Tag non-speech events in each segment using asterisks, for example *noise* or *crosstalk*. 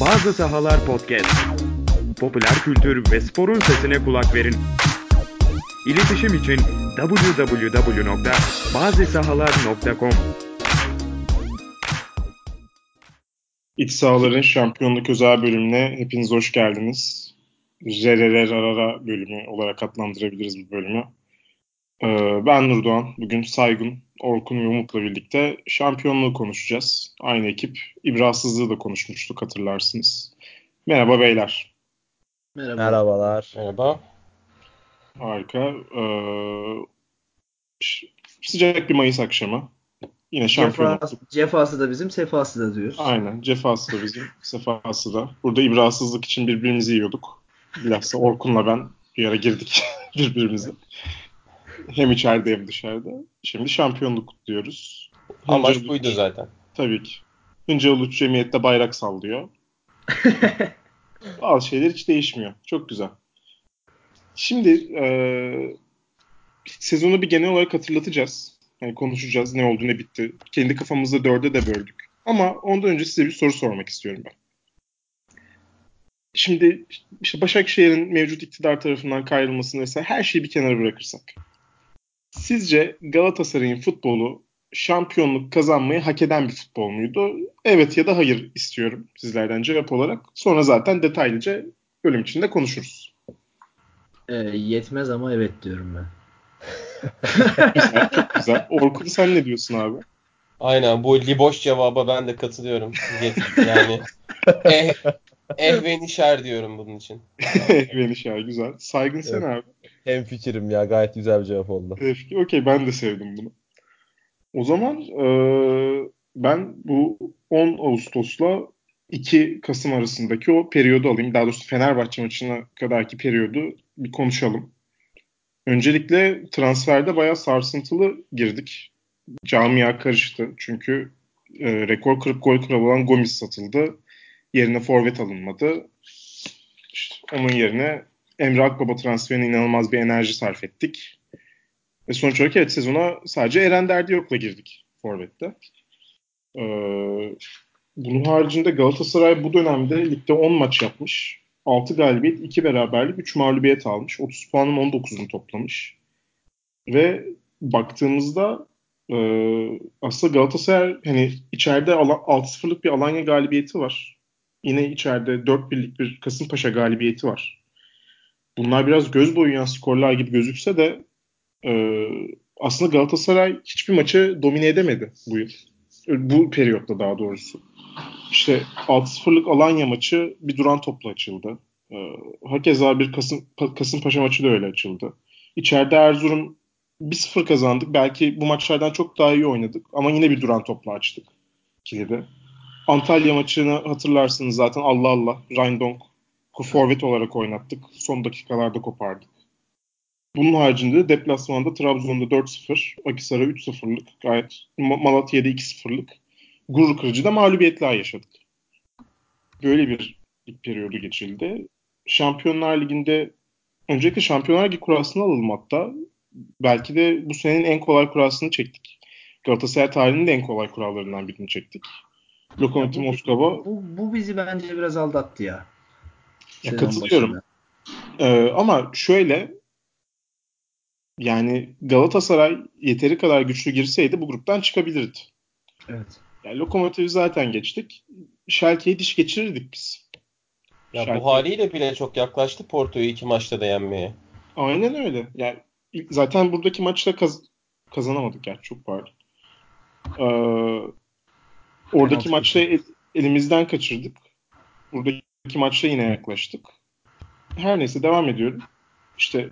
Bazı Sahalar Podcast. Popüler kültür ve sporun sesine kulak verin. İletişim için www.bazisahalar.com İç sahaların şampiyonluk özel bölümüne hepiniz hoş geldiniz. Rerererarara bölümü olarak adlandırabiliriz bu bölümü. Ee, ben Nurdoğan. Bugün Saygın, Orkun ve Umut'la birlikte şampiyonluğu konuşacağız. Aynı ekip İbrahsızlığı da konuşmuştuk hatırlarsınız. Merhaba beyler. Merhaba. Merhabalar. Merhaba. Harika. Ee, sıcak bir Mayıs akşamı. Yine şampiyonluk. Cefası, cefası da bizim, sefası da diyoruz. Aynen. Cefası da bizim, *laughs* sefası da. Burada ibrahsızlık için birbirimizi yiyorduk. Bilhassa Orkun'la ben bir ara girdik *laughs* birbirimize. Hem içeride hem dışarıda. Şimdi şampiyonluk kutluyoruz. Amaç Hınca buydu zaten. Tabii ki. Hınca Uluç Cemiyet'te bayrak sallıyor. *laughs* Bazı şeyler hiç değişmiyor. Çok güzel. Şimdi eee, sezonu bir genel olarak hatırlatacağız. Yani konuşacağız ne oldu ne bitti. Kendi kafamızda dörde de böldük. Ama ondan önce size bir soru sormak istiyorum ben. Şimdi işte Başakşehir'in mevcut iktidar tarafından kayrılmasını vesaire her şeyi bir kenara bırakırsak. Sizce Galatasaray'ın futbolu şampiyonluk kazanmayı hak eden bir futbol muydu? Evet ya da hayır istiyorum sizlerden cevap olarak. Sonra zaten detaylıca bölüm içinde konuşuruz. Ee, yetmez ama evet diyorum ben. Güzel, *laughs* çok güzel. Orkun sen ne diyorsun abi? Aynen bu liboş cevaba ben de katılıyorum. Yani eh, eh ve nişer diyorum bunun için. *laughs* Şahı güzel. Saygın sen Evet. abi. Hem fikrim ya gayet güzel bir cevap oldu. Tevfik. Okey ben de sevdim bunu. O zaman eee, ben bu 10 Ağustos'la 2 Kasım arasındaki o periyodu alayım. Daha doğrusu Fenerbahçe maçına kadarki periyodu bir konuşalım. Öncelikle transferde bayağı sarsıntılı girdik. Camia karıştı. Çünkü e, rekor kırıp gol kralı olan Gomis satıldı. Yerine forvet alınmadı. İşte onun yerine Emre Akbaba transferine inanılmaz bir enerji sarf ettik. Ve sonuç olarak evet sezona sadece Eren Derdiyok'la girdik Forvet'te. Ee, bunun haricinde Galatasaray bu dönemde ligde 10 maç yapmış. 6 galibiyet, 2 beraberlik, 3 mağlubiyet almış. 30 puanın 19'unu toplamış. Ve baktığımızda e, aslında Galatasaray hani içeride ala- 6-0'lık bir Alanya galibiyeti var. Yine içeride 4-1'lik bir Kasımpaşa galibiyeti var. Bunlar biraz göz boyayan skorlar gibi gözükse de ee, aslında Galatasaray hiçbir maçı domine edemedi bu yıl. Bu periyotta daha doğrusu. İşte 6-0'lık Alanya maçı bir duran topla açıldı. Ee, hakeza bir Kasım, Pa- Kasımpaşa maçı da öyle açıldı. İçeride Erzurum 1-0 kazandık. Belki bu maçlardan çok daha iyi oynadık. Ama yine bir duran topla açtık kilidi. Antalya maçını hatırlarsınız zaten Allah Allah. Rindonk forvet olarak oynattık. Son dakikalarda kopardık. Bunun haricinde de deplasmanda Trabzon'da 4-0, Akisar'a 3-0'lık gayet Ma- Malatya'da 2-0'lık gurur kırıcı da mağlubiyetler yaşadık. Böyle bir lig periyodu geçildi. Şampiyonlar Ligi'nde öncelikle Şampiyonlar Ligi kurasını alalım hatta. Belki de bu senenin en kolay kurasını çektik. Galatasaray tarihinin de en kolay kurallarından birini çektik. Lokomotiv Moskova Bu, bu bizi bence biraz aldattı ya. Ya Sezon katılıyorum. Ee, ama şöyle yani Galatasaray yeteri kadar güçlü girseydi bu gruptan çıkabilirdi. Evet. Yani Lokomotiv'i zaten geçtik. Schalke'yi diş geçirirdik biz. Ya Şarkı- bu haliyle bile çok yaklaştı Porto'yu iki maçta da yenmeye. Aynen öyle. Yani ilk- zaten buradaki maçta kaz- kazanamadık yani çok pardon. Ee, oradaki maçta el- elimizden kaçırdık. Buradaki maçta yine yaklaştık. Her neyse devam ediyorum. İşte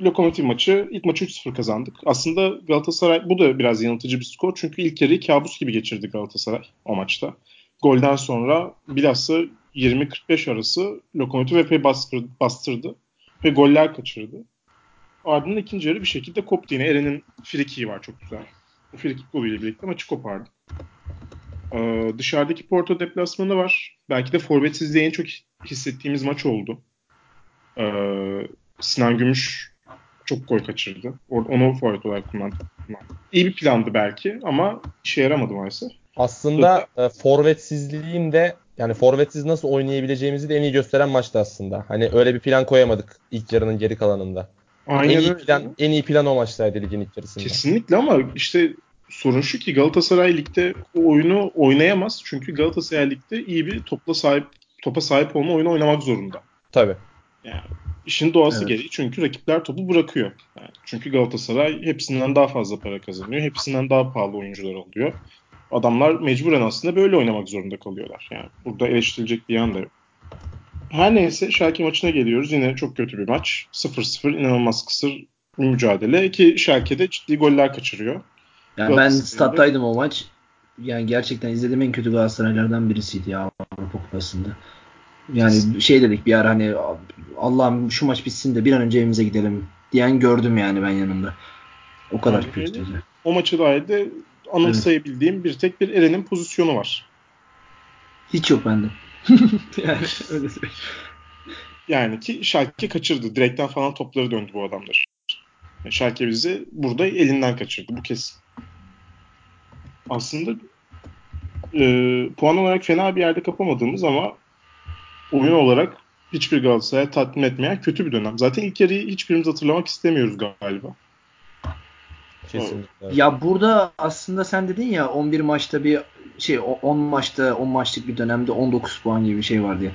Lokomotiv maçı ilk maçı 3-0 kazandık. Aslında Galatasaray bu da biraz yanıltıcı bir skor. Çünkü ilk yarıyı kabus gibi geçirdi Galatasaray o maçta. Golden sonra bilhassa 20-45 arası Lokomotiv epey bastırdı, bastırdı ve goller kaçırdı. Ardından ikinci yarı bir şekilde koptu yine. Eren'in frikiği var çok güzel. Bu frikik golüyle birlikte maçı kopardı. Ee, dışarıdaki Porto deplasmanı var. Belki de forvetsizliği en çok hissettiğimiz maç oldu. Ee, Sinan Gümüş çok gol kaçırdı. Onu forvet olarak kullandı. İyi bir plandı belki ama işe yaramadı maalesef. Aslında e, forvetsizliğin de yani forvetsiz nasıl oynayabileceğimizi de en iyi gösteren maçtı aslında. Hani öyle bir plan koyamadık ilk yarının geri kalanında. Aynen en iyi öyle. plan en iyi plan o maçtaydı ligin ilk yarısında. Kesinlikle ama işte sorun şu ki Galatasaray Lig'de o oyunu oynayamaz. Çünkü Galatasaray Lig'de iyi bir topla sahip topa sahip olma oyunu oynamak zorunda. Tabii. Yani işin doğası Evet. gereği çünkü rakipler topu bırakıyor. Yani çünkü Galatasaray hepsinden daha fazla para kazanıyor. Hepsinden daha pahalı oyuncular alıyor. Adamlar mecburen aslında böyle oynamak zorunda kalıyorlar. Yani burada eleştirilecek bir yan da yok. Her neyse Schalke maçına geliyoruz. Yine çok kötü bir maç. 0-0 inanılmaz kısır bir mücadele ki Schalke'de ciddi goller kaçırıyor. Yani ben stat'taydım o maç. Yani gerçekten izlediğim en kötü Galatasaraylardan birisiydi ya Avrupa Kupası'nda. Yani şey dedik bir ara hani Allah'ım şu maç bitsin de bir an önce evimize gidelim diyen gördüm yani ben yanımda. O kadar öyle. kötüydü. O maça dair de anımsayabildiğim bir tek bir Eren'in pozisyonu var. Hiç yok bende. *laughs* yani öyle söyleyeyim. Yani ki Schalke kaçırdı. Direkten falan topları döndü bu adamlar. Yani Schalke bizi burada elinden kaçırdı. Bu kesin. Aslında e, puan olarak fena bir yerde kapamadığımız ama oyun olarak hiçbir Galatasaray'a tatmin etmeyen kötü bir dönem. Zaten ilk yarıyı hiçbirimiz hatırlamak istemiyoruz galiba. Kesinlikle. Ya burada aslında sen dedin ya 11 maçta bir şey o- 10 maçta 10 maçlık bir dönemde 19 puan gibi bir şey var diye.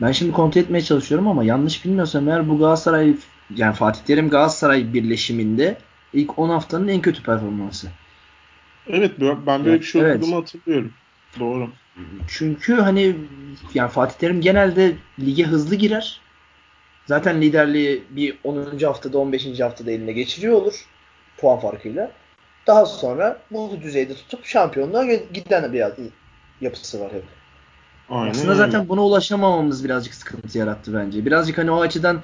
Ben şimdi kontrol etmeye çalışıyorum ama yanlış bilmiyorsam eğer bu Galatasaray yani Fatih Terim Galatasaray birleşiminde ilk 10 haftanın en kötü performansı. Evet ben böyle bir şey Evet. okuduğumu hatırlıyorum. Doğru. Çünkü hani yani Fatih Terim genelde lige hızlı girer. Zaten liderliği bir 10. haftada 15. haftada eline geçiriyor olur puan farkıyla. Daha sonra bu düzeyde tutup şampiyonluğa giden bir yapısı var hep. Aynen Aslında öyle. zaten buna ulaşamamamız birazcık sıkıntı yarattı bence. Birazcık hani o açıdan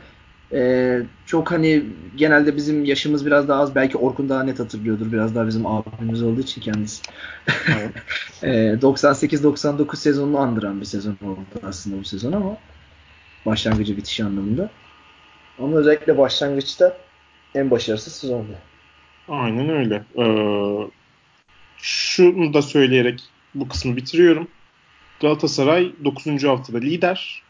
e, çok hani genelde bizim yaşımız biraz daha az. Belki Orkun daha net hatırlıyordur. Biraz daha bizim abimiz olduğu için kendisi. Evet. *laughs* E, 98-99 sezonunu andıran bir sezon oldu aslında bu sezon ama başlangıcı bitişi anlamında. Ama özellikle başlangıçta en başarısız sezondu. Aynen öyle. Ee, şunu da söyleyerek bu kısmı bitiriyorum. Galatasaray 9. haftada lider.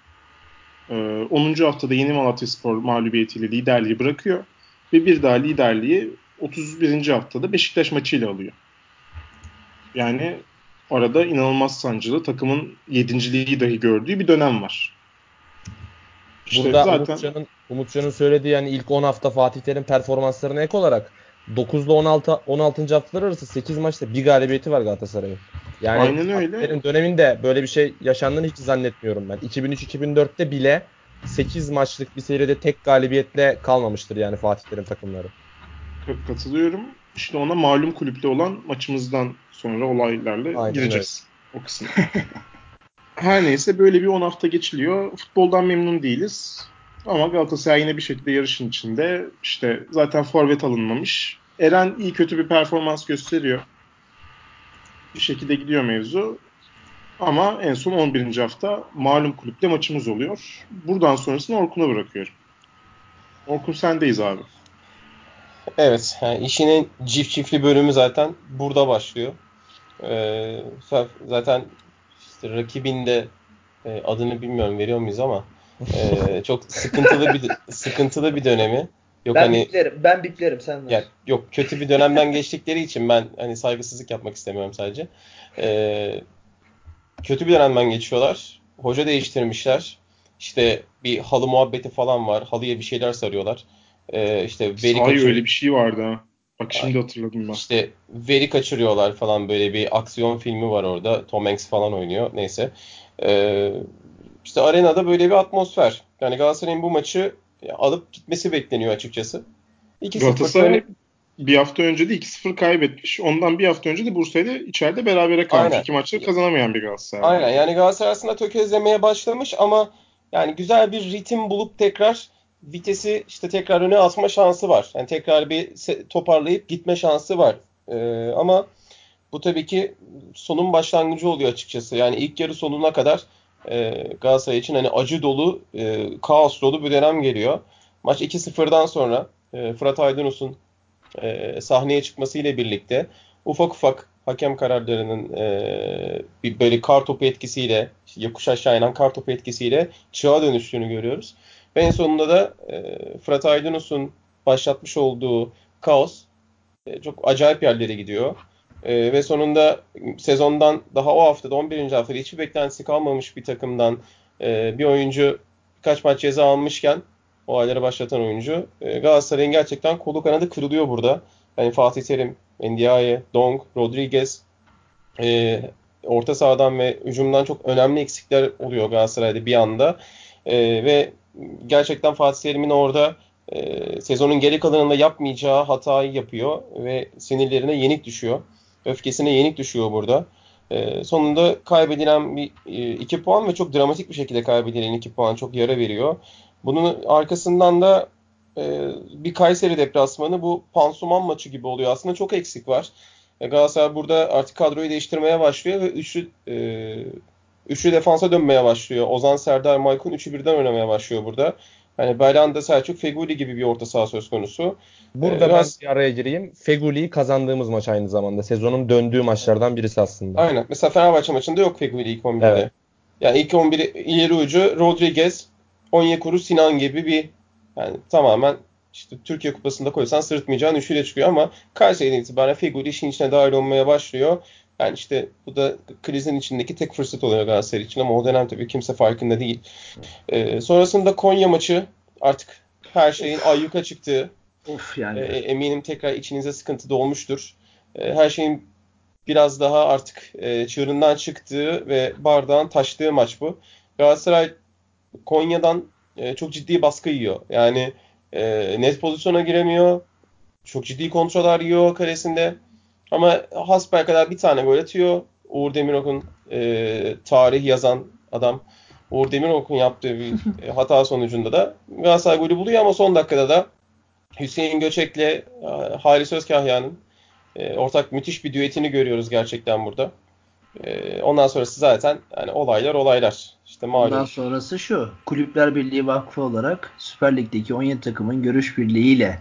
Ee, 10. haftada Yeni Malatyaspor mağlubiyetiyle liderliği bırakıyor. Ve bir daha liderliği 31. haftada Beşiktaş maçıyla alıyor. Yani arada inanılmaz sancılı takımın yedinciliği dahi gördüğü bir dönem var. İşte Burada zaten Umutcan'ın Umutcan'ın söylediği yani ilk 10 hafta Fatih Terim performanslarına ek olarak 9 ile 16 16. haftalar arası 8 maçta bir galibiyeti var Galatasaray'ın. Yani Aynen öyle. Döneminde böyle bir şey yaşandığını hiç zannetmiyorum ben. 2003-2004'te bile 8 maçlık bir seride tek galibiyetle kalmamıştır yani Fatih Terim takımları. Ka- Katılıyorum. İşte ona malum kulüple olan maçımızdan sonra olaylarla Aynen gireceğiz o kısma. *laughs* Her neyse böyle bir 10 hafta geçiliyor. Futboldan memnun değiliz. Ama Galatasaray yine bir şekilde yarışın içinde. İşte zaten forvet alınmamış. Eren iyi kötü bir performans gösteriyor. Bir şekilde gidiyor mevzu. Ama en son 11. hafta malum kulüple maçımız oluyor. Buradan sonrasını Orkun'a bırakıyorum. Orkun sendeyiz abi. Evet, yani işinin çift çiftli bölümü zaten burada başlıyor. Ee, zaten işte rakibin de e, adını bilmiyorum veriyor muyuz ama e, çok sıkıntılı bir sıkıntılı bir dönemi. Yok ben hani biplerim, ben biplerim sen ver. yani yok kötü bir dönemden geçtikleri için ben hani saygısızlık yapmak istemiyorum sadece. Ee, kötü bir dönemden geçiyorlar. Hoca değiştirmişler. İşte bir halı muhabbeti falan var. Halıya bir şeyler sarıyorlar. Ee, işte veri Sahi kaçır- öyle bir şey vardı ha. Bak şimdi hatırladım ben. işte veri kaçırıyorlar falan böyle bir aksiyon filmi var orada. Tom Hanks falan oynuyor. Neyse. Ee, işte arenada böyle bir atmosfer. Yani Galatasaray'ın bu maçı alıp gitmesi bekleniyor açıkçası. 2-0 Galatasaray bir hafta önce de 2-0 kaybetmiş. Ondan bir hafta önce de Bursa'yla içeride berabere kalmış. Aynen. İki maçta kazanamayan bir Galatasaray. Aynen yani Galatasaray aslında tökezlemeye başlamış ama yani güzel bir ritim bulup tekrar vitesi işte tekrar öne atma şansı var. Yani tekrar bir toparlayıp gitme şansı var. Ee, ama bu tabii ki sonun başlangıcı oluyor açıkçası. Yani ilk yarı sonuna kadar e, Galatasaray için hani acı dolu, e, kaos dolu bir dönem geliyor. Maç 2-0'dan sonra e, Fırat Aydınus'un e, sahneye çıkmasıyla birlikte ufak ufak hakem kararlarının e, bir böyle kar topu etkisiyle, işte yokuş aşağı inen kar topu etkisiyle çığa dönüştüğünü görüyoruz. Ve en sonunda da e, Fırat Aydınus'un başlatmış olduğu kaos e, çok acayip yerlere gidiyor. E, ve sonunda sezondan daha o haftada 11. haftada hiçbir beklentisi kalmamış bir takımdan e, bir oyuncu birkaç maç ceza almışken o ayları başlatan oyuncu e, Galatasaray'ın gerçekten kolu kanadı kırılıyor burada. Yani Fatih Terim, Ndiaye, Dong, Rodriguez e, orta sahadan ve hücumdan çok önemli eksikler oluyor Galatasaray'da bir anda. E, ve gerçekten Fatih Terim'in orada e, sezonun geri kalanında yapmayacağı hatayı yapıyor ve sinirlerine yenik düşüyor. Öfkesine yenik düşüyor burada. E, sonunda kaybedilen bir e, iki puan ve çok dramatik bir şekilde kaybedilen iki puan çok yara veriyor. Bunun arkasından da e, bir Kayseri deplasmanı bu pansuman maçı gibi oluyor. Aslında çok eksik var. E, Galatasaray burada artık kadroyu değiştirmeye başlıyor ve üçlü e, üçlü defansa dönmeye başlıyor. Ozan Serdar Maykun üçü birden oynamaya başlıyor burada. Hani Belhanda Selçuk Feguli gibi bir orta saha söz konusu. Burada ee, ben biraz... bir araya gireyim. Feguli'yi kazandığımız maç aynı zamanda. Sezonun döndüğü maçlardan birisi aslında. Aynen. Mesela Fenerbahçe maçında yok Feguli ilk 11'de. Evet. Yani ilk 11 ileri ucu Rodriguez, Onyekuru, Sinan gibi bir yani tamamen işte Türkiye Kupası'nda koysan sırıtmayacağın üçüyle çıkıyor ama Kayseri'den itibaren Feguli işin içine dahil olmaya başlıyor. Yani işte bu da krizin içindeki tek fırsat oluyor Galatasaray için ama o dönem tabii kimse farkında değil. Ee, sonrasında Konya maçı artık her şeyin ayyuka çıktığı. Of yani. E, eminim tekrar içinize sıkıntı dolmuştur. E, her şeyin biraz daha artık e, çığırından çıktığı ve bardağın taştığı maç bu. Galatasaray Konya'dan e, çok ciddi baskı yiyor. Yani e, net pozisyona giremiyor. Çok ciddi kontroller yiyor karesinde. Ama hasbel kadar bir tane gol atıyor. Uğur Demirok'un e, tarih yazan adam Uğur Demirok'un yaptığı bir e, hata sonucunda da Galatasaray golü buluyor ama son dakikada da Hüseyin Göçek'le e, Halis Özkahya'nın e, ortak müthiş bir düetini görüyoruz gerçekten burada. E, ondan sonrası zaten yani olaylar olaylar. İşte malum. Ondan sonrası şu. Kulüpler Birliği Vakfı olarak Süper Lig'deki 17 takımın görüş birliğiyle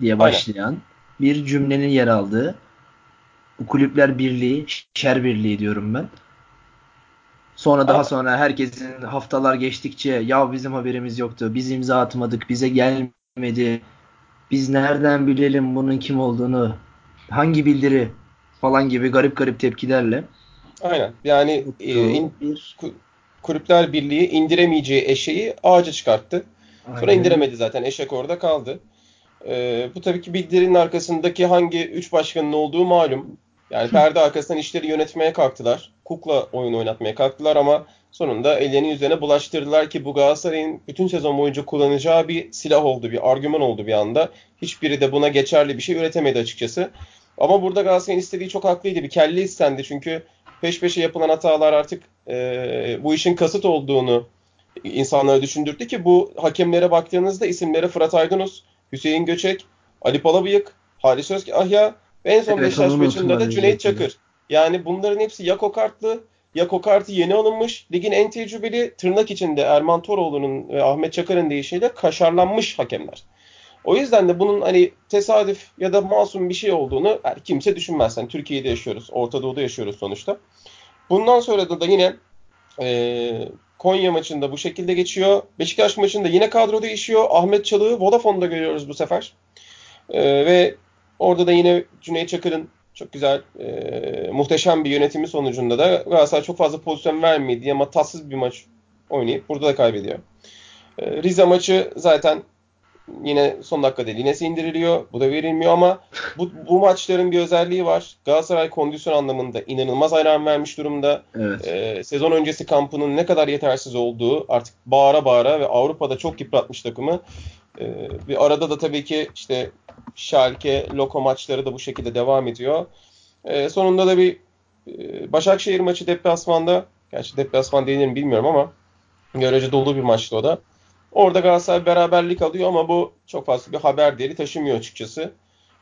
diye başlayan Aynen. Bir cümlenin yer aldığı bu Kulüpler Birliği, Şer Birliği diyorum ben. Sonra daha sonra herkesin haftalar geçtikçe ya bizim haberimiz yoktu, biz imza atmadık, bize gelmedi, biz nereden bilelim bunun kim olduğunu, hangi bildiri falan gibi garip garip tepkilerle. Aynen yani e, in, bir... Kulüpler Birliği indiremeyeceği eşeği ağaca çıkarttı. Aynen. Sonra indiremedi zaten eşek orada kaldı. E, bu tabii ki bildirinin arkasındaki hangi üç başkanın olduğu malum. Yani perde arkasından işleri yönetmeye kalktılar. Kukla oyun oynatmaya kalktılar ama sonunda ellerini üzerine bulaştırdılar ki bu Galatasaray'ın bütün sezon boyunca kullanacağı bir silah oldu, bir argüman oldu bir anda. Hiçbiri de buna geçerli bir şey üretemedi açıkçası. Ama burada Galatasaray'ın istediği çok haklıydı. Bir kelle istendi çünkü peş peşe yapılan hatalar artık e, bu işin kasıt olduğunu insanlara düşündürdü ki bu hakemlere baktığınızda isimlere Fırat Aydınus, Hüseyin Göçek, Ali Palabıyık, Halis Özkahya ve en son evet, Beşiktaş maçında da Cüneyt Çakır. Yani bunların hepsi ya kokartlı ya kokartı yeni alınmış. Ligin en tecrübeli tırnak içinde Erman Toroğlu'nun ve Ahmet Çakar'ın deyişiyle kaşarlanmış hakemler. O yüzden de bunun hani tesadüf ya da masum bir şey olduğunu yani kimse düşünmez. Yani Türkiye'de yaşıyoruz, Orta Doğu'da yaşıyoruz sonuçta. Bundan sonra da, da yine e, Konya maçında bu şekilde geçiyor. Beşiktaş maçında yine kadro değişiyor. Ahmet Çalık'ı Vodafone'da görüyoruz bu sefer. E, ve orada da yine Cüneyt Çakır'ın çok güzel, e, muhteşem bir yönetimi sonucunda da Galatasaray çok fazla pozisyon vermedi ama tatsız bir maç oynayıp burada da kaybediyor. E, Rize maçı zaten yine son dakika değil. Yine indiriliyor. Bu da verilmiyor ama bu, bu maçların bir özelliği var. Galatasaray kondisyon anlamında inanılmaz ayran vermiş durumda. Evet. Ee, sezon öncesi kampının ne kadar yetersiz olduğu artık bağıra bağıra ve Avrupa'da çok yıpratmış takımı. Ee, bir arada da tabii ki işte Schalke, Loko maçları da bu şekilde devam ediyor. Ee, sonunda da bir e, Başakşehir maçı deplasmanda gerçi deplasman denir mi bilmiyorum ama görece dolu bir maçtı o da. Orada Galatasaray beraberlik alıyor ama bu çok fazla bir haber değeri taşımıyor açıkçası.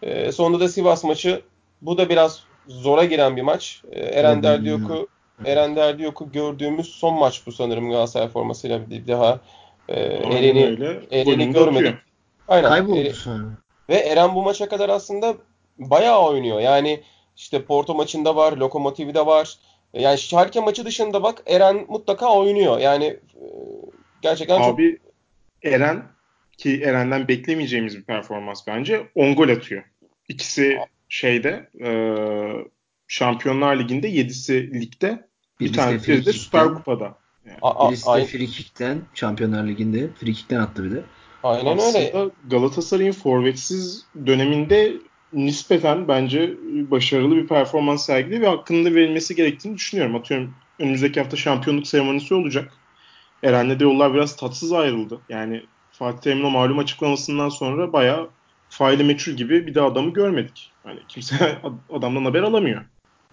E, sonunda da Sivas maçı bu da biraz zora giren bir maç. E, Eren Derdiyok'u Eren Derdiyok'u gördüğümüz son maç bu sanırım Galatasaray formasıyla bir daha e, Eren'i Eren'i görmedik. Aynen. Kayboldu sonra. Ve Eren bu maça kadar aslında bayağı oynuyor. Yani İşte Porto maçında var, Lokomotiv'de var. Yani Schalke maçı dışında bak Eren mutlaka oynuyor. Yani e, gerçekten çok Abi Eren ki Eren'den beklemeyeceğimiz bir performans bence. 10 gol atıyor. İkisi şeyde e, Şampiyonlar Ligi'nde 7'si ligde bir tanesi de Süper. Kupa'da. A- a- Birisi de kick'ten Şampiyonlar Ligi'nde free kick'ten attı bir de. aynen öyle. Aslında Galatasaray'ın forvetsiz döneminde nispeten bence başarılı bir performans sergiledi ve hakkında verilmesi gerektiğini düşünüyorum. Atıyorum önümüzdeki hafta şampiyonluk seremonisi olacak. Eren'le de yollar biraz tatsız ayrıldı. Yani Fatih Terim'in malum açıklamasından sonra bayağı faili meçhul gibi bir de adamı görmedik. Hani kimse *laughs* adamdan haber alamıyor.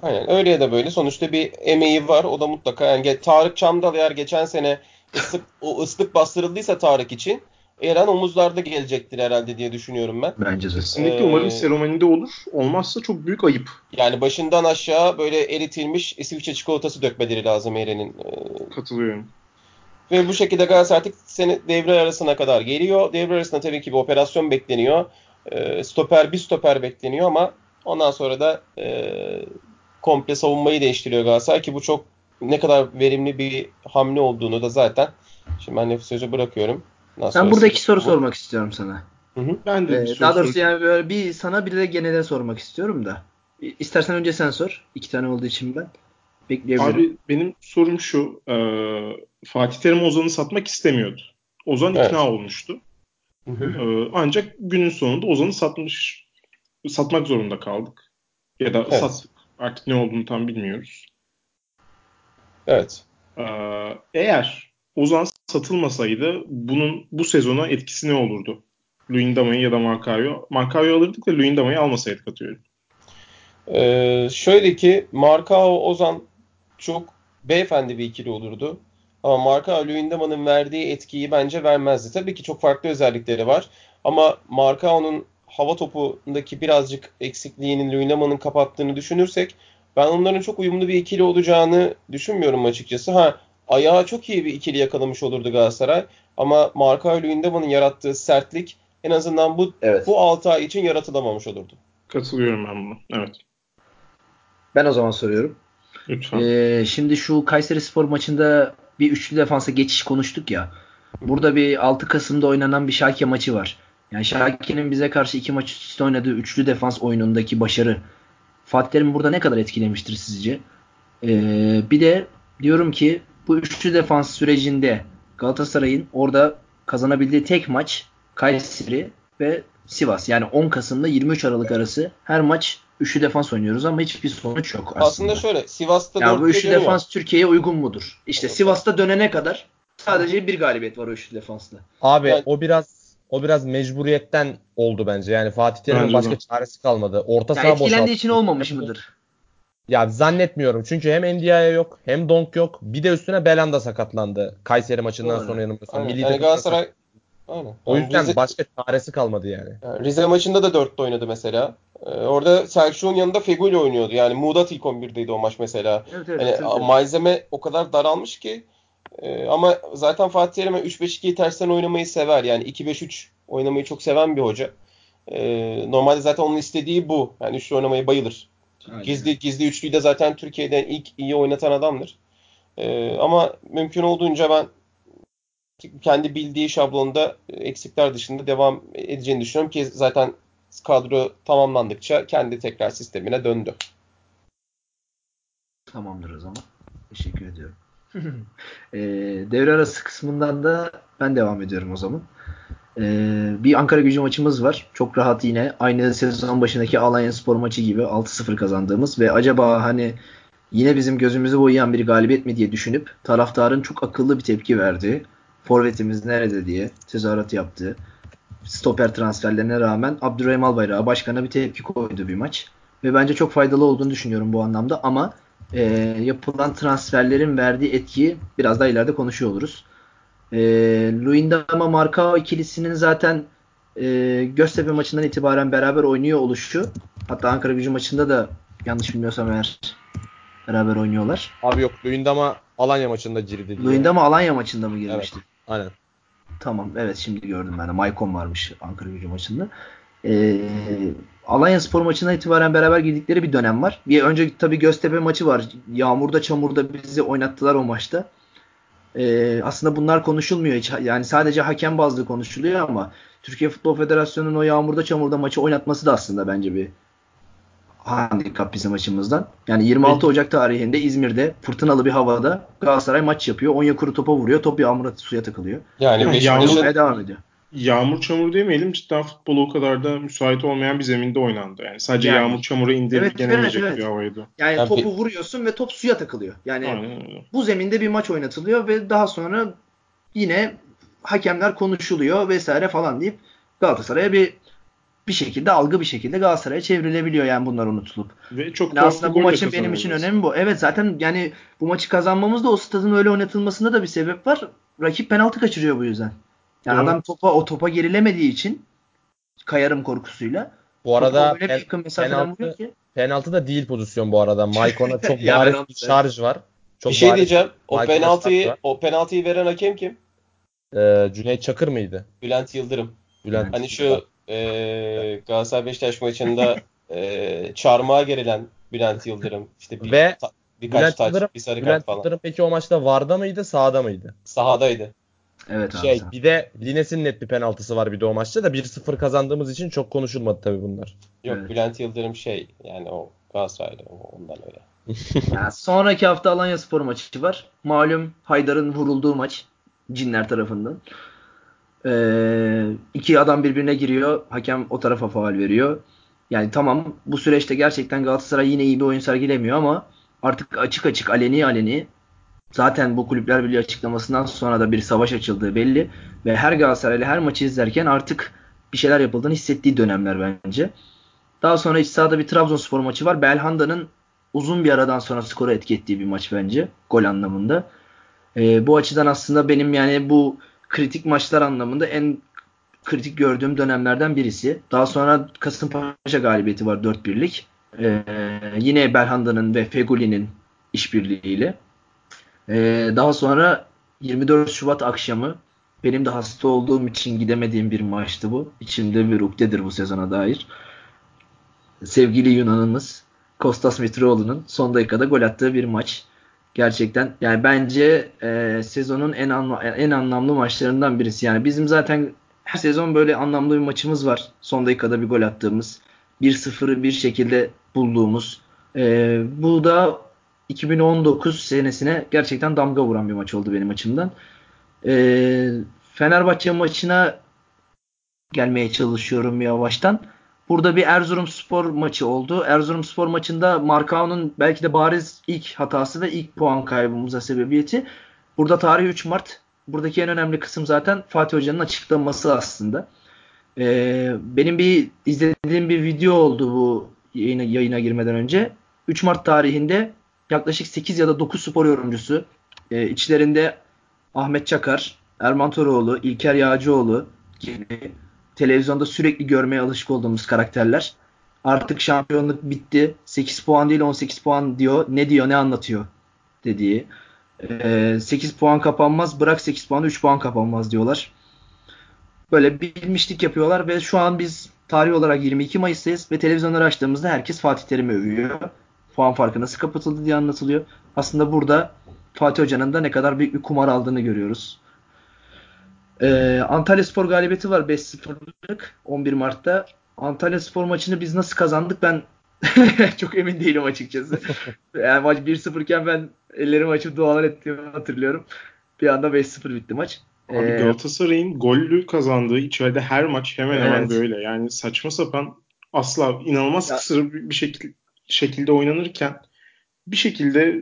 Aynen öyle ya da böyle sonuçta bir emeği var. O da mutlaka yani Tarık Çamdal eğer geçen sene ıslık, *laughs* o ıslık bastırıldıysa Tarık için Eren omuzlarda gelecektir herhalde diye düşünüyorum ben. Bence de. Kesinlikle Ee, umarım seremonide olur. Olmazsa çok büyük ayıp. Yani başından aşağı böyle eritilmiş İsviçre çikolatası dökmeleri lazım Eren'in. Ee, Katılıyorum. Ve bu şekilde Galatasaray artık sene devre arasına kadar geliyor. Devre arasında tabii ki bir operasyon bekleniyor. Ee, stoper bir stoper bekleniyor ama ondan sonra da e, komple savunmayı değiştiriyor Galatasaray ki bu çok ne kadar verimli bir hamle olduğunu da zaten şimdi ben sözü bırakıyorum. Ondan Ben sonrası- buradaki soru sormak istiyorum sana. Hı hı. Ben de Ee, daha doğrusu soracağım. yani böyle bir sana bir de genele sormak istiyorum da. İstersen önce sen sor. İki tane olduğu için ben. Bekleyebilirim. Abi benim sorum şu. e, Fatih Terim Ozan'ı satmak istemiyordu. Ozan Evet. ikna olmuştu. Hı hı. E, ancak günün sonunda Ozan'ı satmış satmak zorunda kaldık. Ya da Evet. sattık. Artık ne olduğunu tam bilmiyoruz. Evet. E, eğer Ozan satılmasaydı bunun bu sezona etkisi ne olurdu? Luyendama'yı ya da Markao'yu. Markao'yu alırdık da Luyendama'yı almasaydık atıyorum. Ee, şöyle ki Markao Ozan çok beyefendi bir ikili olurdu. Ama Markao Luyendama'nın verdiği etkiyi bence vermezdi. Tabii ki çok farklı özellikleri var. Ama Markao'nun hava topundaki birazcık eksikliğinin Luyendama'nın kapattığını düşünürsek ben onların çok uyumlu bir ikili olacağını düşünmüyorum açıkçası. Ha ayağı çok iyi bir ikili yakalamış olurdu Galatasaray. Ama Markao Luyendama'nın yarattığı sertlik en azından bu Evet. bu 6 ay için yaratılamamış olurdu. Katılıyorum ben buna. Evet. Ben o zaman soruyorum. Lütfen. Ee, şimdi şu Kayseri Spor maçında bir üçlü defansa geçiş konuştuk ya. Burada bir 6 Kasım'da oynanan bir Schalke maçı var. Yani Schalke'nin bize karşı iki maç üst oynadığı üçlü defans oyunundaki başarı Fatih Terim'i burada ne kadar etkilemiştir sizce? Ee, bir de diyorum ki bu üçlü defans sürecinde Galatasaray'ın orada kazanabildiği tek maç Kayseri ve Sivas. Yani 10 Kasım'da 23 Aralık arası her maç üçlü defans oynuyoruz ama hiçbir sonuç yok aslında. Aslında şöyle Sivas'ta Ya bu üçlü defans Türkiye'ye uygun mudur? İşte Sivas'ta dönene kadar sadece bir galibiyet var o üçlü defansla. Abi Yani- o biraz o biraz mecburiyetten oldu bence. Yani Fatih Terim'in başka de. çaresi kalmadı. Orta saha etkilendiği boşalttı. için olmamış mıdır? Ya zannetmiyorum. Çünkü hem Ndiaye yok hem Donk yok. Bir de üstüne Belanda sakatlandı. Kayseri maçından Doğru. sonra yanılmıyorsam. Yani Galatasaray Aynen. O Yani yüzden Rize, başka çaresi kalmadı yani. yani Rize maçında da 4'te oynadı mesela. Ee, orada Selçuk'un yanında Feguli oynuyordu. Yani Muğdat ilk 11'deydi o maç mesela. Evet evet. Hani hatırlıyorum. malzeme o kadar daralmış ki e, ama zaten Fatih Terim 3-5-2'yi tersten oynamayı sever. Yani 2-5-3 oynamayı çok seven bir hoca. E, normalde zaten onun istediği bu. Yani üçlü oynamayı bayılır. Aynen. Gizli gizli üçlüyü de zaten Türkiye'den ilk iyi oynatan adamdır. E, ama mümkün olduğunca ben kendi bildiği şablonda eksikler dışında devam edeceğini düşünüyorum ki zaten kadro tamamlandıkça kendi tekrar sistemine döndü. Tamamdır o zaman. Teşekkür ediyorum. Ee, *laughs* devre arası kısmından da ben devam ediyorum o zaman. Ee, bir Ankara gücü maçımız var. Çok rahat yine aynı sezon başındaki Alanya Spor maçı gibi 6-0 kazandığımız ve acaba hani yine bizim gözümüzü boyayan bir galibiyet mi diye düşünüp taraftarın çok akıllı bir tepki verdiği forvetimiz nerede diye tezahürat yaptığı stoper transferlerine rağmen Abdurrahim Albayrak'a başkana bir tepki koydu bir maç. Ve bence çok faydalı olduğunu düşünüyorum bu anlamda ama e, yapılan transferlerin verdiği etkiyi biraz daha ileride konuşuyor oluruz. E, Luyendama Marcao ikilisinin zaten e, Göztepe maçından itibaren beraber oynuyor oluşu hatta Ankara gücü maçında da yanlış bilmiyorsam eğer beraber oynuyorlar. Abi yok Luyendama Alanya maçında girdi diye. Luyendama Alanya maçında mı girmişti? Aynen. Tamam evet şimdi gördüm ben de. Maicon varmış Ankara gücü maçında. e, Alanya Spor maçına itibaren beraber girdikleri bir dönem var. Bir önce tabii Göztepe maçı var. Yağmurda çamurda bizi oynattılar o maçta. E, aslında bunlar konuşulmuyor hiç. Yani sadece hakem bazlı konuşuluyor ama Türkiye Futbol Federasyonu'nun o yağmurda çamurda maçı oynatması da aslında bence bir handikap bizim açımızdan. Yani 26 Ocak tarihinde İzmir'de fırtınalı bir havada Galatasaray maç yapıyor. Onyekuru topa vuruyor. Top yağmura suya takılıyor. Yani Yani yağmur- devam ediyor. Yağmur çamur demeyelim cidden futbolu o kadar da müsait olmayan bir zeminde oynandı. Yani sadece Yani. yağmur çamura Evet, indirgenemeyecek evet, evet. bir havaydı. Yani Yani topu bir- vuruyorsun ve top suya takılıyor. Yani Aynen bu zeminde bir maç oynatılıyor ve daha sonra yine hakemler konuşuluyor vesaire falan deyip Galatasaray'a bir bir şekilde algı bir şekilde Galatasaray'a çevrilebiliyor yani bunlar unutulup. Ve çok Yani aslında bu maçın benim için önemi bu. Evet zaten yani bu maçı kazanmamız da o stadın öyle oynatılmasında da bir sebep var. Rakip penaltı kaçırıyor bu yüzden. Yani Doğru. adam topa o topa gerilemediği için kayarım korkusuyla. Bu arada öyle pen- yakın penaltı, ki. penaltı da değil pozisyon bu arada. Maikon'a *laughs* çok bariz bir şarj var. Çok bir şey bariz- diyeceğim. O Michael penaltıyı o penaltıyı veren hakem kim? Ee, Cüneyt Çakır mıydı? Bülent Yıldırım. Bülent. Hani şu e, Galatasaray Beşiktaş maçında *laughs* e, çarmıha gerilen Bülent Yıldırım işte bir, Ve ta- birkaç Bülent taç, Yıldırım, bir sarı kart Bülent falan. Yıldırım peki o maçta Varda mıydı, sahada mıydı? Sahadaydı. Evet abi. Şey, bir de Lines'in net bir penaltısı var bir de o maçta da 1-0 kazandığımız için çok konuşulmadı tabii bunlar. Yok Evet. Bülent Yıldırım şey yani o Galatasaraylı ondan öyle. *laughs* Ya sonraki hafta Alanya Spor maçı var. Malum Haydar'ın vurulduğu maç. Cinler tarafından. Ee, iki adam birbirine giriyor. Hakem o tarafa faal veriyor. Yani tamam bu süreçte gerçekten Galatasaray yine iyi bir oyun sergilemiyor ama artık açık açık aleni aleni zaten bu Kulüpler Birliği açıklamasından sonra da bir savaş açıldığı belli ve her Galatasaraylı her maçı izlerken artık bir şeyler yapıldığını hissettiği dönemler bence. Daha sonra iç sahada bir Trabzonspor maçı var. Belhanda'nın uzun bir aradan sonra skoru etki ettiği bir maç bence. Gol anlamında. Ee, bu açıdan aslında benim yani bu kritik maçlar anlamında en kritik gördüğüm dönemlerden birisi. Daha sonra Kasımpaşa galibiyeti var 4-1'lik. Ee, yine Belhanda'nın ve Feguli'nin işbirliğiyle. Ee, daha sonra 24 Şubat akşamı benim de hasta olduğum için gidemediğim bir maçtı bu. İçimde bir ukdedir bu sezona dair. Sevgili Yunan'ımız Kostas Mitroğlu'nun son dakikada gol attığı bir maç. Gerçekten yani bence e, sezonun en anla- en anlamlı maçlarından birisi. Yani bizim zaten her sezon böyle anlamlı bir maçımız var. Son dakikada bir gol attığımız, 1-0'ı bir şekilde bulduğumuz. E, bu da 2019 senesine gerçekten damga vuran bir maç oldu benim açımdan. E, Fenerbahçe maçına gelmeye çalışıyorum yavaştan. Burada bir Erzurumspor maçı oldu. Erzurumspor maçında Markao'nun belki de bariz ilk hatası ve ilk puan kaybımıza sebebiyeti. Burada tarih 3 Mart. Buradaki en önemli kısım zaten Fatih Hoca'nın açıklaması aslında. Ee, benim bir izlediğim bir video oldu bu yayına, yayına girmeden önce. 3 Mart tarihinde yaklaşık 8 ya da 9 spor yorumcusu e, içlerinde Ahmet Çakar, Erman Toroğlu, İlker Yağcıoğlu gibi televizyonda sürekli görmeye alışık olduğumuz karakterler. Artık şampiyonluk bitti. 8 puan değil 18 puan diyor. Ne diyor ne anlatıyor dediği. Ee, 8 puan kapanmaz bırak 8 puan 3 puan kapanmaz diyorlar. Böyle bilmişlik yapıyorlar ve şu an biz tarih olarak 22 Mayıs'tayız ve televizyonları açtığımızda herkes Fatih Terim'i övüyor. Puan farkı nasıl kapatıldı diye anlatılıyor. Aslında burada Fatih Hoca'nın da ne kadar büyük bir kumar aldığını görüyoruz. Ee, Antalya Spor galibiyeti var 5-0'lık 11 Mart'ta. Antalya Spor maçını biz nasıl kazandık ben *laughs* çok emin değilim açıkçası. *laughs* yani maç 1-0 iken ben ellerimi açıp dualar ettiğimi hatırlıyorum. Bir anda 5-0 bitti maç. Abi Ee, Galatasaray'ın gollü kazandığı içeride her maç hemen hemen Evet. böyle. Yani saçma sapan asla inanılmaz Ya- kısır bir şekil, şekilde oynanırken bir şekilde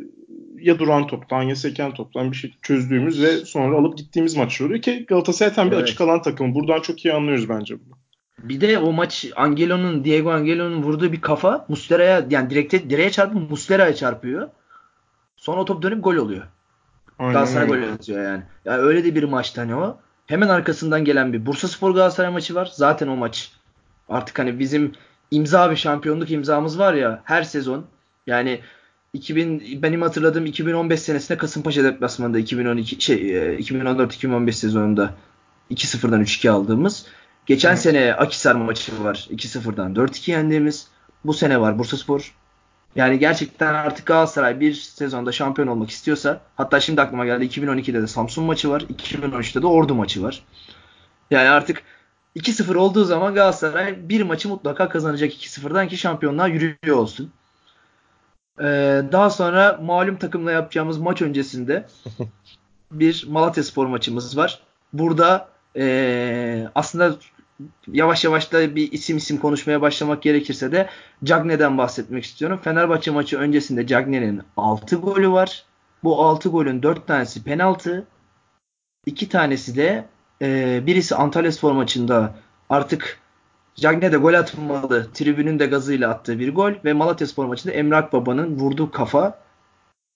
ya duran toptan ya seken toptan bir şekilde çözdüğümüz ve sonra alıp gittiğimiz maçlar oluyor ki Galatasaray tam bir Evet. açık alan takımı. Buradan çok iyi anlıyoruz bence bunu. Bir de o maç Angelo'nun Diego Angelo'nun vurduğu bir kafa Muslera'ya yani direkte direğe çarpıp Muslera'ya çarpıyor. Sonra o top dönüp gol oluyor. Aynen Galatasaray gol atıyor yani. Ya öyle de bir maçtı hani o. Hemen arkasından gelen bir Bursaspor Galatasaray maçı var. Zaten o maç artık hani bizim imza bir şampiyonluk imzamız var ya her sezon. Yani 2000 benim hatırladığım 2015 senesinde Kasımpaşa deplasmanında 2012 şey e, 2014-2015 sezonunda 2-0'dan 3-2 aldığımız Geçen Evet. sene Akisar maçı var. 2-0'dan 4-2 yendiğimiz. Bu sene var Bursaspor. Yani gerçekten artık Galatasaray bir sezonda şampiyon olmak istiyorsa hatta şimdi aklıma geldi 2012'de de Samsun maçı var. 2013'te de Ordu maçı var. Yani artık 2-0 olduğu zaman Galatasaray bir maçı mutlaka kazanacak 2-0'dan ki şampiyonluğa yürüyor olsun. Ee, daha sonra malum takımla yapacağımız maç öncesinde *laughs* bir Malatya Spor maçımız var. Burada ee, aslında yavaş yavaş da bir isim isim konuşmaya başlamak gerekirse de Cagne'den bahsetmek istiyorum. Fenerbahçe maçı öncesinde Cagne'nin 6 golü var. Bu 6 golün 4 tanesi penaltı. 2 tanesi de e, birisi Antalya Spor maçında artık Cagne de gol atmalı. Tribünün de gazıyla attığı bir gol ve Malatya Spor maçında Emre Akbaba'nın vurduğu kafa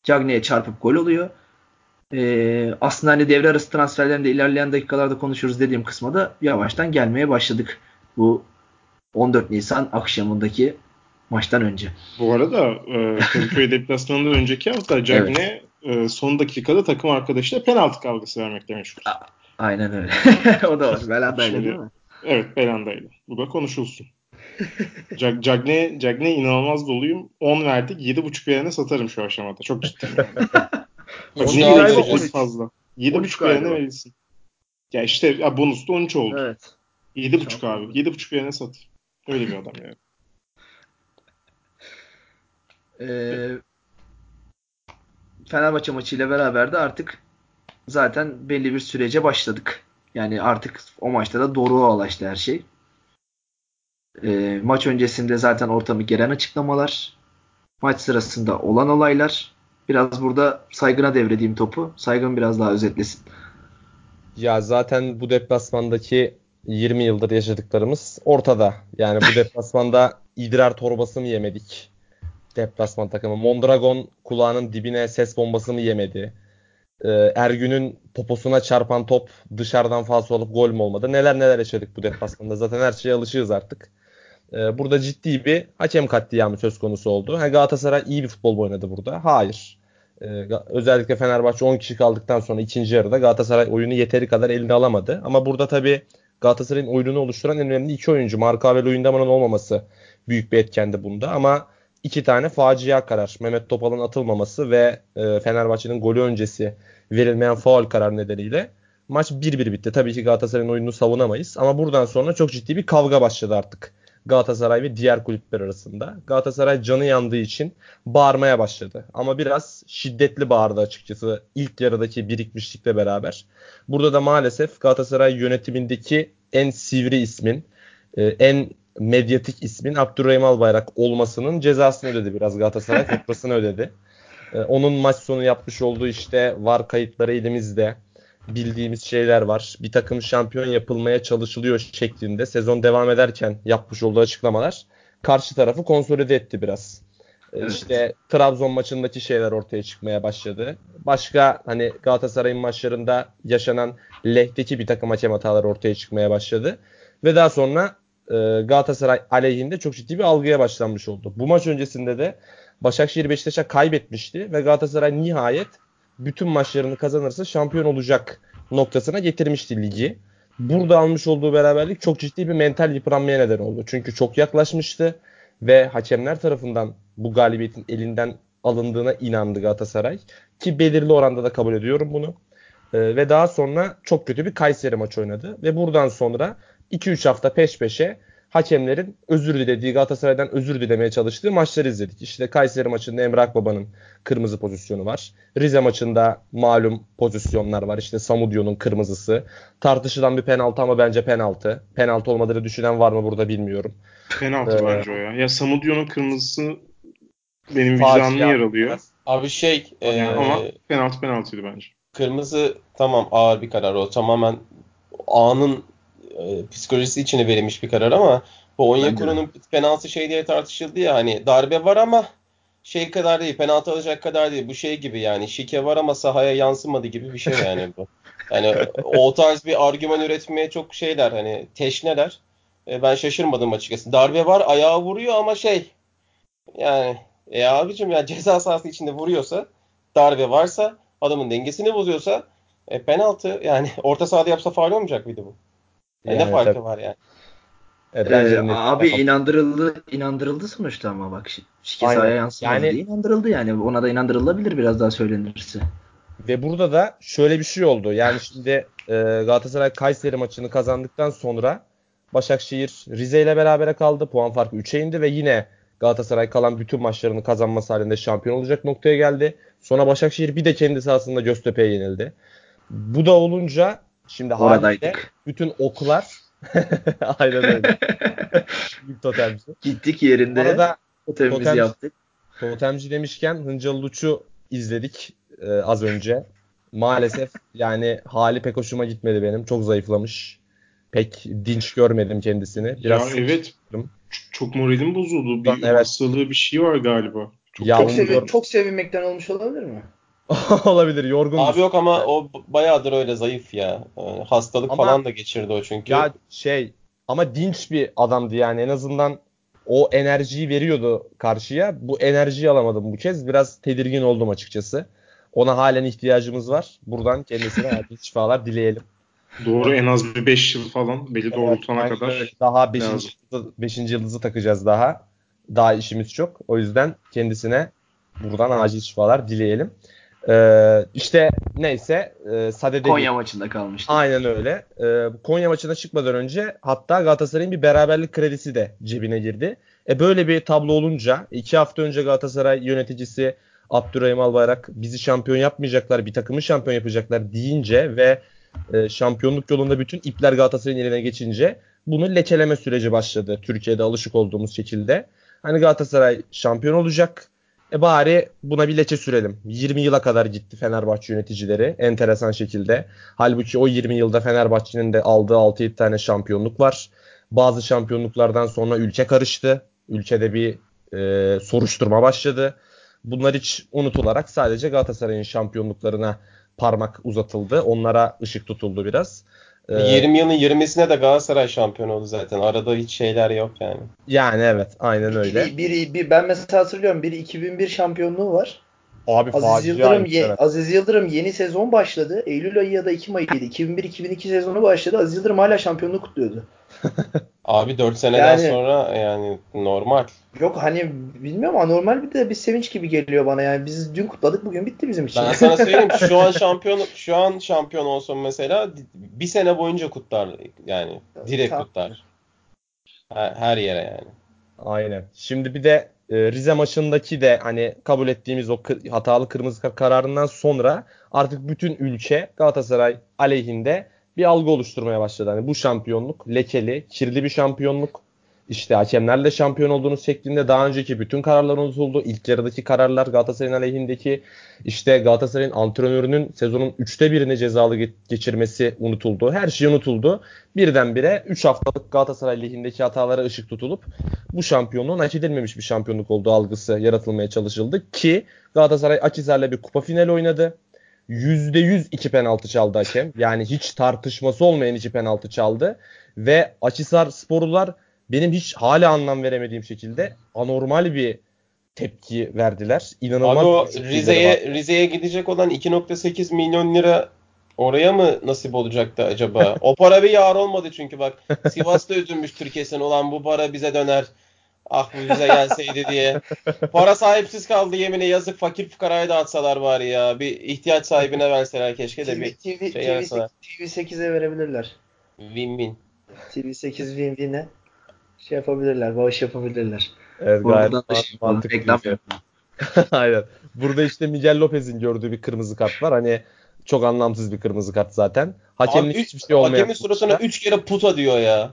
Cagne'ye çarpıp gol oluyor. Ee, aslında hani devre arası transferlerinde ilerleyen dakikalarda konuşuruz dediğim kısma da yavaştan gelmeye başladık. Bu 14 Nisan akşamındaki maçtan önce. Bu arada e, Kadıköy deplasmanından önceki hafta Cagne e, son dakikada takım arkadaşıyla penaltı kavgası vermekle meşgul. Aynen öyle. *laughs* o da var. Belanda'yla Şimdi- değil mi? Evet Belanda'yla. Bu da konuşulsun. Cag- Cagne, Cagne inanılmaz doluyum. 10 verdik. 7.5 yerine satarım şu aşamada. Çok ciddiyim. *laughs* Bak, On ne galiba galiba 13. fazla. 13 7.5 yerine galiba. verilsin. Ya işte ya bonus da 13 oldu. Evet. 7.5 abi. 7.5 yerine sat. Öyle bir adam yani. Ee, Fenerbahçe maçıyla beraber de artık zaten belli bir sürece başladık. Yani artık o maçta da doğruğa ulaştı her şey. Ee, maç öncesinde zaten ortamı gelen açıklamalar, maç sırasında olan olaylar. Biraz burada Saygın'a devredeyim topu. Saygın biraz daha özetlesin. Ya zaten bu deplasmandaki 20 yıldır yaşadıklarımız ortada. Yani bu *laughs* deplasmanda idrar torbası mı yemedik? Deplasman takımı. Mondragon kulağının dibine ses bombası mı yemedi? Ee, Ergün'ün poposuna çarpan top dışarıdan falso olup gol mü olmadı? Neler neler yaşadık bu deplasmanda. Zaten her şeye alışığız artık. Ee, burada ciddi bir hakem katliamı söz konusu oldu. Ha, Galatasaray iyi bir futbol oynadı burada. Hayır. Ga- özellikle Fenerbahçe 10 kişi kaldıktan sonra ikinci yarıda Galatasaray oyunu yeteri kadar eline alamadı. Ama burada tabii Galatasaray'ın oyununu oluşturan en önemli iki oyuncu. Marka ve Luyendama'nın olmaması büyük bir etkendi bunda. Ama iki tane facia karar. Mehmet Topal'ın atılmaması ve e, Fenerbahçe'nin golü öncesi verilmeyen faul karar nedeniyle maç 1-1 bitti. Tabii ki Galatasaray'ın oyununu savunamayız. Ama buradan sonra çok ciddi bir kavga başladı artık. Galatasaray ve diğer kulüpler arasında. Galatasaray canı yandığı için bağırmaya başladı. Ama biraz şiddetli bağırdı açıkçası ilk yarıdaki birikmişlikle beraber. Burada da maalesef Galatasaray yönetimindeki en sivri ismin, e, en medyatik ismin Abdurrahim Albayrak olmasının cezasını ödedi biraz Galatasaray. Faturasını ödedi. E, Onun maç sonu yapmış olduğu işte var kayıtları elimizde bildiğimiz şeyler var. Bir takım şampiyon yapılmaya çalışılıyor şeklinde sezon devam ederken yapmış olduğu açıklamalar karşı tarafı konsolide etti biraz. E, İşte Trabzon maçındaki şeyler ortaya çıkmaya başladı. Başka hani Galatasaray'ın maçlarında yaşanan lehteki bir takım hakem hataları ortaya çıkmaya başladı. Ve daha sonra Galatasaray aleyhinde çok ciddi bir algıya başlanmış oldu. Bu maç öncesinde de Başakşehir Beşiktaş'a kaybetmişti ve Galatasaray nihayet bütün maçlarını kazanırsa şampiyon olacak noktasına getirmişti ligi. Burada almış olduğu beraberlik çok ciddi bir mental yıpranmaya neden oldu. Çünkü çok yaklaşmıştı ve hakemler tarafından bu galibiyetin elinden alındığına inandı Galatasaray. Ki belirli oranda da kabul ediyorum bunu. Ee, ve daha sonra çok kötü bir Kayseri maçı oynadı. Ve buradan sonra 2-3 hafta peş peşe hakemlerin özür dilediği Galatasaray'dan özür dilemeye çalıştığı maçları izledik. İşte Kayseri maçında Emre Akbaba'nın kırmızı pozisyonu var. Rize maçında malum pozisyonlar var. İşte Samudio'nun kırmızısı. Tartışılan bir penaltı ama bence penaltı. Penaltı olmadığını düşünen var mı burada bilmiyorum. Penaltı Ee, bence o ya. Ya Samudio'nun kırmızısı benim vicdanımı yaralıyor. Abi şey e, ama penaltı penaltıydı bence. kırmızı tamam ağır bir karar o. Tamamen anın e, psikolojisi içine verilmiş bir karar ama bu. Onyekuru'nun penaltı şey diye tartışıldı ya hani darbe var ama şey kadar değil penaltı alacak kadar değil bu şey gibi yani şike var ama sahaya yansımadı gibi bir şey yani bu. Yani o tarz bir argüman üretmeye çok şeyler hani teşneler. E, ben şaşırmadım açıkçası. Darbe var ayağı vuruyor ama şey yani e abicim ya ceza sahası içinde vuruyorsa darbe varsa adamın dengesini bozuyorsa e, penaltı yani orta sahada yapsa faul olmayacak mıydı bu? Yani ne farkı var yani? Evet, Ee, bence abi inandırıldı inandırıldı sonuçta ama bak şi- şike Aynen. sahaya yansımadı Yani- diye inandırıldı yani. Ona da inandırılabilir biraz daha söylenirse. Ve burada da şöyle bir şey oldu. Yani şimdi e, Galatasaray Kayseri maçını kazandıktan sonra Başakşehir Rize ile berabere kaldı. Puan farkı 3'e indi ve yine Galatasaray kalan bütün maçlarını kazanması halinde şampiyon olacak noktaya geldi. Sonra Başakşehir bir de kendi sahasında Göztepe'ye yenildi. Bu da olunca şimdi haliyle Oradaydık. bütün oklar *laughs* aynen öyle. *laughs* Büyük totemci. Gittik yerinde arada totemimizi totem- yaptık. Totemci demişken Hıncalı Luç'u izledik e, az önce. Maalesef yani hali pek hoşuma gitmedi benim. Çok zayıflamış. Pek dinç görmedim kendisini. Biraz ya evet. Çok, çok moralim bozuldu. Bir Evet. hastalığı bir şey var galiba. Çok Ya Çok, sevi- çok sevinmekten olmuş olabilir mi? *laughs* olabilir. Yorgun. Abi yok ama o bayağıdır öyle zayıf ya. Ee, hastalık Ama- falan da geçirdi o çünkü. Ya şey ama dinç bir adamdı yani. En azından o enerjiyi veriyordu karşıya. Bu enerjiyi alamadım bu kez. Biraz tedirgin oldum açıkçası. Ona halen ihtiyacımız var. Buradan kendisine *laughs* acil şifalar dileyelim. Doğru en az bir 5 yıl falan beli doğrultana kadar. Daha 5. lazım. Yıldızı, beşinci yıldızı takacağız daha. Daha işimiz çok. O yüzden kendisine buradan acil şifalar dileyelim. Ee, işte neyse e, Sade'de Konya maçında kalmıştı. Aynen öyle. Ee, Konya maçına çıkmadan önce hatta Galatasaray'ın bir beraberlik kredisi de cebine girdi. E böyle bir tablo olunca iki hafta önce Galatasaray yöneticisi Abdurrahim Albayrak bizi şampiyon yapmayacaklar, bir takımı şampiyon yapacaklar deyince ve e, şampiyonluk yolunda bütün ipler Galatasaray'ın eline geçince bunu lekeleme süreci başladı. Türkiye'de alışık olduğumuz şekilde. Hani Galatasaray şampiyon olacak. E bari buna bir leçe sürelim. 20 yıla kadar gitti Fenerbahçe yöneticileri enteresan şekilde. Halbuki o 20 yılda Fenerbahçe'nin de aldığı 6-7 tane şampiyonluk var. Bazı şampiyonluklardan sonra ülke karıştı. Ülkede bir e, soruşturma başladı. Bunlar hiç unutularak sadece Galatasaray'ın şampiyonluklarına parmak uzatıldı. Onlara ışık tutuldu biraz. Ee, 20 yılın 20'sine de Galatasaray şampiyon oldu zaten. Arada hiç şeyler yok yani. Yani evet aynen öyle. Bir, bir, bir- ben mesela hatırlıyorum. Biri 2001 şampiyonluğu var. Abi Aziz Yıldırım, bir ye- sene. Aziz Yıldırım yeni sezon başladı. Eylül ayı ya da Ekim ayıydı. 2001-2002 sezonu başladı. Aziz Yıldırım hala şampiyonluğu kutluyordu. *laughs* Abi 4 seneden Yani- sonra yani normal. Yok hani bilmiyorum anormal bir de bir sevinç gibi geliyor bana yani. Biz dün kutladık bugün bitti bizim için. Ben sana söyleyeyim şu an *laughs* şampiyon şu an şampiyon olsun mesela bir sene boyunca kutlar yani direkt Tamam. kutlar. Her, her yere yani. Aynen. Şimdi bir de e, Rize maçındaki de hani kabul ettiğimiz o hatalı kırmızı kart kararından sonra artık bütün ülke Galatasaray aleyhinde bir algı oluşturmaya başladı. Hani bu şampiyonluk lekeli, kirli bir şampiyonluk. İşte hakemlerle şampiyon olduğunuz şeklinde daha önceki bütün kararlar unutuldu. İlk yarıdaki kararlar Galatasaray'ın aleyhindeki işte Galatasaray'ın antrenörünün sezonun üçte birini cezalı ge- geçirmesi unutuldu. Her şey unutuldu. Birdenbire 3 haftalık Galatasaray lehindeki hatalara ışık tutulup bu şampiyonluğun hak edilmemiş bir şampiyonluk olduğu algısı yaratılmaya çalışıldı ki Galatasaray Akhisar'la bir kupa finali oynadı. %100 iki penaltı çaldı hakem. Yani hiç tartışması olmayan iki penaltı çaldı. Ve Akhisar sporlular benim hiç hala anlam veremediğim şekilde anormal bir tepki verdiler. İnanılmaz Abi o Rize'ye. Rize'ye gidecek olan 2.8 milyon lira oraya mı nasip olacaktı acaba? o para bir yar olmadı çünkü bak *laughs* Sivas'ta üzülmüştür kesin olan bu para bize döner. Ah bu bize gelseydi diye. Para sahipsiz kaldı yemine yazık fakir fukaraya dağıtsalar bari ya. Bir ihtiyaç sahibine verseler keşke de TV, bir TV, şey TV, yapsalar. TV8'e verebilirler. win-win. TV8 Win-Win'e şey yapabilirler, bağış yapabilirler. Evet, gayet da şey mantıklı. reklam şey. *laughs* Aynen. Burada işte Miguel Lopez'in gördüğü bir kırmızı kart var. Hani çok anlamsız bir kırmızı kart zaten. Hakemlik Abi, hiçbir şey olmayan. Hakemin suratına 3 kere puta diyor ya.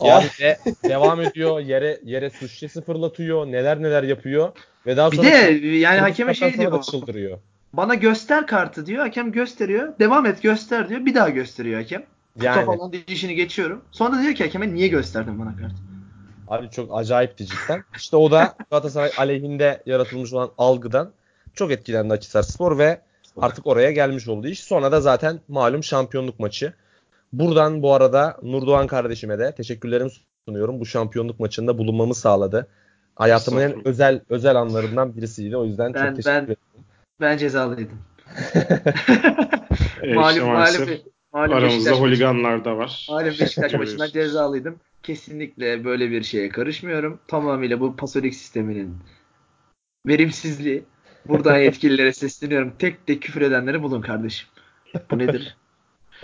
Abi de devam ediyor. Yere yere su şişesi fırlatıyor. Neler neler yapıyor. Ve daha Bir sonra de yani hakeme şey diyor. çıldırıyor. Bana göster kartı diyor. Hakem gösteriyor. Devam et göster diyor. Bir daha gösteriyor hakem. Yani. Yani. falan dişini geçiyorum. Sonra da diyor ki hakeme niye gösterdin bana kartı? Abi çok acayipti cidden. İşte o da Galatasaray aleyhinde yaratılmış olan algıdan çok etkilendi Akhisarspor ve artık oraya gelmiş oldu iş. Sonra da zaten malum şampiyonluk maçı. Buradan bu arada Nurdoğan kardeşime de teşekkürlerimi sunuyorum. Bu şampiyonluk maçında bulunmamı sağladı. Hayatımın en özel özel anlarından birisiydi. O yüzden Ben- çok teşekkür ben- ederim. Ben cezalıydım. Evet, *laughs* malum, malum, Malum Aramızda holiganlar da var. Malum Beşiktaş maçından cezalıydım. Kesinlikle böyle bir şeye karışmıyorum. Tamamıyla bu pasolik sisteminin verimsizliği. Buradan *laughs* yetkililere sesleniyorum. Tek tek küfür edenleri bulun kardeşim. Bu nedir?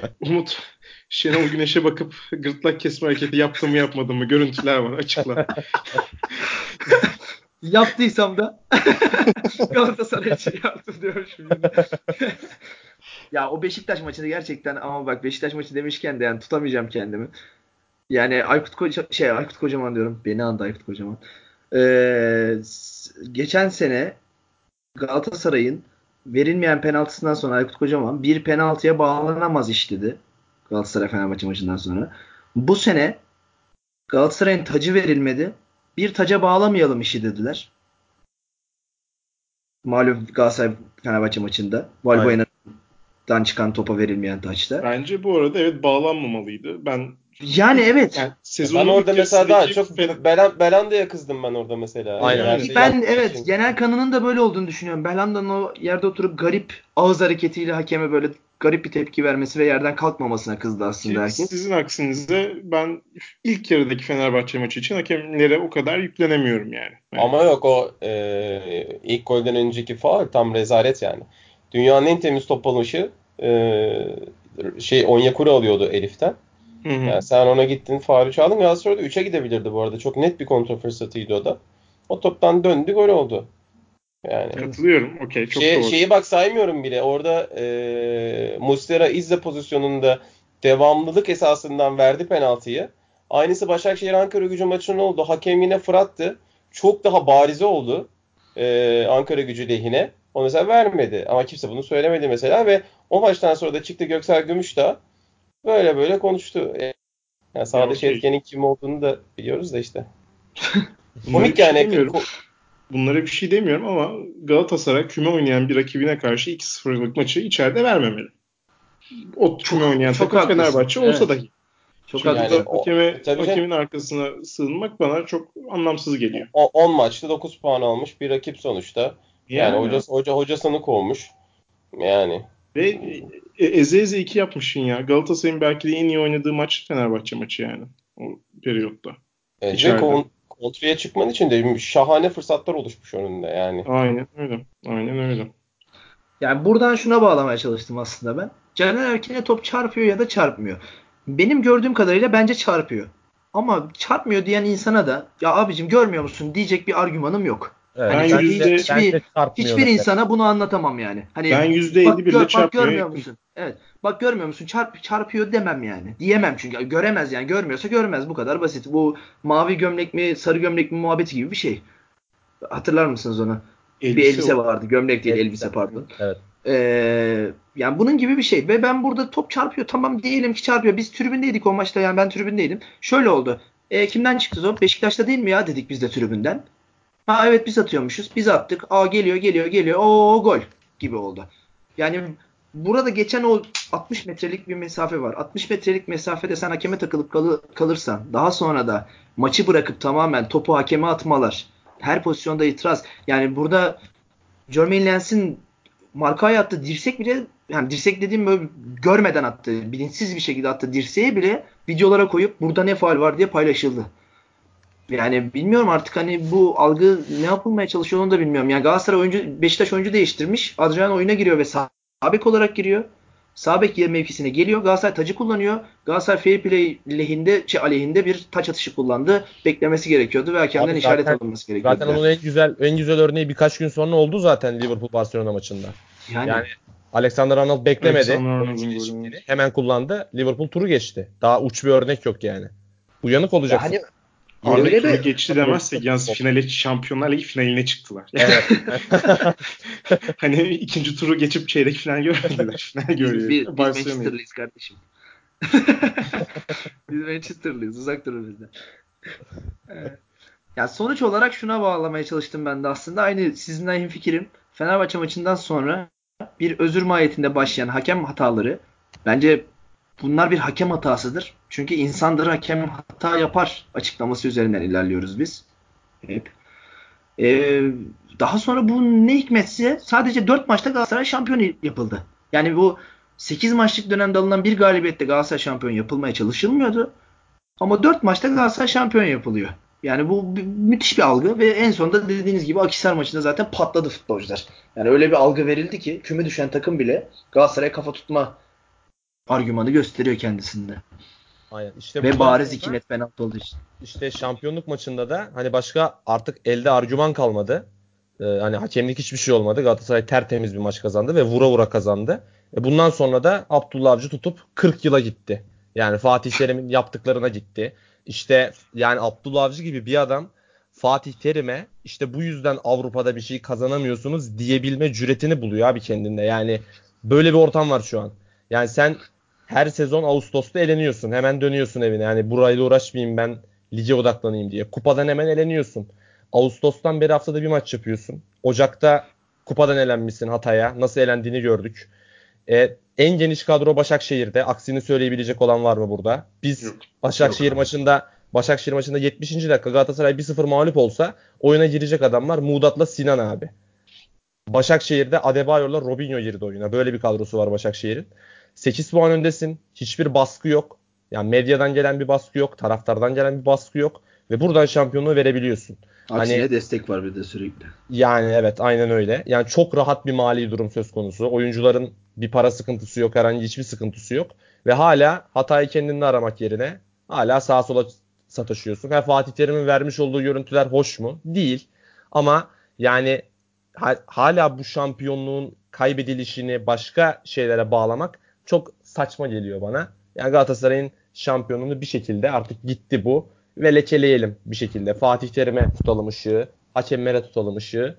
*laughs* Umut Şenol Güneş'e bakıp gırtlak kesme hareketi yaptım mı yapmadım mı görüntüler var açıkla. *laughs* Yaptıysam da *laughs* Galatasaray için yaptım diyorum şimdi. *laughs* ya o Beşiktaş maçını gerçekten ama bak Beşiktaş maçı demişken de yani tutamayacağım kendimi. Yani Aykut Koca, şey Aykut Kocaman diyorum. Beni andı Aykut Kocaman. Ee, geçen sene Galatasaray'ın verilmeyen penaltısından sonra Aykut Kocaman bir penaltıya bağlanamaz iş dedi. Galatasaray Fenerbahçe maçından sonra. Bu sene Galatasaray'ın tacı verilmedi. Bir taca bağlamayalım işi dediler. Malum Galatasaray Fenerbahçe maçında. Valbuena'dan çıkan topa verilmeyen taçta. Bence bu arada evet bağlanmamalıydı. Ben Yani evet. yani sezonun Ben orada mesela daha çok fen- Belan, Belanda'ya kızdım ben orada mesela. Aynen. Her şeyi ben evet için. genel kanının da böyle olduğunu düşünüyorum. Belhanda'nın o yerde oturup garip ağız hareketiyle hakeme böyle garip bir tepki vermesi ve yerden kalkmamasına kızdı aslında herkes. Sizin aksinize ben ilk yarıdaki Fenerbahçe maçı için hakemlere o kadar yüklenemiyorum yani. Yani Ama yok o e, ilk golden önceki faul tam rezalet yani. Dünyanın en temiz top alışı e, şey Onyekuru alıyordu Elif'ten. Hı hı. Yani sen ona gittin faulü çaldın. Galatasaray'da 3'e gidebilirdi bu arada. Çok net bir kontra fırsatıydı o da. O toptan döndü gol oldu. Yani Katılıyorum. Okey çok şey, doğru. şeyi bak saymıyorum bile. Orada e, Muslera izle pozisyonunda devamlılık esasından verdi penaltıyı. Aynısı Başakşehir Ankara gücü maçının oldu. Hakem yine Fırat'tı. Çok daha barize oldu. e, Ankara gücü lehine. O mesela vermedi. Ama kimse bunu söylemedi mesela ve o maçtan sonra da çıktı Göksel Gümüşdağ böyle böyle konuştu. E, yani sahadaki okey. etkenin kim olduğunu da biliyoruz da işte. *laughs* Komik yani. Bunlara bir şey demiyorum ama Galatasaray küme oynayan bir rakibine karşı 2-0'lık maçı içeride vermemeli. O küme oynayan çok takım haklısın. Fenerbahçe olsa Evet. dahi. Çok Çünkü. Yani o- hakeme, tabii canım. hakemin arkasına sığınmak bana çok anlamsız geliyor. O- 10 maçta 9 puan almış bir rakip sonuçta. Yani, Yani, hoca, hoca hocasını kovmuş. Yani Ve e, eze eze iki yapmışsın ya. Galatasaray'ın belki de en iyi oynadığı maç Fenerbahçe maçı yani. O periyotta. e, ve İçeride. Kontraya çıkman için de şahane fırsatlar oluşmuş önünde yani. Aynen öyle. Aynen öyle. Yani buradan şuna bağlamaya çalıştım aslında ben. Caner Erkin'e top çarpıyor ya da çarpmıyor. Benim gördüğüm kadarıyla bence çarpıyor. Ama çarpmıyor diyen insana da ya abicim görmüyor musun diyecek bir argümanım yok. Evet, Ben bence- yüzde- hiçbir- Hiçbir insana bunu anlatamam yani. Hani Ben %50 bak, bile gör- bak çarpmıyor. görmüyor musun? Evet. Bak görmüyor musun? Çarp çarpıyor demem yani. Diyemem çünkü göremez yani. Görmüyorsa görmez bu kadar basit. Bu mavi gömlek mi, sarı gömlek mi muhabbeti gibi bir şey. Hatırlar mısınız onu? bir elbise var. vardı. Gömlek değil, Elbise. elbise pardon. Evet. Ee, yani bunun gibi bir şey ve ben burada top çarpıyor tamam diyelim ki çarpıyor. Biz tribündeydik o maçta yani ben tribündeydim. Şöyle oldu. E, kimden çıktı top? Beşiktaş'ta değil mi ya dedik biz de tribünden. Ha evet biz atıyormuşuz. Biz attık. Aa geliyor geliyor geliyor. Oo gol gibi oldu. Yani burada geçen o 60 metrelik bir mesafe var. 60 metrelik mesafede sen hakeme takılıp kalı- kalırsan daha sonra da maçı bırakıp tamamen topu hakeme atmalar. Her pozisyonda itiraz. Yani burada Jermaine Lens'in markaya attığı dirsek bile yani dirsek dediğim böyle görmeden attı. Bilinçsiz bir şekilde attı dirseği bile videolara koyup burada ne faal var diye paylaşıldı. Yani bilmiyorum artık hani bu algı ne yapılmaya çalışıyor onu da bilmiyorum. Yani Galatasaray oyuncu Beşiktaş oyuncu değiştirmiş. Adrian oyuna giriyor ve sağ bek olarak giriyor. Sağ bek yer mevkisine geliyor. Galatasaray tacı kullanıyor. Galatasaray fair play lehinde, şey, aleyhinde bir taç atışı kullandı. Beklemesi gerekiyordu ve hakemden Abi işaret zaten- alınması gerekiyordu. Zaten onun en güzel en güzel örneği birkaç gün sonra oldu zaten Liverpool Barcelona maçında. yani, Yani Alexander Arnold beklemedi. Alexander. Hemen kullandı. Liverpool turu geçti. Daha uç bir örnek yok yani. Uyanık olacaksın. yani Arda Öyle turu de- geçti demezsek yalnız finale Şampiyonlar Ligi finaline çıktılar. Evet. *laughs* hani ikinci turu geçip çeyrek final görmediler. Final görüyor. Biz, biz. Manchester'lıyız kardeşim. *laughs* biz Manchester'lıyız. Uzak durun bizden. Evet. ya sonuç olarak şuna bağlamaya çalıştım ben de aslında. Aynı sizinle hemfikirim. Fenerbahçe maçından sonra bir özür mahiyetinde başlayan hakem hataları bence bunlar bir hakem hatasıdır. Çünkü insandır hakem hata yapar açıklaması üzerinden ilerliyoruz biz. Hep. Ee, daha sonra bu ne hikmetse sadece 4 maçta Galatasaray şampiyon yapıldı. Yani bu 8 maçlık dönemde alınan bir galibiyette Galatasaray şampiyon yapılmaya çalışılmıyordu. Ama 4 maçta Galatasaray şampiyon yapılıyor. Yani bu müthiş bir algı ve en sonunda dediğiniz gibi Akisar maçında zaten patladı futbolcular. Yani öyle bir algı verildi ki küme düşen takım bile Galatasaray'a kafa tutma argümanı gösteriyor kendisinde. Aynen. İşte ve bariz iki net penaltı olduğu için. işte şampiyonluk maçında da hani başka artık elde argüman kalmadı. Ee, hani hakemlik hiçbir şey olmadı. Galatasaray tertemiz bir maç kazandı ve vura vura kazandı. E bundan sonra da Abdullah Avcı tutup 40 yıla gitti. Yani Fatih Terim'in yaptıklarına gitti. İşte yani Abdullah Avcı gibi bir adam Fatih Terim'e işte bu yüzden Avrupa'da bir şey kazanamıyorsunuz diyebilme cüretini buluyor abi kendinde. Yani böyle bir ortam var şu an. Yani sen her sezon Ağustos'ta eleniyorsun. Hemen dönüyorsun evine. Yani burayla uğraşmayayım ben lige odaklanayım diye. Kupadan hemen eleniyorsun. Ağustos'tan beri haftada bir maç yapıyorsun. Ocak'ta kupadan elenmişsin Hatay'a. Nasıl elendiğini gördük. E, en geniş kadro Başakşehir'de. Aksini söyleyebilecek olan var mı burada? Biz Yok. Başakşehir maçında Başakşehir maçında 70. dakika Galatasaray 1-0 mağlup olsa oyuna girecek adamlar Muğdat'la Sinan abi. Başakşehir'de Adebayor'la Robinho girdi oyuna. Böyle bir kadrosu var Başakşehir'in. 8 puan öndesin. Hiçbir baskı yok. Yani medyadan gelen bir baskı yok. Taraftardan gelen bir baskı yok. Ve buradan şampiyonluğu verebiliyorsun. Aksine Hani- destek var bir de sürekli. Yani evet aynen öyle. Yani çok rahat bir mali durum söz konusu. Oyuncuların bir para sıkıntısı yok. Herhangi hiçbir sıkıntısı yok. Ve hala hatayı kendinde aramak yerine hala sağa sola sataşıyorsun. Ha, Fatih Terim'in vermiş olduğu görüntüler hoş mu? Değil. Ama yani ha- hala bu şampiyonluğun kaybedilişini başka şeylere bağlamak çok saçma geliyor bana. Yani Galatasaray'ın şampiyonluğunu bir şekilde artık gitti bu ve lekeleyelim bir şekilde. Fatih Terim'e tutalım ışığı, hakemlere tutalım ışığı.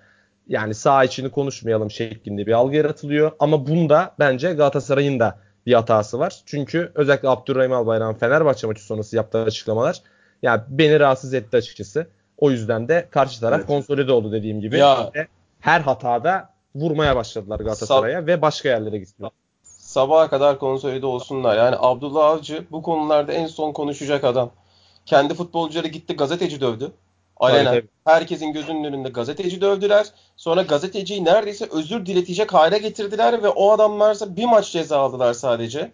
Yani sağ içini konuşmayalım şeklinde bir algı yaratılıyor. Ama bunda bence Galatasaray'ın da bir hatası var. Çünkü özellikle Abdurrahim Albayrak'ın Fenerbahçe maçı sonrası yaptığı açıklamalar yani beni rahatsız etti açıkçası. O yüzden de karşı taraf Evet. konsolide oldu dediğim gibi. Ya. Her hatada vurmaya başladılar Galatasaray'a ve başka yerlere gittiler. Sabaha kadar konsolide olsunlar. Yani Abdullah Avcı bu konularda en son konuşacak adam. Kendi futbolcuları gitti gazeteci dövdü. Alenen. Tabii, tabii. Herkesin gözünün önünde gazeteci dövdüler. Sonra gazeteciyi neredeyse özür diletecek hale getirdiler ve o adamlarsa bir maç ceza aldılar sadece.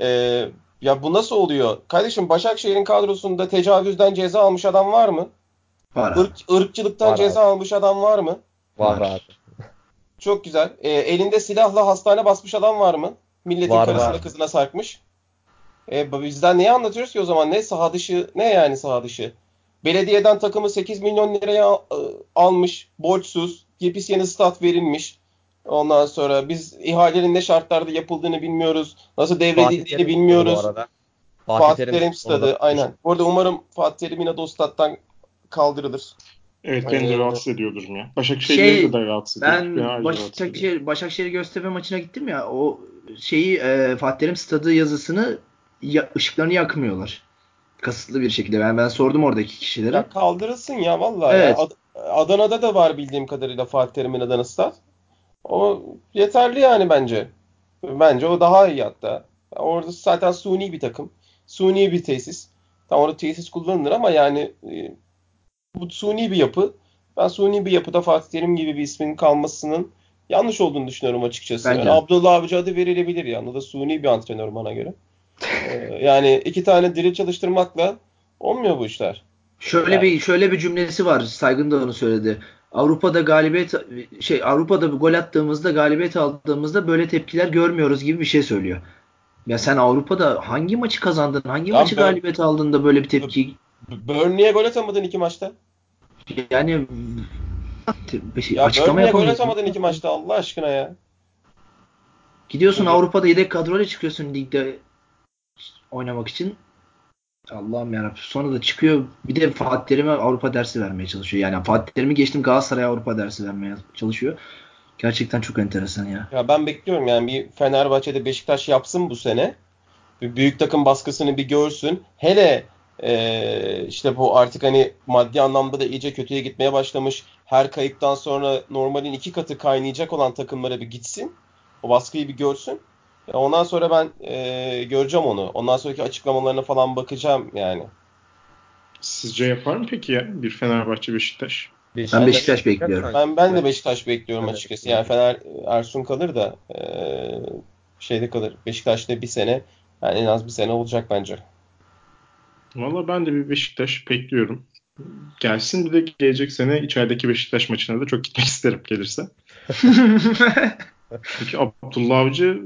Ee, ya bu nasıl oluyor? Kardeşim Başakşehir'in kadrosunda tecavüzden ceza almış adam var mı? Var. abi. Irk, ırkçılıktan Var ceza almış adam var mı? Var Var. abi. Çok güzel. Ee, elinde silahla hastane basmış adam var mı? Milletin Var, karısına var. kızına sarkmış. Ee, bizden neyi anlatıyoruz ki o zaman? Ne saha dışı, ne yani saha dışı? Belediyeden takımı 8 milyon liraya al- almış, borçsuz, yepis yeni stat verilmiş. Ondan sonra biz ihalenin ne şartlarda yapıldığını bilmiyoruz. Nasıl Fatih devredildiğini bilmiyoruz. arada. Fatih, Terim stadı, aynen. Bu arada umarım Fatih Terim yine de o stat'tan kaldırılır. Evet beni de rahatsız ediyor durum ya. Başakşehir'i Şey, de rahatsız ediyor. Ben. Başakşehir, Başakşehir Göztepe maçına gittim ya o şeyi e, Fatih Terim stadı yazısını ya, ışıklarını yakmıyorlar. Kasıtlı bir şekilde. Ben ben sordum oradaki kişilere. Ya kaldırılsın ya vallahi. Evet. Ya Ad- Adana'da da var bildiğim kadarıyla Fatih Terim'in Adana stat. O yeterli yani bence. Bence o daha iyi hatta. Orada zaten suni bir takım. Suni bir tesis. Tam orada tesis kullanılır ama yani e, bu suni bir yapı. Ben suni bir yapıda Fatih Terim gibi bir ismin kalmasının yanlış olduğunu düşünüyorum açıkçası. Bence Yani. Abdullah Avcı adı verilebilir yani. O da suni bir antrenör bana göre. Ee, yani iki tane diri çalıştırmakla olmuyor bu işler. Şöyle Yani- bir şöyle bir cümlesi var. Saygın da onu söyledi. Avrupa'da galibiyet şey Avrupa'da bir gol attığımızda galibiyet aldığımızda böyle tepkiler görmüyoruz gibi bir şey söylüyor. Ya sen Avrupa'da hangi maçı kazandın? Hangi Ya maçı ben- galibiyet aldın da böyle bir tepki Burnley'e gol atamadın iki maçta. yani şey, Ya açıklama Burnley'e gol atamadın iki maçta Allah aşkına ya. Gidiyorsun Evet. Avrupa'da yedek kadroyla çıkıyorsun ligde oynamak için. Allah'ım yarabbim. Sonra da çıkıyor bir de Fatih Terim'e Avrupa dersi vermeye çalışıyor. Yani Fatih Terim'i geçtim Galatasaray'a Avrupa dersi vermeye çalışıyor. Gerçekten çok enteresan ya. Ya ben bekliyorum yani bir Fenerbahçe'de Beşiktaş yapsın bu sene. Bir büyük takım baskısını bir görsün. Hele eee, işte bu artık hani maddi anlamda da iyice kötüye gitmeye başlamış. Her kayıptan sonra normalin iki katı kaynayacak olan takımlara bir gitsin. O baskıyı bir görsün. Ya ondan sonra ben eee, göreceğim onu. Ondan sonraki açıklamalarına falan bakacağım yani. Sizce yapar mı peki ya bir Fenerbahçe Beşiktaş? Ben Beşiktaş bekliyorum. Ben ben de Beşiktaş bekliyorum Evet. açıkçası. Yani Fener Ersun kalır da eee, şeyde kalır. Beşiktaş'ta bir sene yani en az bir sene olacak bence. Valla ben de bir Beşiktaş bekliyorum. Gelsin bir de gelecek sene içerideki Beşiktaş maçına da çok gitmek *laughs* isterim gelirse. *laughs* Çünkü Abdullah Avcı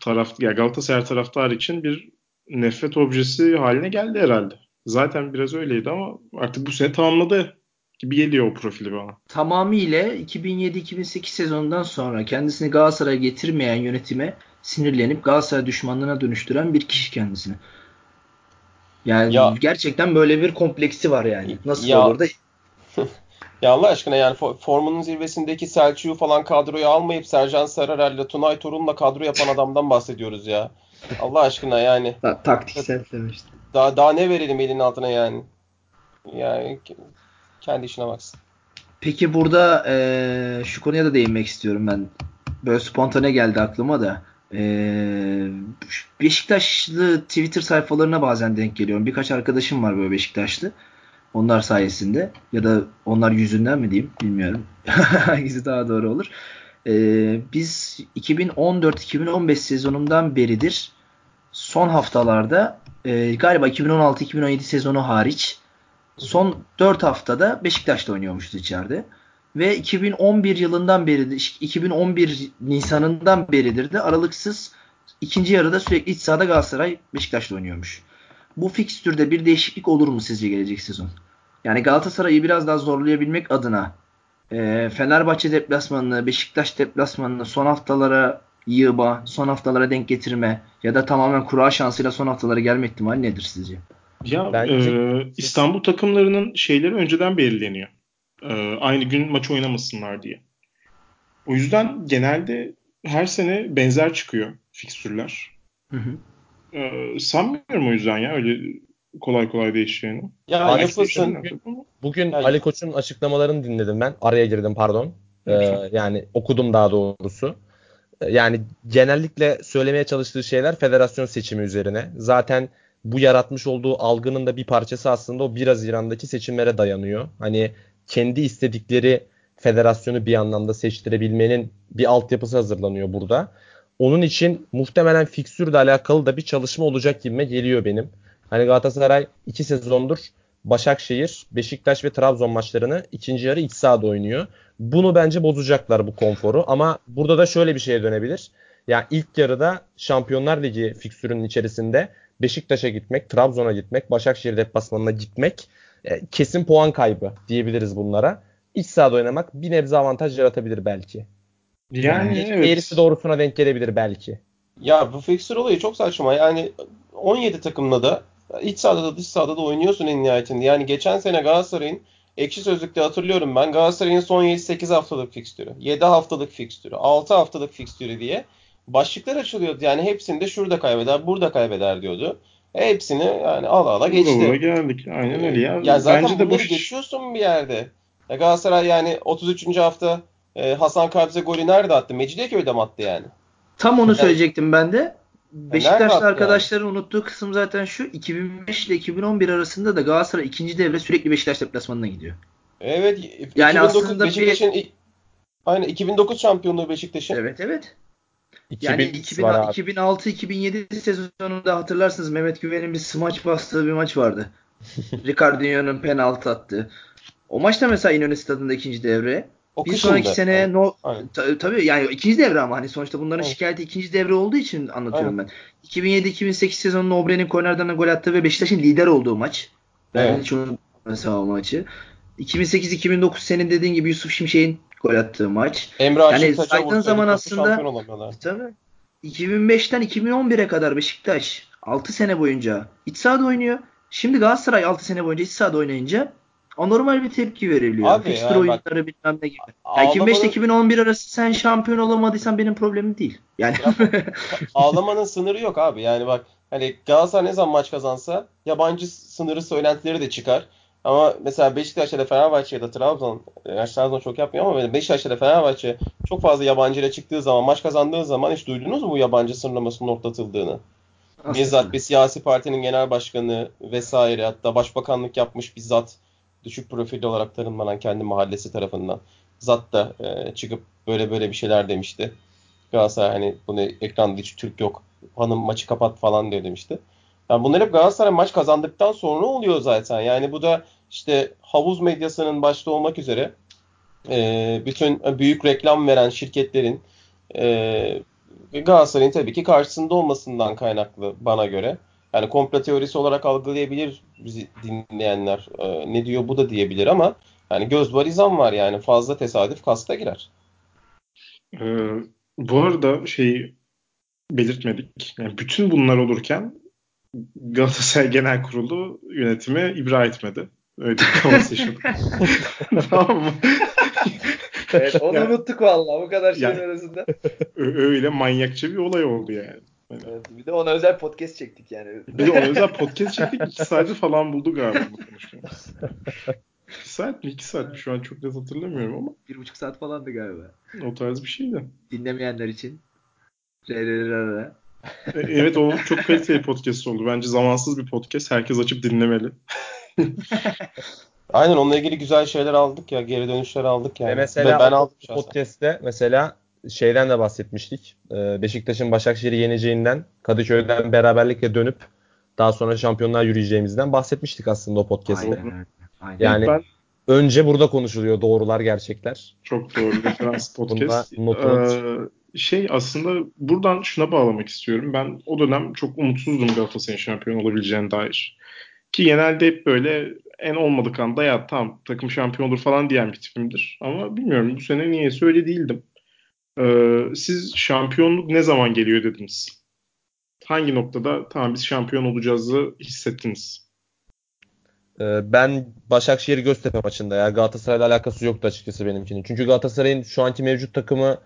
taraf, ya Galatasaray taraftarı için bir nefret objesi haline geldi herhalde. Zaten biraz öyleydi ama artık bu sene tamamladı gibi geliyor o profili bana. Tamamıyla 2007-2008 sezonundan sonra kendisini Galatasaray'a getirmeyen yönetime sinirlenip Galatasaray düşmanlığına dönüştüren bir kişi kendisini. Yani ya, gerçekten böyle bir kompleksi var yani. Nasıl ya, olur da *laughs* Ya Allah aşkına yani formunun zirvesindeki Selçuk'u falan kadroya almayıp Sercan Sararel'le Tunay Torun'la kadro yapan adamdan bahsediyoruz ya. Allah aşkına yani. Ta- taktiksel demiştim. Daha, daha ne verelim elin altına yani. Yani kendi işine baksın. Peki burada e, şu konuya da değinmek istiyorum ben. Böyle spontane geldi aklıma da. E, Beşiktaşlı Twitter sayfalarına bazen denk geliyorum. Birkaç arkadaşım var böyle Beşiktaşlı. Onlar sayesinde ya da onlar yüzünden mi diyeyim bilmiyorum. *laughs* Hangisi daha doğru olur. Ee, biz 2014-2015 sezonundan beridir son haftalarda e, galiba 2016-2017 sezonu hariç son 4 haftada Beşiktaş'ta oynuyormuşuz içeride. Ve 2011 yılından beri 2011 Nisan'ından beridir de aralıksız ikinci yarıda sürekli iç sahada Galatasaray Beşiktaş'ta oynuyormuş. Bu fikstürde bir değişiklik olur mu sizce gelecek sezon? Yani Galatasaray'ı biraz daha zorlayabilmek adına e, Fenerbahçe deplasmanını, Beşiktaş deplasmanını son haftalara yığma, son haftalara denk getirme ya da tamamen kura şansıyla son haftalara gelme ihtimali nedir sizce? Ya Bence... e, İstanbul takımlarının şeyleri önceden belirleniyor. E, aynı gün maç oynamasınlar diye. O yüzden genelde her sene benzer çıkıyor fikstürler. Hı hı. E, sanmıyorum o yüzden ya öyle kolay kolay değişeceğini. Ya Ali yapılsın. Bugün, bugün yani. Ali Koç'un açıklamalarını dinledim ben. Araya girdim pardon. Ee, yani okudum daha doğrusu. Ee, yani genellikle söylemeye çalıştığı şeyler federasyon seçimi üzerine. Zaten bu yaratmış olduğu algının da bir parçası aslında o 1 Haziran'daki seçimlere dayanıyor. Hani kendi istedikleri federasyonu bir anlamda seçtirebilmenin bir altyapısı hazırlanıyor burada. Onun için muhtemelen fiksürle alakalı da bir çalışma olacak gibime geliyor benim. Hani Galatasaray 2 sezondur Başakşehir, Beşiktaş ve Trabzon maçlarını ikinci yarı iç sahada oynuyor. Bunu bence bozacaklar bu konforu ama burada da şöyle bir şeye dönebilir. Yani ilk yarıda Şampiyonlar Ligi fiksürünün içerisinde Beşiktaş'a gitmek, Trabzon'a gitmek, Başakşehir deplasmanına gitmek e, kesin puan kaybı diyebiliriz bunlara. İç sahada oynamak bir nebze avantaj yaratabilir belki. Yani, yani evet. eğrisi doğrusuna denk gelebilir belki. Ya bu fiksür olayı çok saçma. Yani 17 takımla da iç sahada da dış sahada da oynuyorsun en nihayetinde. Yani geçen sene Galatasaray'ın ekşi sözlükte hatırlıyorum ben Galatasaray'ın son 8 haftalık fikstürü, 7 haftalık fikstürü, 6 haftalık fikstürü diye başlıklar açılıyordu. Yani hepsini de şurada kaybeder, burada kaybeder diyordu. Hepsini yani ala ala geçti. Buraya geldik. Aynen öyle ya. Ya zaten Bence de boş... geçiyorsun bir yerde. Ya Galatasaray yani 33. hafta e, Hasan Kabze golü nerede attı? Mecidiyeköy'de mi attı yani? Tam onu söyleyecektim ben de. Beşiktaşlı arkadaşların yani? unuttuğu kısım zaten şu. 2005 ile 2011 arasında da Galatasaray ikinci devre sürekli Beşiktaş deplasmanına gidiyor. Evet. Yani 2009 aslında Beşiktaş'ın bir... Aynen 2009 şampiyonluğu Beşiktaş'ın. Evet evet. Yani 2006-2007 sezonunda hatırlarsınız Mehmet Güven'in bir smaç bastığı bir maç vardı. *laughs* Ricardinho'nun penaltı attı. O maçta mesela İnönü Stadı'nda ikinci devre. O bir sonraki sene yani. no ta, tabii yani ikinci devre ama hani sonuçta bunların evet. şikayeti ikinci devre olduğu için anlatıyorum Aynen. ben. 2007-2008 sezonunda Obre'nin kornerden gol attığı ve Beşiktaş'ın lider olduğu maç. Ben evet. hiç mesela o maçı. 2008-2009 senin dediğin gibi Yusuf Şimşek'in gol attığı maç. Emre yani saydığın zaman aslında tabii 2005'ten 2011'e kadar Beşiktaş 6 sene boyunca iç sahada oynuyor. Şimdi Galatasaray 6 sene boyunca iç sahada oynayınca anormal bir tepki veriliyor. Abi Fixture yani oyunları bak, bilmem ne gibi. Yani 2005 2011 arası sen şampiyon olamadıysan benim problemim değil. Yani ağlamanın sınırı yok abi. Yani bak hani Galatasaray ne zaman maç kazansa yabancı sınırı söylentileri de çıkar. Ama mesela Beşiktaş'ta da Fenerbahçe ya da Trabzon, yani Trabzon çok yapmıyor ama Beşiktaş'ta da Fenerbahçe çok fazla yabancı ile çıktığı zaman, maç kazandığı zaman hiç duydunuz mu bu yabancı sınırlamasının ortatıldığını? Bizzat bir siyasi partinin genel başkanı vesaire hatta başbakanlık yapmış bizzat düşük profilli olarak tanımlanan kendi mahallesi tarafından. Zat da e, çıkıp böyle böyle bir şeyler demişti. Galatasaray hani bunu ekranda hiç Türk yok. Hanım maçı kapat falan diyor demişti. Yani bunlar hep Galatasaray maç kazandıktan sonra oluyor zaten. Yani bu da işte havuz medyasının başta olmak üzere e, bütün büyük reklam veren şirketlerin e, Galatasaray'ın tabii ki karşısında olmasından kaynaklı bana göre. Yani komplo teorisi olarak algılayabilir bizi dinleyenler. E, ne diyor bu da diyebilir ama yani göz var izan var yani fazla tesadüf kasta girer. Ee, bu arada şeyi belirtmedik. Yani bütün bunlar olurken Galatasaray Genel Kurulu yönetimi ibra etmedi. Öyle bir yaşadık. *laughs* tamam mı? evet onu yani, unuttuk vallahi bu kadar şeyin yani, arasında. Öyle manyakça bir olay oldu yani. yani. Evet, bir de ona özel podcast çektik yani. Bir de ona özel podcast çektik. 2 saati falan buldu galiba bu konuşmamız. 2 saat mi? 2 saat mi? Şu an çok net hatırlamıyorum ama. Bir buçuk saat falandı galiba. O tarz bir şeydi. Dinlemeyenler için. Re re re re. E, evet o çok kaliteli podcast oldu. Bence zamansız bir podcast. Herkes açıp dinlemeli. Aynen onunla ilgili güzel şeyler aldık ya. Geri dönüşler aldık yani. Ve mesela Ve ben aldım podcast'te mesela şeyden de bahsetmiştik. Ee, Beşiktaş'ın Başakşehir'i yeneceğinden, Kadıköy'den beraberlikle dönüp daha sonra şampiyonlar yürüyeceğimizden bahsetmiştik aslında o podcast'te. Aynen. Aynen. Yani ben, önce burada konuşuluyor doğrular, gerçekler. Çok doğru referans podcast. ee, şey aslında buradan şuna bağlamak istiyorum. Ben o dönem çok umutsuzdum Galatasaray'ın şampiyon olabileceğine dair. Ki genelde hep böyle en olmadık anda ya tamam takım şampiyon olur falan diyen bir tipimdir. Ama bilmiyorum bu sene niye öyle değildim. Ee, siz şampiyonluk ne zaman geliyor dediniz? Hangi noktada tamam biz şampiyon olacağızı hissettiniz? Ee, ben Başakşehir Göztepe maçında ya Galatasaray'la alakası yoktu açıkçası benimkinin. Çünkü Galatasaray'ın şu anki mevcut takımı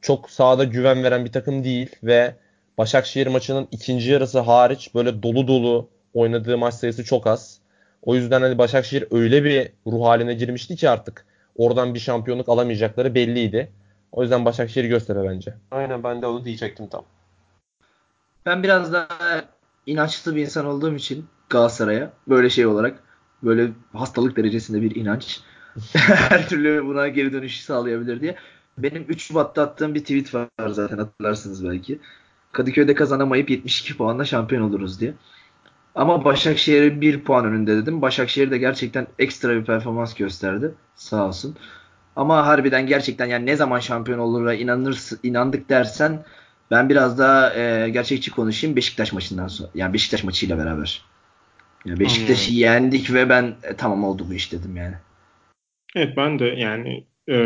çok sahada güven veren bir takım değil ve Başakşehir maçının ikinci yarısı hariç böyle dolu dolu oynadığı maç sayısı çok az. O yüzden hani Başakşehir öyle bir ruh haline girmişti ki artık oradan bir şampiyonluk alamayacakları belliydi. O yüzden Başakşehir Göztepe bence. Aynen ben de onu diyecektim tam. Ben biraz daha inançlı bir insan olduğum için Galatasaray'a böyle şey olarak böyle hastalık derecesinde bir inanç *laughs* her türlü buna geri dönüş sağlayabilir diye. Benim 3 Şubat'ta attığım bir tweet var zaten hatırlarsınız belki. Kadıköy'de kazanamayıp 72 puanla şampiyon oluruz diye. Ama Başakşehir'e bir puan önünde dedim. Başakşehir de gerçekten ekstra bir performans gösterdi. Sağ olsun. Ama harbiden gerçekten yani ne zaman şampiyon olur ve inanır, inandık dersen ben biraz daha e, gerçekçi konuşayım Beşiktaş maçından sonra. Yani Beşiktaş maçıyla beraber. Yani Beşiktaş'ı yendik ve ben e, tamam oldu bu iş dedim yani. Evet ben de yani e,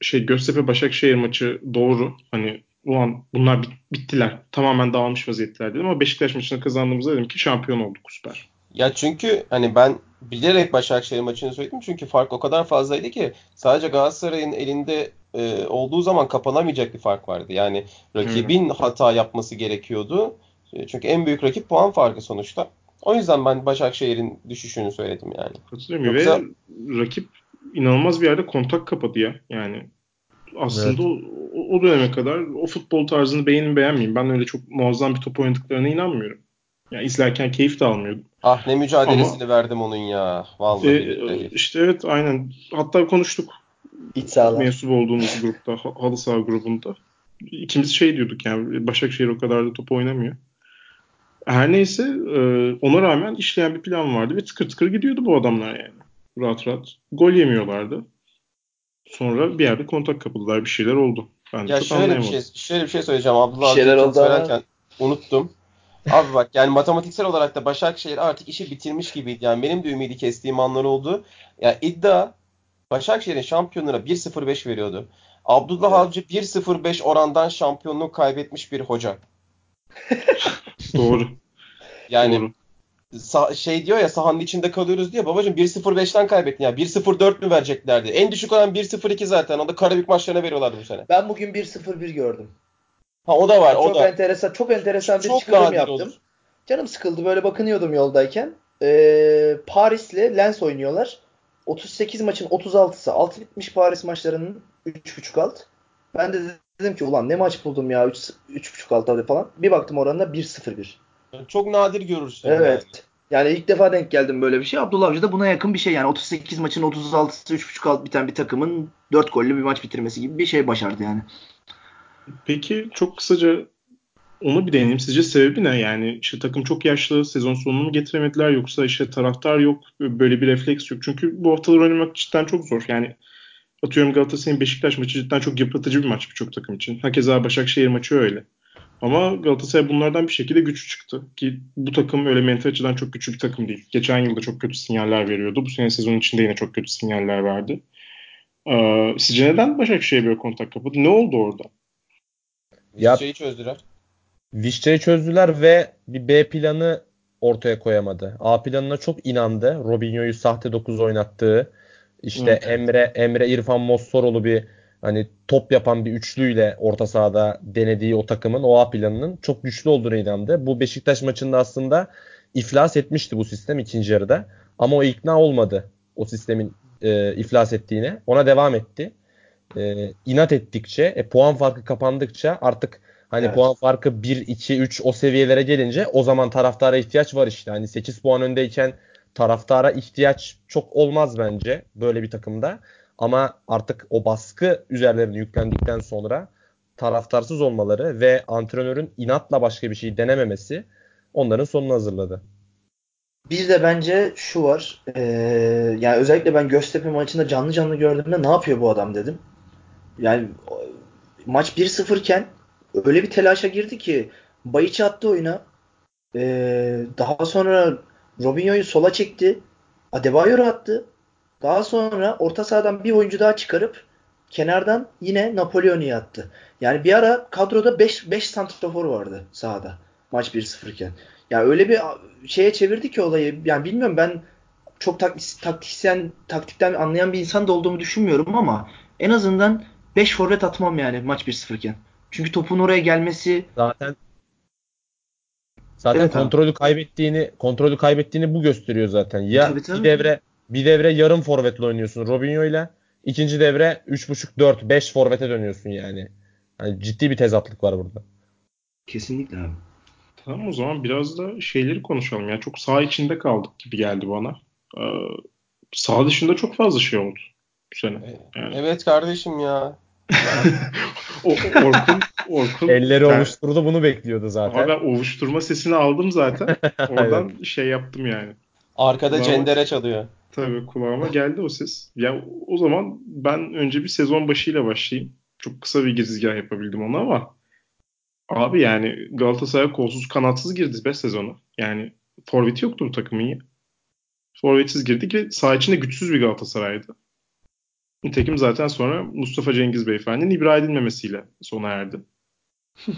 şey Göztepe Başakşehir maçı doğru. Hani ulan bunlar bit- bittiler. Tamamen dağılmış vaziyetler dedim ama Beşiktaş maçını kazandığımızda dedim ki şampiyon olduk süper. Ya çünkü hani ben bilerek Başakşehir maçını söyledim çünkü fark o kadar fazlaydı ki sadece Galatasaray'ın elinde e, olduğu zaman kapanamayacak bir fark vardı. Yani rakibin hmm. hata yapması gerekiyordu. E, çünkü en büyük rakip puan farkı sonuçta. O yüzden ben Başakşehir'in düşüşünü söyledim yani. Katılıyorum Yoksa... ve rakip inanılmaz bir yerde kontak kapadı ya. Yani aslında evet. o, o döneme kadar o futbol tarzını beğenin beğenmeyeyim. Ben öyle çok muazzam bir top oynadıklarına inanmıyorum. Yani izlerken keyif de almıyordum. Ah ne mücadelesini Ama, verdim onun ya. Vallahi. E, işte evet aynen. Hatta konuştuk. İç. Mensup olduğumuz grupta. Halı saha grubunda. İkimiz şey diyorduk yani Başakşehir o kadar da top oynamıyor. Her neyse e, ona rağmen işleyen bir plan vardı ve tıkır tıkır gidiyordu bu adamlar yani. Rahat rahat. Gol yemiyorlardı. Sonra bir yerde kontak kapıldılar. Bir şeyler oldu. Ben ya şöyle bir şey şöyle bir şey söyleyeceğim. Abdullah şeyler oldu söylerken unuttum. Abi bak yani matematiksel olarak da Başakşehir artık işi bitirmiş gibiydi. Yani benim de ümidi kestiğim anlar oldu. Ya yani iddia Başakşehir'in şampiyonuna 1-0-5 veriyordu. Abdullah evet. Avcı 1-0-5 orandan şampiyonluğu kaybetmiş bir hoca. *laughs* Doğru. Yani Doğru şey diyor ya sahanın içinde kalıyoruz diyor. Babacım 1-0-5'ten kaybettin ya. 1-0-4 mü vereceklerdi? En düşük olan 1-0-2 zaten. O da Karabük maçlarına veriyorlardı bu sene. Ben bugün 1-0-1 gördüm. Ha o da var. Yani o çok da. enteresan, çok enteresan bir çok çıkarım yaptım. Olur. Canım sıkıldı böyle bakınıyordum yoldayken. Ee, Paris'le Lens oynuyorlar. 38 maçın 36'sı alt bitmiş Paris maçlarının 3.5 alt. Ben de dedim ki ulan ne maç buldum ya 3.5 alt falan. Bir baktım oranına 1-0-1. Çok nadir görürsün. Evet. Yani. yani ilk defa denk geldim böyle bir şey. Abdullah Avcı da buna yakın bir şey. Yani 38 maçın 36'sı 3.5 alt biten bir takımın 4 gollü bir maç bitirmesi gibi bir şey başardı yani. Peki çok kısaca onu bir deneyim. Sizce sebebi ne? Yani işte takım çok yaşlı, sezon sonunu mu getiremediler yoksa işte taraftar yok, böyle bir refleks yok. Çünkü bu haftalar oynamak cidden çok zor. Yani atıyorum Galatasaray'ın Beşiktaş maçı cidden çok yıpratıcı bir maç birçok takım için. Hakeza Başakşehir maçı öyle. Ama Galatasaray bunlardan bir şekilde güçlü çıktı. Ki bu takım öyle mental açıdan çok güçlü bir takım değil. Geçen yılda çok kötü sinyaller veriyordu. Bu sene sezon içinde yine çok kötü sinyaller verdi. Ee, sizce neden Başakşehir böyle kontak kapadı? Ne oldu orada? Ya, şeyi çözdüler. Vişça'yı çözdüler ve bir B planı ortaya koyamadı. A planına çok inandı. Robinho'yu sahte 9 oynattığı, işte evet. Emre Emre İrfan Mossoroğlu bir hani top yapan bir üçlüyle orta sahada denediği o takımın o A planının çok güçlü olduğuna inandı. Bu Beşiktaş maçında aslında iflas etmişti bu sistem ikinci yarıda. Ama o ikna olmadı o sistemin e, iflas ettiğine. Ona devam etti. E, inat ettikçe, e, puan farkı kapandıkça artık hani evet. puan farkı 1, 2, 3 o seviyelere gelince o zaman taraftara ihtiyaç var işte. Hani 8 puan öndeyken taraftara ihtiyaç çok olmaz bence böyle bir takımda. Ama artık o baskı üzerlerine yüklendikten sonra taraftarsız olmaları ve antrenörün inatla başka bir şey denememesi onların sonunu hazırladı. Bir de bence şu var. Ee, yani özellikle ben Göztepe maçında canlı canlı gördüğümde ne yapıyor bu adam dedim. Yani maç 1-0 iken öyle bir telaşa girdi ki Bayiç'i attı oyuna. Ee, daha sonra Robinho'yu sola çekti. Adebayor attı. Daha sonra orta sahadan bir oyuncu daha çıkarıp kenardan yine Napoleon'u attı. Yani bir ara kadroda 5 5 santrafor vardı sahada maç 1-0 iken. Yani öyle bir şeye çevirdi ki olayı. Yani bilmiyorum ben çok taktisyen taktikten anlayan bir insan da olduğumu düşünmüyorum ama en azından 5 forvet atmam yani maç 1-0 iken. Çünkü topun oraya gelmesi zaten zaten evet, kontrolü kaybettiğini kontrolü kaybettiğini bu gösteriyor zaten. Ya tabii, tabii. bir devre bir devre yarım forvetle oynuyorsun Robinho ile. İkinci devre 3.5 4 5 forvete dönüyorsun yani. yani. Ciddi bir tezatlık var burada. Kesinlikle abi. Tamam o zaman biraz da şeyleri konuşalım. Yani çok sağ içinde kaldık gibi geldi bana. Ee, sağ dışında çok fazla şey oldu bu sene. E, yani. Evet kardeşim ya. *laughs* o, Orkun, Orkun elleri ben, ovuşturdu bunu bekliyordu zaten. Ama ben ovuşturma sesini aldım zaten. *laughs* Oradan evet. şey yaptım yani. Arkada kulağıma, cendere çalıyor. Tabii kulağıma geldi o ses. Ya o zaman ben önce bir sezon başıyla başlayayım. Çok kısa bir girizgah yapabildim onu ama abi yani Galatasaray kolsuz kanatsız girdi be sezonu. Yani forveti yoktu bu takımın ya. Forvetsiz girdik ve saha içinde güçsüz bir Galatasaray'dı. Nitekim zaten sonra Mustafa Cengiz Beyefendi'nin ibra edilmemesiyle sona erdi. *laughs*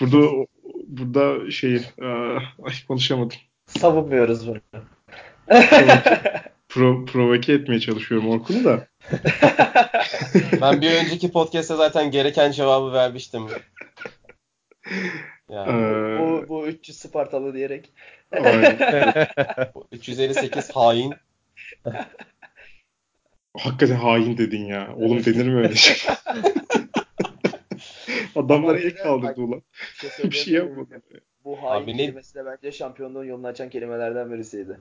burada burada şey ay konuşamadım. Savunmuyoruz bunu. *laughs* Pro, provoke etmeye çalışıyorum Orkun'u da. *laughs* ben bir önceki podcast'te zaten gereken cevabı vermiştim. *laughs* Yani. Ee, bu, bu 300 Spartalı diyerek. 358 hain. Hakikaten hain dedin ya. Oğlum denir mi öyle şey? Adamları ilk kaldırdı ulan. Bir şey, bir şey yapmadı. Bu hain Abi kelimesi de bence şampiyonluğun yolunu açan kelimelerden birisiydi.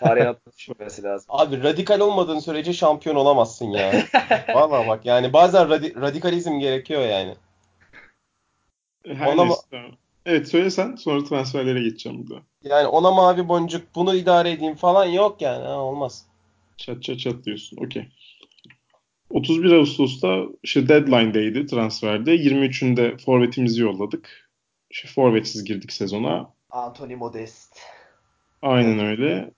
Tarihe *laughs* atılması lazım. Abi radikal olmadığın sürece şampiyon olamazsın ya. Valla bak yani bazen radi- radikalizm gerekiyor yani. Her ona ma- Evet söylesen sonra transferlere geçeceğim burada. Yani ona mavi boncuk bunu idare edeyim falan yok yani ha, olmaz. Çat çat çat diyorsun. Okey. 31 Ağustos'ta işte deadline'deydi transferde. 23'ünde forvetimizi yolladık. İşte forvetsiz girdik sezona. Anthony Modest. Aynen öyle.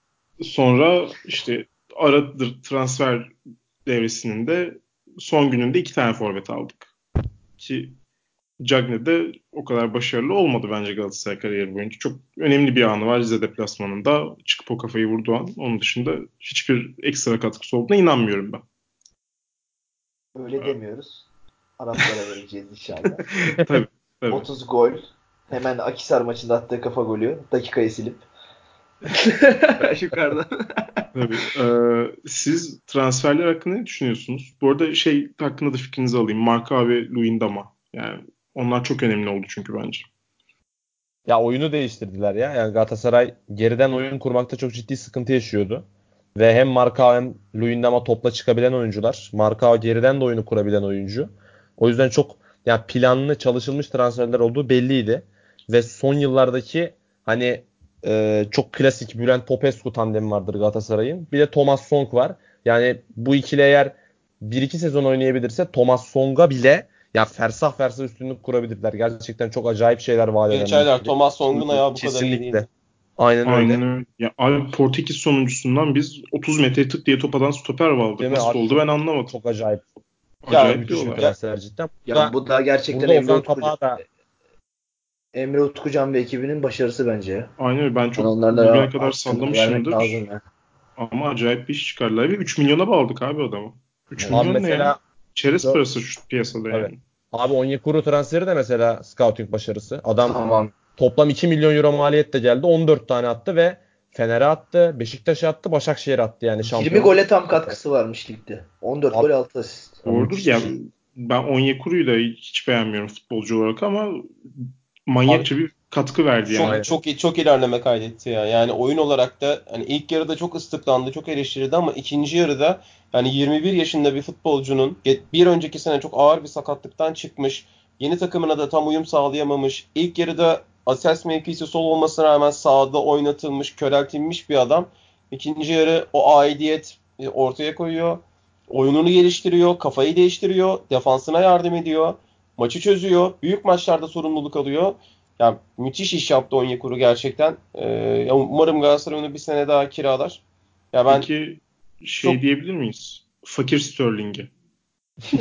Sonra işte ara transfer devresinin de son gününde iki tane forvet aldık. Ki Cagne de o kadar başarılı olmadı bence Galatasaray kariyeri boyunca. Çok önemli bir anı var Rize deplasmanında. Çıkıp o kafayı vurduğu an. Onun dışında hiçbir ekstra katkısı olduğuna inanmıyorum ben. Öyle evet. demiyoruz. Araplara vereceğiz inşallah. *laughs* tabii, tabii. 30 gol. Hemen Akisar maçında attığı kafa golü. Dakikayı silip. Yukarıdan. *laughs* Tabii. Ee, siz transferler hakkında ne düşünüyorsunuz? Bu arada şey hakkında da fikrinizi alayım. Marka ve Luyendama. Yani onlar çok önemli oldu çünkü bence. Ya oyunu değiştirdiler ya. Yani Galatasaray geriden oyun kurmakta çok ciddi sıkıntı yaşıyordu. Ve hem Marka hem Luyendama topla çıkabilen oyuncular. Marka geriden de oyunu kurabilen oyuncu. O yüzden çok yani planlı çalışılmış transferler olduğu belliydi. Ve son yıllardaki hani e, çok klasik Bülent Popescu tandemi vardır Galatasaray'ın. Bir de Thomas Song var. Yani bu ikili eğer 1-2 sezon oynayabilirse Thomas Song'a bile ya fersah fersah üstünlük kurabilirler. Gerçekten çok acayip şeyler vaat eden. Geçerler. Thomas Song'un ayağı bu kadar iyi Kesinlikle. değil. Aynen öyle. Aynen öyle. Ya abi Portekiz sonuncusundan biz 30 metre tık diye top atan stoper vardı. Nasıl Abi oldu ben anlamadım. Çok acayip. Acayip bir Müthiş bir transfer cidden. Ya bu da gerçekten Emre da Emre Utkucan ve ekibinin başarısı bence ya. Aynen öyle. Ben çok Yani onlarla bugüne kadar sallamışımdır. lazım ya. Ama acayip bir iş çıkardılar. Ve 3 milyona bağladık abi adamı. 3 Abi milyon ne mesela ya? Çerez Dört- parası şu piyasada yani. Evet. abi Onyekuru transferi de mesela scouting başarısı. Adam Tamam. toplam 2 milyon euro maliyetle geldi. 14 tane attı ve Fener'e attı, Beşiktaş'a attı, Başakşehir'e attı yani 20 şampiyon. gole tam katkısı varmış ligde. 14 Abi- gol 6 asist. Doğrudur ya. bir şey. Ben Onyekuru'yu da hiç beğenmiyorum futbolcu olarak ama manyakça bir katkı verdi Çok yani. çok iyi çok ilerleme kaydetti ya. Yani oyun olarak da hani ilk yarıda çok ıslıklandı, çok eleştirildi ama ikinci yarıda yani 21 yaşında bir futbolcunun bir önceki sene çok ağır bir sakatlıktan çıkmış. Yeni takımına da tam uyum sağlayamamış. İlk yarıda asas mevkisi sol olmasına rağmen sağda oynatılmış, köreltilmiş bir adam. İkinci yarı o aidiyet e, ortaya koyuyor. Oyununu geliştiriyor, kafayı değiştiriyor, defansına yardım ediyor, maçı çözüyor, büyük maçlarda sorumluluk alıyor. Yani müthiş iş yaptı Onyekuru gerçekten. Ee, ya umarım Galatasaray onu bir sene daha kiralar. Ya ben Peki şey Çok- diyebilir miyiz? Fakir Sterling'e. *laughs*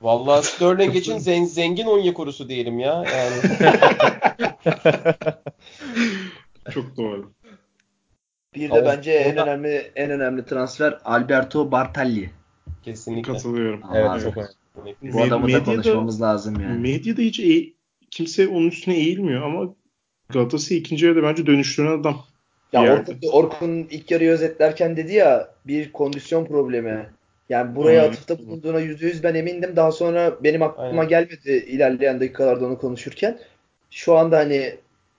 vallahi Sterling için zen- zengin Onyekuru'su diyelim ya. Yani *laughs* Çok doğru. Bir de bence en önemli en önemli transfer Alberto Bartalli. kesinlikle. Katılıyorum. Evet Abi, çok önemli. Bu adamı da Medyada- konuşmamız lazım yani. Medyada hiç eğ- kimse onun üstüne eğilmiyor ama Galatasaray ikinci yarıda bence dönüştüren adam. Ya bir Orkun, ilk yarıyı özetlerken dedi ya bir kondisyon problemi. Yani buraya Aynen. atıfta bulunduğuna %100 ben emindim. Daha sonra benim aklıma Aynen. gelmedi ilerleyen dakikalarda onu konuşurken. Şu anda hani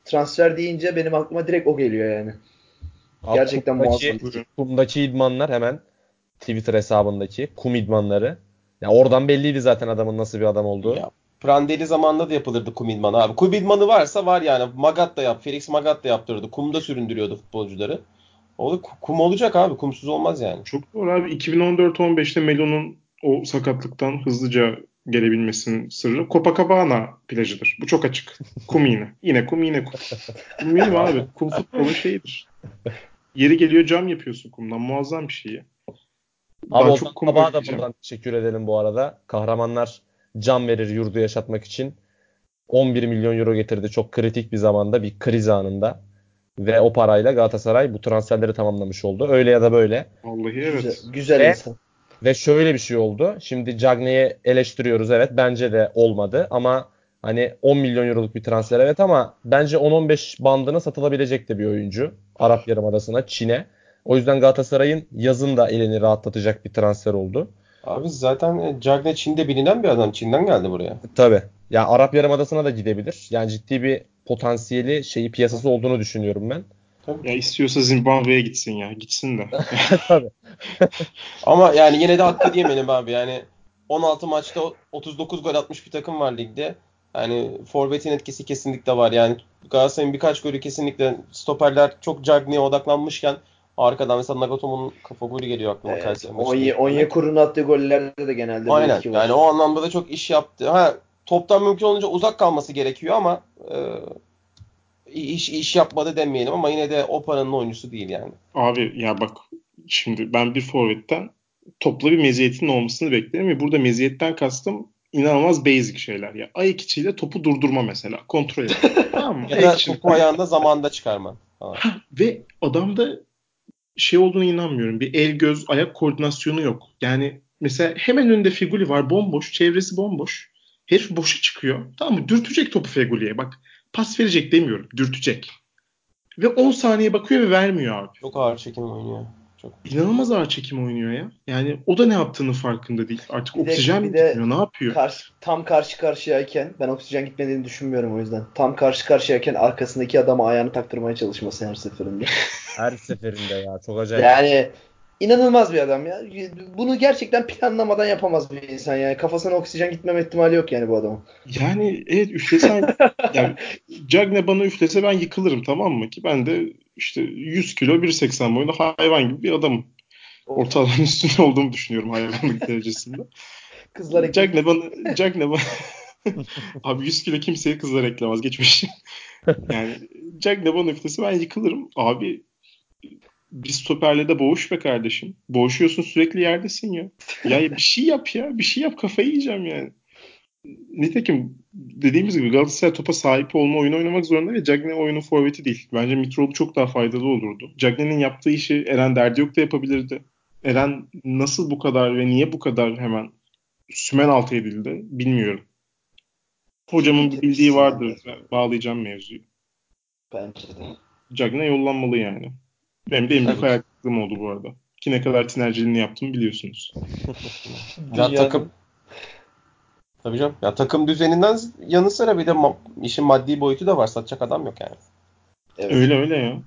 transfer deyince benim aklıma direkt o geliyor yani. Abi Gerçekten kumdaki, muazzam. kumdaki idmanlar hemen Twitter hesabındaki kum idmanları. Ya oradan belliydi zaten adamın nasıl bir adam olduğu. Ya, Prandelli zamanında da yapılırdı kum idmanı abi. Kum idmanı varsa var yani. Magat da yap. Felix Magat da yaptırdı. Kumda süründürüyordu futbolcuları. O da kum olacak abi. Kumsuz olmaz yani. Çok doğru abi. 2014-15'te Melo'nun o sakatlıktan hızlıca gelebilmesinin sırrı Copacabana plajıdır. Bu çok açık. Kum yine. Yine kum yine kum. Kum abi? Kum futbolu şeyidir. Yeri geliyor cam yapıyorsun kumdan. Muazzam bir şey ya. Abi Ozan Kabak'a da buradan teşekkür edelim bu arada. Kahramanlar can verir yurdu yaşatmak için 11 milyon euro getirdi çok kritik bir zamanda bir kriz anında. Ve o parayla Galatasaray bu transferleri tamamlamış oldu. Öyle ya da böyle. Vallahi evet. Güzel, güzel Ve- insan. Ve şöyle bir şey oldu. Şimdi Cagney'i eleştiriyoruz evet. Bence de olmadı ama hani 10 milyon euroluk bir transfer evet ama bence 10-15 bandına satılabilecek de bir oyuncu. Arap Yarımadası'na, Çin'e. O yüzden Galatasaray'ın yazın da elini rahatlatacak bir transfer oldu. Abi zaten e, Cagne Çin'de bilinen bir adam. Çin'den geldi buraya. Tabii. Ya Arap Yarımadası'na da gidebilir. Yani ciddi bir potansiyeli, şeyi piyasası olduğunu düşünüyorum ben. Ya istiyorsa Zimbabwe'ye gitsin ya. Gitsin de. *laughs* Tabii. Ama yani yine de hakkı diyemedim abi. Yani 16 maçta 39 gol atmış bir takım var ligde. Yani forvetin etkisi kesinlikle var. Yani Galatasaray'ın birkaç golü kesinlikle stoperler çok Cagney'e odaklanmışken arkadan mesela Nagatomo'nun kafa golü geliyor aklıma Evet, Kayseri maçında. Onye, Onyekuru'nun attığı gollerde de genelde Aynen. var. Yani o anlamda da çok iş yaptı. Ha toptan mümkün olunca uzak kalması gerekiyor ama e, iş iş yapmadı demeyelim ama yine de o paranın oyuncusu değil yani. Abi ya bak şimdi ben bir forvetten topla bir meziyetinin olmasını beklerim ve burada meziyetten kastım inanılmaz basic şeyler ya. Ayak içiyle topu durdurma mesela. Kontrol et. *laughs* tamam mı? Ya Ayak da topu ayağında zamanda çıkarma. falan. Ve adamda şey olduğunu inanmıyorum. Bir el göz ayak koordinasyonu yok. Yani mesela hemen önünde Figuli var bomboş. Çevresi bomboş. Herif boşa çıkıyor. Tamam mı? Dürtecek topu Figuli'ye. Bak pas verecek demiyorum. Dürtecek. Ve 10 saniye bakıyor ve vermiyor abi. Çok ağır çekim oynuyor. Çok. İnanılmaz ağır çekim oynuyor ya. Yani o da ne yaptığını farkında değil. Artık Bir de- oksijen mi gitmiyor? Ne yapıyor? Karşı, tam karşı karşıyayken ben oksijen gitmediğini düşünmüyorum o yüzden. Tam karşı karşıyayken arkasındaki adama ayağını taktırmaya çalışması her seferinde. Her seferinde ya. Çok acayip. Yani İnanılmaz bir adam ya. Bunu gerçekten planlamadan yapamaz bir insan yani. Kafasına oksijen gitmeme ihtimali yok yani bu adamın. Yani evet üflesen *laughs* yani Cagne bana üflese ben yıkılırım tamam mı ki ben de işte 100 kilo 1.80 boyunda hayvan gibi bir adamım. Ortalamanın üstünde olduğumu düşünüyorum hayvanlık derecesinde. Kızlar Cagne bana Cagne bana *laughs* Abi 100 kilo kimseye kızlar eklemez geçmiş. *laughs* yani Cagne bana üflese ben yıkılırım. Abi bir stoperle de boğuş be kardeşim. Boğuşuyorsun sürekli yerdesin ya. Ya bir şey yap ya. Bir şey yap kafayı yiyeceğim yani. Nitekim dediğimiz gibi Galatasaray topa sahip olma oyunu oynamak zorunda ve Cagney oyunun forveti değil. Bence Mitroğlu çok daha faydalı olurdu. Cagney'nin yaptığı işi Eren derdi yok da yapabilirdi. Eren nasıl bu kadar ve niye bu kadar hemen sümen altı edildi bilmiyorum. Hocamın bir bildiği vardır. Bağlayacağım mevzuyu. Bence de. Cagney yollanmalı yani. Benim de en büyük hayal kırıklığım oldu bu arada. Ki ne kadar tinerciliğini yaptım biliyorsunuz. *laughs* ya takım Tabii canım. Ya takım düzeninden yanı sıra bir de ma- işin maddi boyutu da var. Satacak adam yok yani. Evet. Öyle öyle ya.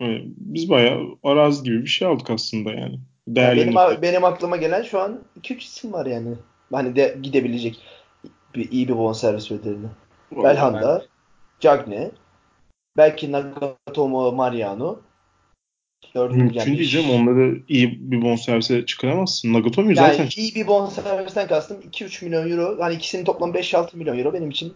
Öyle. Biz bayağı arazi gibi bir şey aldık aslında yani. Değerli ya benim, benim aklıma gelen şu an 2-3 isim var yani. Hani de gidebilecek bir, iyi bir bonservis bedelini. Belhanda. Cagne, belki Nagatomo Mariano. Mümkün değil canım. Onları iyi bir bonservise çıkaramazsın. Nagatomi yani zaten. iyi bir bonservisten kastım 2-3 milyon euro. Hani ikisinin toplam 5-6 milyon euro benim için.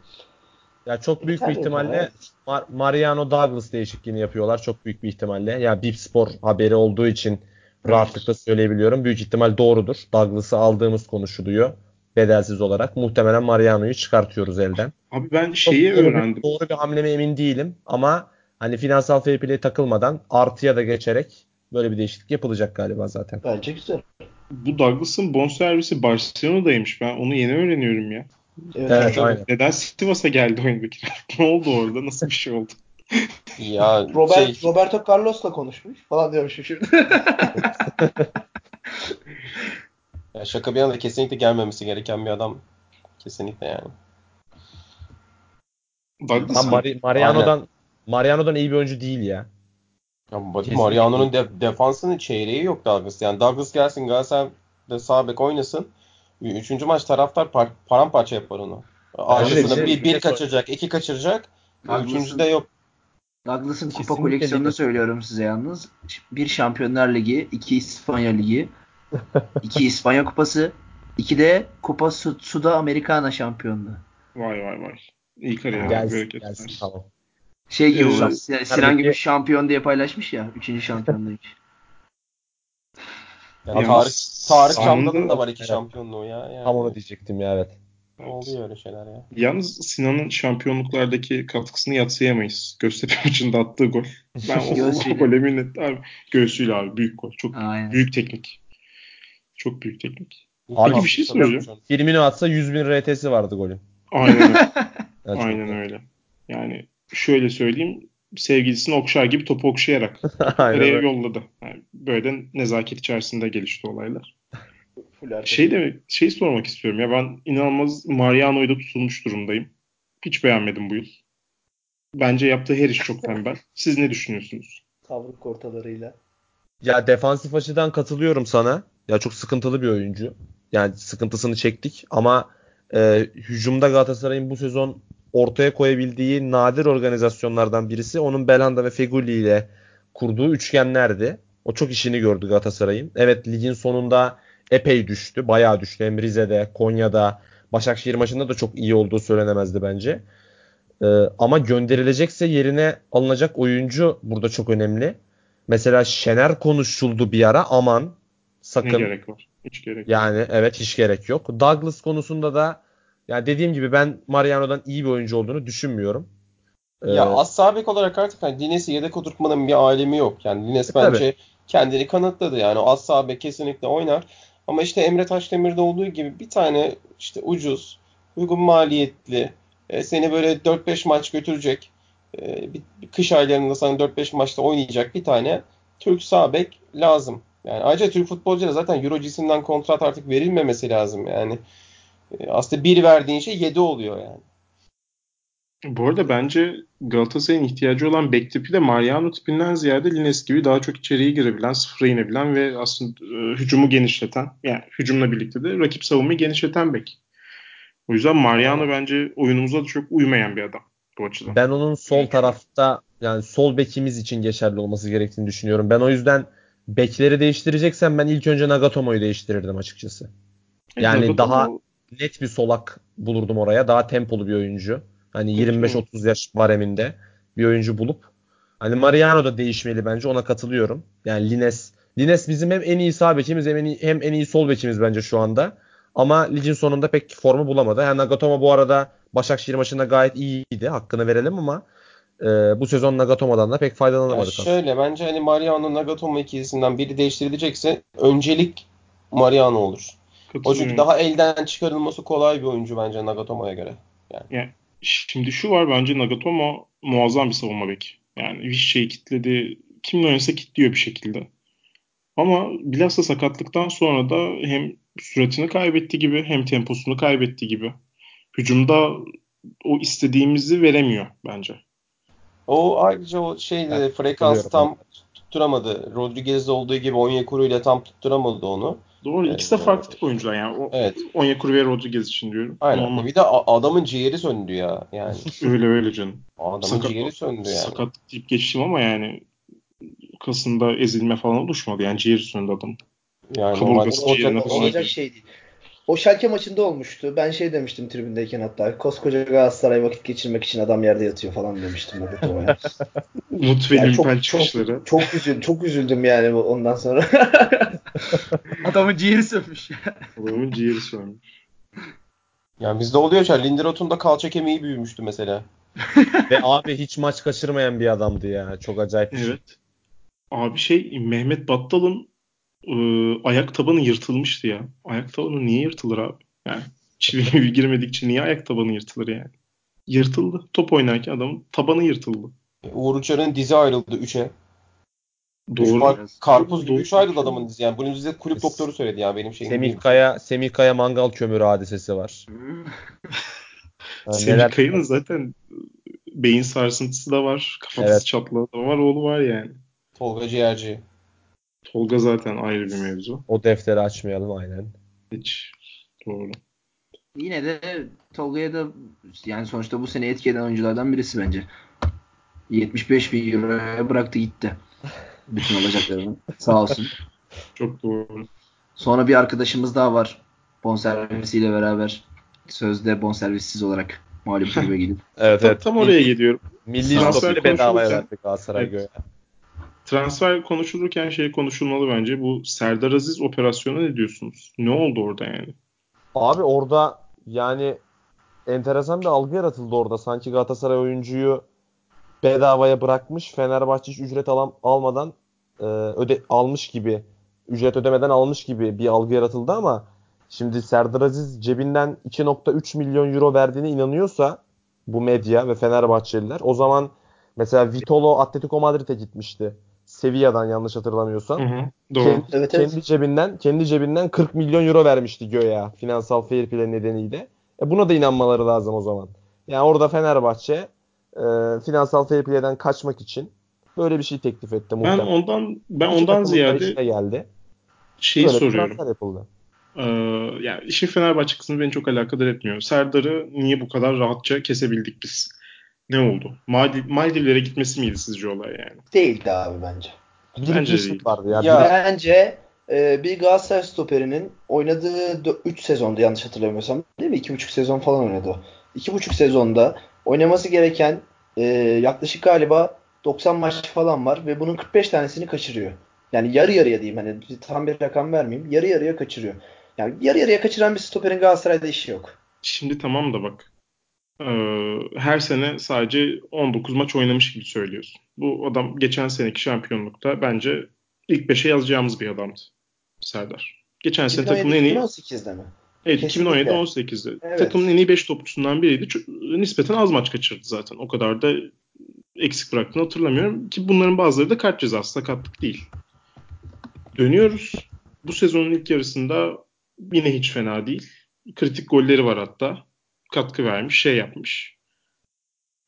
Ya çok büyük bir ihtimalle Mar- Mariano Douglas değişikliğini yapıyorlar. Çok büyük bir ihtimalle. Ya yani Bip Spor haberi olduğu için rahatlıkla söyleyebiliyorum. Büyük ihtimal doğrudur. Douglas'ı aldığımız konuşuluyor. Bedelsiz olarak. Muhtemelen Mariano'yu çıkartıyoruz elden. Abi ben şeyi doğru öğrendim. Doğru bir hamleme emin değilim ama hani finansal fair play takılmadan artıya da geçerek böyle bir değişiklik yapılacak galiba zaten. Bence güzel. Bu Douglas'ın bonservisi Barcelona'daymış. Ben onu yeni öğreniyorum ya. Evet, evet aynen. Neden Sivas'a geldi oyundaki? *laughs* ne oldu orada? Nasıl bir şey oldu? *laughs* ya Robert, şey... Roberto Carlos'la konuşmuş falan diyormuşum şimdi. *laughs* ya şaka bir yana kesinlikle gelmemesi gereken bir adam. Kesinlikle yani. Douglas Mari- Mariano'dan Aynen. Mariano'dan iyi bir oyuncu değil ya. Ya Mariano'nun de, defansının çeyreği yok Douglas. Yani Douglas gelsin Galatasaray'da sağ bek oynasın. Üçüncü maç taraftar par paramparça yapar onu. Arkasına bir, bir, bir kaçıracak, iki kaçıracak. Üçüncü de yok. Douglas'ın kupa koleksiyonunu söylüyorum size yalnız. Bir Şampiyonlar Ligi, iki İspanya Ligi, *laughs* iki İspanya Kupası, iki de Kupa Suda Americana şampiyonluğu. Vay vay vay. İyi kariyer. Gelsin, gelsin, tamam. Şey gibi Sinan, Sinan gibi şampiyon diye paylaşmış ya. Üçüncü şampiyonluymuş. Yani Tarık, Tarık Çamlı'nın da var iki şampiyonluğu ya. Yani. Tam onu diyecektim ya evet. evet. Oluyor öyle şeyler ya. Yalnız Sinan'ın şampiyonluklardaki katkısını yatsıyamayız. Göztepe *laughs* maçında attığı gol. Ben o gole minnet abi. Göğsüyle abi büyük gol. Çok Aynen. büyük teknik. Çok büyük teknik. Abi Peki bir şey soracağım. Firmino atsa 100 bin RT'si vardı golün. Aynen *laughs* öyle. Aynen öyle. Yani şöyle söyleyeyim sevgilisini okşar gibi topu okşayarak *laughs* araya yolladı. Yani böyle de nezaket içerisinde gelişti olaylar. şey demek, şey sormak istiyorum ya ben inanılmaz Mariano'yu da tutulmuş durumdayım. Hiç beğenmedim bu yıl. Bence yaptığı her iş çok tembel. Siz ne düşünüyorsunuz? Tavrık ortalarıyla. Ya defansif açıdan katılıyorum sana. Ya çok sıkıntılı bir oyuncu. Yani sıkıntısını çektik ama e, hücumda Galatasaray'ın bu sezon ortaya koyabildiği nadir organizasyonlardan birisi onun Belhanda ve Feguli ile kurduğu üçgenlerdi. O çok işini gördü Galatasaray'ın. Evet ligin sonunda epey düştü. Bayağı düştü. Hem Rize'de, Konya'da, Başakşehir maçında da çok iyi olduğu söylenemezdi bence. Ee, ama gönderilecekse yerine alınacak oyuncu burada çok önemli. Mesela Şener konuşuldu bir ara aman sakın. Ne gerek var? Hiç gerek yok. Yani evet hiç gerek yok. Douglas konusunda da yani dediğim gibi ben Mariano'dan iyi bir oyuncu olduğunu düşünmüyorum. Ee, ya az sabek olarak artık hani Dines'i yedek oturtmanın bir alemi yok. Yani Dines e, bence tabii. kendini kanıtladı. Yani az sabek kesinlikle oynar. Ama işte Emre Taşdemir'de olduğu gibi bir tane işte ucuz, uygun maliyetli, e, seni böyle 4-5 maç götürecek, e, bir, bir kış aylarında sana 4-5 maçta oynayacak bir tane Türk sağ bek lazım. Yani ayrıca Türk futbolculara zaten Euro kontrat artık verilmemesi lazım yani. E, aslında bir verdiğin şey 7 oluyor yani. Bu arada bence Galatasaray'ın ihtiyacı olan bek tipi de Mariano tipinden ziyade Lines gibi daha çok içeriye girebilen, sıfıra inebilen ve aslında e, hücumu genişleten, yani hücumla birlikte de rakip savunmayı genişleten bek. O yüzden Mariano bence oyunumuza da çok uymayan bir adam bu açıdan. Ben onun sol tarafta yani sol bekimiz için geçerli olması gerektiğini düşünüyorum. Ben o yüzden bekleri değiştireceksen ben ilk önce Nagatomo'yu değiştirirdim açıkçası. Yani Nagatomo- daha net bir solak bulurdum oraya. Daha tempolu bir oyuncu. Hani Peki, 25-30 yaş bareminde bir oyuncu bulup hani Mariano da değişmeli bence ona katılıyorum. Yani Lines Lines bizim hem en iyi sağ bekimiz hem en iyi, hem en iyi sol bekimiz bence şu anda. Ama ligin sonunda pek formu bulamadı. Yani Nagatomo bu arada Başakşehir maçında gayet iyiydi. Hakkını verelim ama e, bu sezon Nagatomo'dan da pek faydalanamadık. aslında. şöyle bence hani Mariano Nagatomo ikilisinden biri değiştirilecekse öncelik Mariano olur. O çünkü daha elden çıkarılması kolay bir oyuncu bence Nagatomo'ya göre. Yani şimdi şu var bence Nagatomo muazzam bir savunma beki. Yani Vişçe'yi kitledi. Kimle oynasa kitliyor bir şekilde. Ama bilhassa sakatlıktan sonra da hem süratini kaybetti gibi hem temposunu kaybetti gibi. Hücumda o istediğimizi veremiyor bence. O ayrıca o şeyde Evet, frekansı katılıyorum. tam tutturamadı. Rodriguez'de olduğu gibi Onyekuru ile tam tutturamadı onu. Doğru. Evet, ikisi de farklı tip oyuncular yani. O, Evet. Onyekuru ve Rodriguez için diyorum. Aynen. Normal. Bir de adamın ciğeri söndü ya. Yani *laughs* Öyle öyle canım. adamın Sakat- ciğeri söndü yani. Sakatlık deyip geçtim ama yani kasında ezilme falan oluşmadı. Yani ciğeri söndü adam. Yani Kaburgası ciğerine falan olacak şey değil. O Schalke maçında olmuştu. Ben şey demiştim tribündeyken hatta. Koskoca Galatasaray vakit geçirmek için adam yerde yatıyor falan demiştim *laughs* ve Yani çok, çıkışları. çok, çok, üzül, çok üzüldüm yani ondan sonra. *laughs* Adamın ciğeri sönmüş. Adamın ciğeri sönmüş. Yani bizde oluyor ya Lindelöf'ün da kalça kemiği büyümüştü mesela. *laughs* Ve abi hiç maç kaçırmayan bir adamdı ya. Çok acayip şey. Evet. Abi şey Mehmet Battal'ın e, ayak tabanı yırtılmıştı ya. Ayak tabanı niye yırtılır abi? Yani çivili *laughs* bir girmedikçe niye ayak tabanı yırtılır yani? Yırtıldı. Top oynarken adamın tabanı yırtıldı. Uğur Uçar'ın dizi ayrıldı 3'e. Doğru. Karpuz gibi Doğru. 3 ayrıldı adamın dizi. Yani bunu bize kulüp doktoru söyledi ya benim şeyim. Semih Kaya, Semih Kaya mangal kömürü hadisesi var. *laughs* Yani Semih neler- Kaya'nın zaten beyin sarsıntısı da var. Kafatası Evet. çatlağı da var. Oğlu var yani. Tolga Ciğerci. Tolga zaten ayrı bir mevzu. O defteri açmayalım aynen. Hiç. Doğru. Yine de Tolga'ya da yani sonuçta bu sene etki eden oyunculardan birisi bence. 75 bin euroya bıraktı gitti. *laughs* Bütün alacaklarını. Sağ olsun. Çok doğru. Sonra bir arkadaşımız daha var. Bonservisiyle beraber sözde bonservissiz olarak malum *laughs* kulübe gidip. Evet Tam, evet. tam oraya gidiyorum. Milli Transfer bedavaya verdik Galatasaray Evet. göğe. Transfer konuşulurken şey konuşulmalı bence. Bu Serdar Aziz operasyonu ne diyorsunuz? Ne oldu orada yani? Abi orada yani enteresan bir algı yaratıldı orada. Sanki Galatasaray oyuncuyu bedavaya bırakmış. Fenerbahçe hiç ücret alam, almadan e, öde almış gibi ücret ödemeden almış gibi bir algı yaratıldı ama şimdi Serdar Aziz cebinden 2.3 milyon euro verdiğine inanıyorsa bu medya ve Fenerbahçeliler o zaman mesela Vitolo Atletico Madrid'e gitmişti. Sevilla'dan yanlış hatırlamıyorsam. Hı hı. Doğru. Kendi, Evet, evet. kendi cebinden kendi cebinden 40 milyon euro vermişti göya finansal fair play nedeniyle. E buna da inanmaları lazım o zaman. Yani orada Fenerbahçe e, finansal fair play'den kaçmak için böyle bir şey teklif etti Ben muhtemelen. ondan ben ondan takımın da ziyade geldi. şeyi Böyle soruyorum. yapıldı. Ee, yani işin Fenerbahçe kısmı beni çok alakadar etmiyor. Serdar'ı niye bu kadar rahatça kesebildik biz? Ne oldu? Maldiv, Maldivlere gitmesi miydi sizce olay yani? Değildi abi bence. Bir Bence değil. vardı ya. Ya- Bir- Bence e, bir Galatasaray stoperinin oynadığı 3 sezonda yanlış hatırlamıyorsam değil mi? 2,5 sezon falan oynadı o. 2,5 sezonda oynaması gereken e, yaklaşık galiba 90 maç falan var ve bunun 45 tanesini kaçırıyor. Yani yarı yarıya diyeyim hani tam bir rakam vermeyeyim. Yarı yarıya kaçırıyor. Yani yarı yarıya kaçıran bir stoperin Galatasaray'da işi yok. Şimdi tamam da bak. Ee, her sene sadece 19 maç oynamış gibi söylüyorsun. Bu adam geçen seneki şampiyonlukta bence ilk 5'e yazacağımız bir adamdı. Serdar. Geçen sene takımın en iyi 2018'de mi? Evet Kesinlikle. 2017-18'de. Evet. Takımın en iyi 5 topçusundan biriydi. Ç- nispeten az maç kaçırdı zaten. O kadar da eksik bıraktığını hatırlamıyorum. Ki bunların bazıları da kart cezası, sakatlık değil. Dönüyoruz. Bu sezonun ilk yarısında yine hiç fena değil. Kritik golleri var hatta. Katkı vermiş, şey yapmış.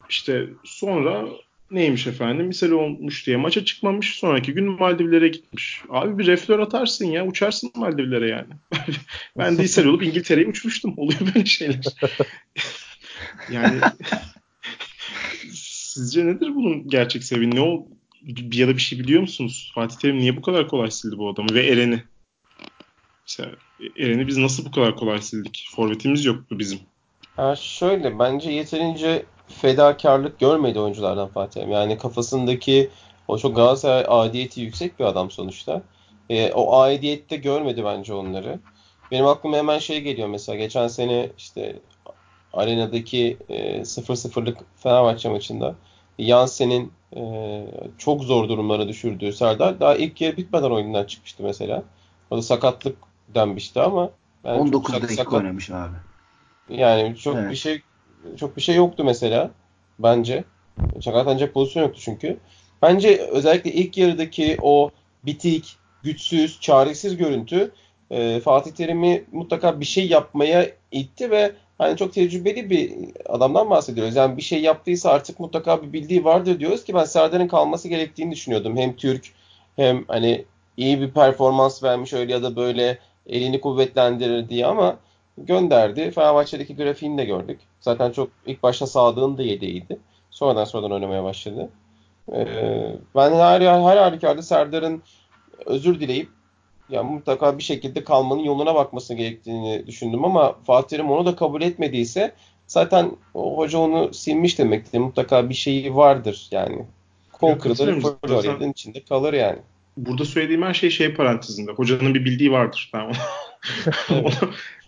işte sonra neymiş efendim misal olmuş diye maça çıkmamış sonraki gün Maldivlere gitmiş. Abi bir reflör atarsın ya uçarsın Maldivlere yani. *laughs* ben de ishal olup İngiltere'ye uçmuştum. Oluyor böyle şeyler. *laughs* yani *laughs* sizce nedir bunun gerçek sebebi? Ne o bir ya da bir şey biliyor musunuz? Fatih Terim niye bu kadar kolay sildi bu adamı ve Eren'i? Mesela Eren'i biz nasıl bu kadar kolay sildik? Forvetimiz yoktu bizim. Ha şöyle bence yeterince fedakarlık görmedi oyunculardan Fatih. Yani kafasındaki o çok Galatasaray aidiyeti yüksek bir adam sonuçta. E, o aidiyette görmedi bence onları. Benim aklıma hemen şey geliyor mesela geçen sene işte arenadaki e, 0-0'lık Fenerbahçe maçında Yansen'in e, çok zor durumlara düşürdüğü Serdar daha ilk yarı bitmeden oyundan çıkmıştı mesela. O da sakatlık denmişti ama yani 19 dakika sakat, oynamış abi. Yani çok evet. bir şey çok bir şey yoktu mesela bence. Sakatlanacak pozisyon yoktu çünkü. Bence özellikle ilk yarıdaki o bitik, güçsüz, çaresiz görüntü e, Fatih Terim'i mutlaka bir şey yapmaya itti ve hani çok tecrübeli bir adamdan bahsediyoruz. Yani bir şey yaptıysa artık mutlaka bir bildiği vardır diyoruz ki ben Serdar'ın kalması gerektiğini düşünüyordum. Hem Türk hem hani iyi bir performans vermiş öyle ya da böyle elini kuvvetlendirir diye ama gönderdi. Fenerbahçe'deki grafiğini de gördük. Zaten çok ilk başta Sadık'ın da yedeğiydi. Sonradan sonradan oynamaya başladı. Ee, ben her, her halükarda Serdar'ın özür dileyip yani mutlaka bir şekilde kalmanın yoluna bakması gerektiğini düşündüm ama Fatih Terim onu da kabul etmediyse zaten o hoca onu silmiş demektir. Mutlaka bir şeyi vardır yani. Kol kırılır, içinde kalır yani. Burada söylediğim her şey şey parantezinde. Hocanın bir bildiği vardır. Ben onu, *laughs*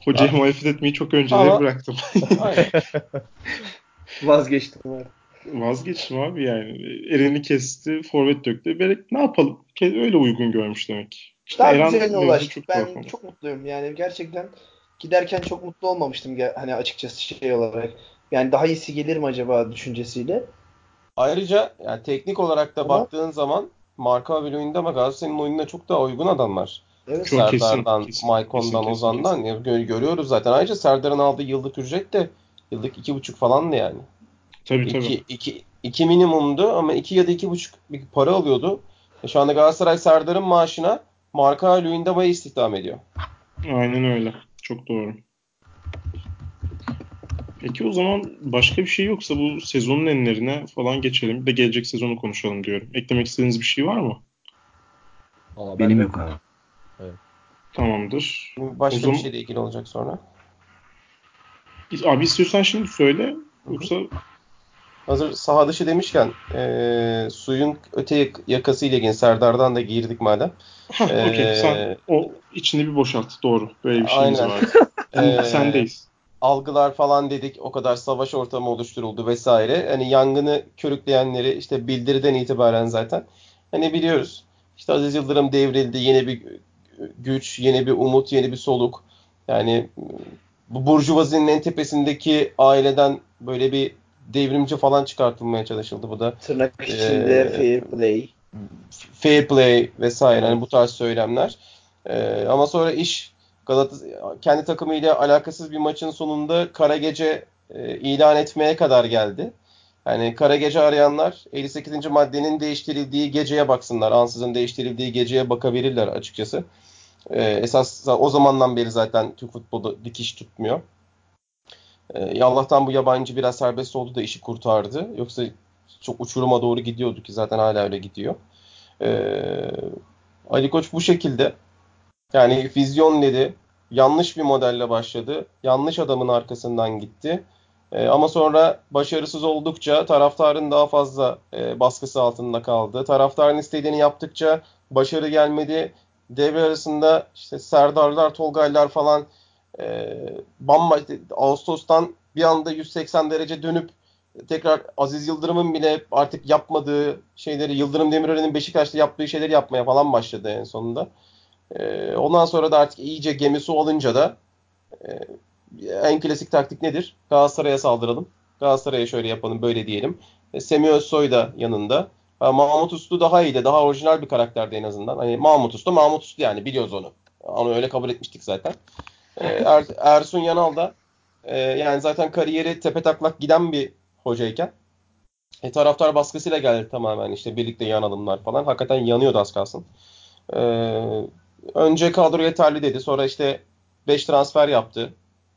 hocayı muhalefet etmeyi çok önceleri ama, bıraktım. *laughs* Vazgeçtim. Vazgeçtim abi yani. Eren'i kesti, forvet döktü. Berek ne yapalım? Öyle uygun görmüş demek. Daha Eren güzeline ulaştık. Çok ben tuhaf. çok mutluyum. Yani gerçekten giderken çok mutlu olmamıştım hani açıkçası şey olarak. Yani daha iyisi gelir mi acaba düşüncesiyle. Ayrıca yani teknik olarak da ama, baktığın zaman Marka abi oyunda ama Galatasaray'ın oyununa çok daha uygun adamlar. Evet. Çok Serdar'dan, kesin, Maykon'dan, Ozan'dan kesin. Yani görüyoruz zaten. Ayrıca Serdar'ın aldığı yıllık ücret de yıllık iki buçuk falandı yani. Tabii tabii. İki, iki, iki minimumdu ama iki ya da iki buçuk bir para alıyordu. E şu anda Galatasaray Serdar'ın maaşına Marka Luyendama'yı istihdam ediyor. Aynen öyle. Çok doğru. Peki o zaman başka bir şey yoksa bu sezonun enlerine falan geçelim. Bir de gelecek sezonu konuşalım diyorum. Eklemek istediğiniz bir şey var mı? Vallahi Benim yok abi. Tamamdır. Başka zaman... bir şeyle ilgili olacak sonra. Abi istiyorsan şimdi söyle. Yoksa Hazır saha dışı demişken e, suyun öte yakası ile ilgili Serdar'dan da girdik madem. Ha, ee, Okey sen o içini bir boşalt doğru. Böyle bir şeyimiz aynen. var. *laughs* ee, Sendeyiz. Algılar falan dedik o kadar savaş ortamı oluşturuldu vesaire. Hani yangını körükleyenleri işte bildiriden itibaren zaten hani biliyoruz. İşte Aziz Yıldırım devrildi yeni bir güç, yeni bir umut, yeni bir soluk. Yani bu Burjuvazinin en tepesindeki aileden böyle bir devrimci falan çıkartılmaya çalışıldı bu da. Tırnak içinde e, fair play. Fair play vesaire hani bu tarz söylemler. E, ama sonra iş Galatasaray kendi takımıyla alakasız bir maçın sonunda kara gece e, ilan etmeye kadar geldi. Yani kara gece arayanlar 58. maddenin değiştirildiği geceye baksınlar. Ansızın değiştirildiği geceye bakabilirler açıkçası. Ee, esas o zamandan beri zaten Türk futbolu dikiş tutmuyor. E, Allah'tan bu yabancı biraz serbest oldu da işi kurtardı. Yoksa çok uçuruma doğru gidiyordu ki zaten hala öyle gidiyor. E, Ali Koç bu şekilde yani vizyon dedi. Yanlış bir modelle başladı. Yanlış adamın arkasından gitti. E, ama sonra başarısız oldukça taraftarın daha fazla e, baskısı altında kaldı. Taraftarın istediğini yaptıkça başarı gelmedi. Devre arasında işte Serdarlar, Tolgaylar falan e, bambaşka Ağustos'tan bir anda 180 derece dönüp tekrar Aziz Yıldırım'ın bile artık yapmadığı şeyleri Yıldırım Demirören'in Beşiktaş'ta yaptığı şeyleri yapmaya falan başladı en sonunda. E, ondan sonra da artık iyice gemisi olunca da e, en klasik taktik nedir? Galatasaray'a saldıralım. Galatasaray'a şöyle yapalım, böyle diyelim. E, Semih Özsoy da yanında. Ha, Mahmut Uslu daha iyiydi. Daha orijinal bir karakterdi en azından. Hani Mahmut Uslu, Mahmut Uslu yani biliyoruz onu. Onu öyle kabul etmiştik zaten. Ee, *laughs* er, Ersun Yanal da e, yani zaten kariyeri tepe taklak giden bir hocayken E, taraftar baskısıyla geldi tamamen işte birlikte yanalımlar falan. Hakikaten yanıyordu az kalsın. E, önce kadro yeterli dedi. Sonra işte 5 transfer yaptı.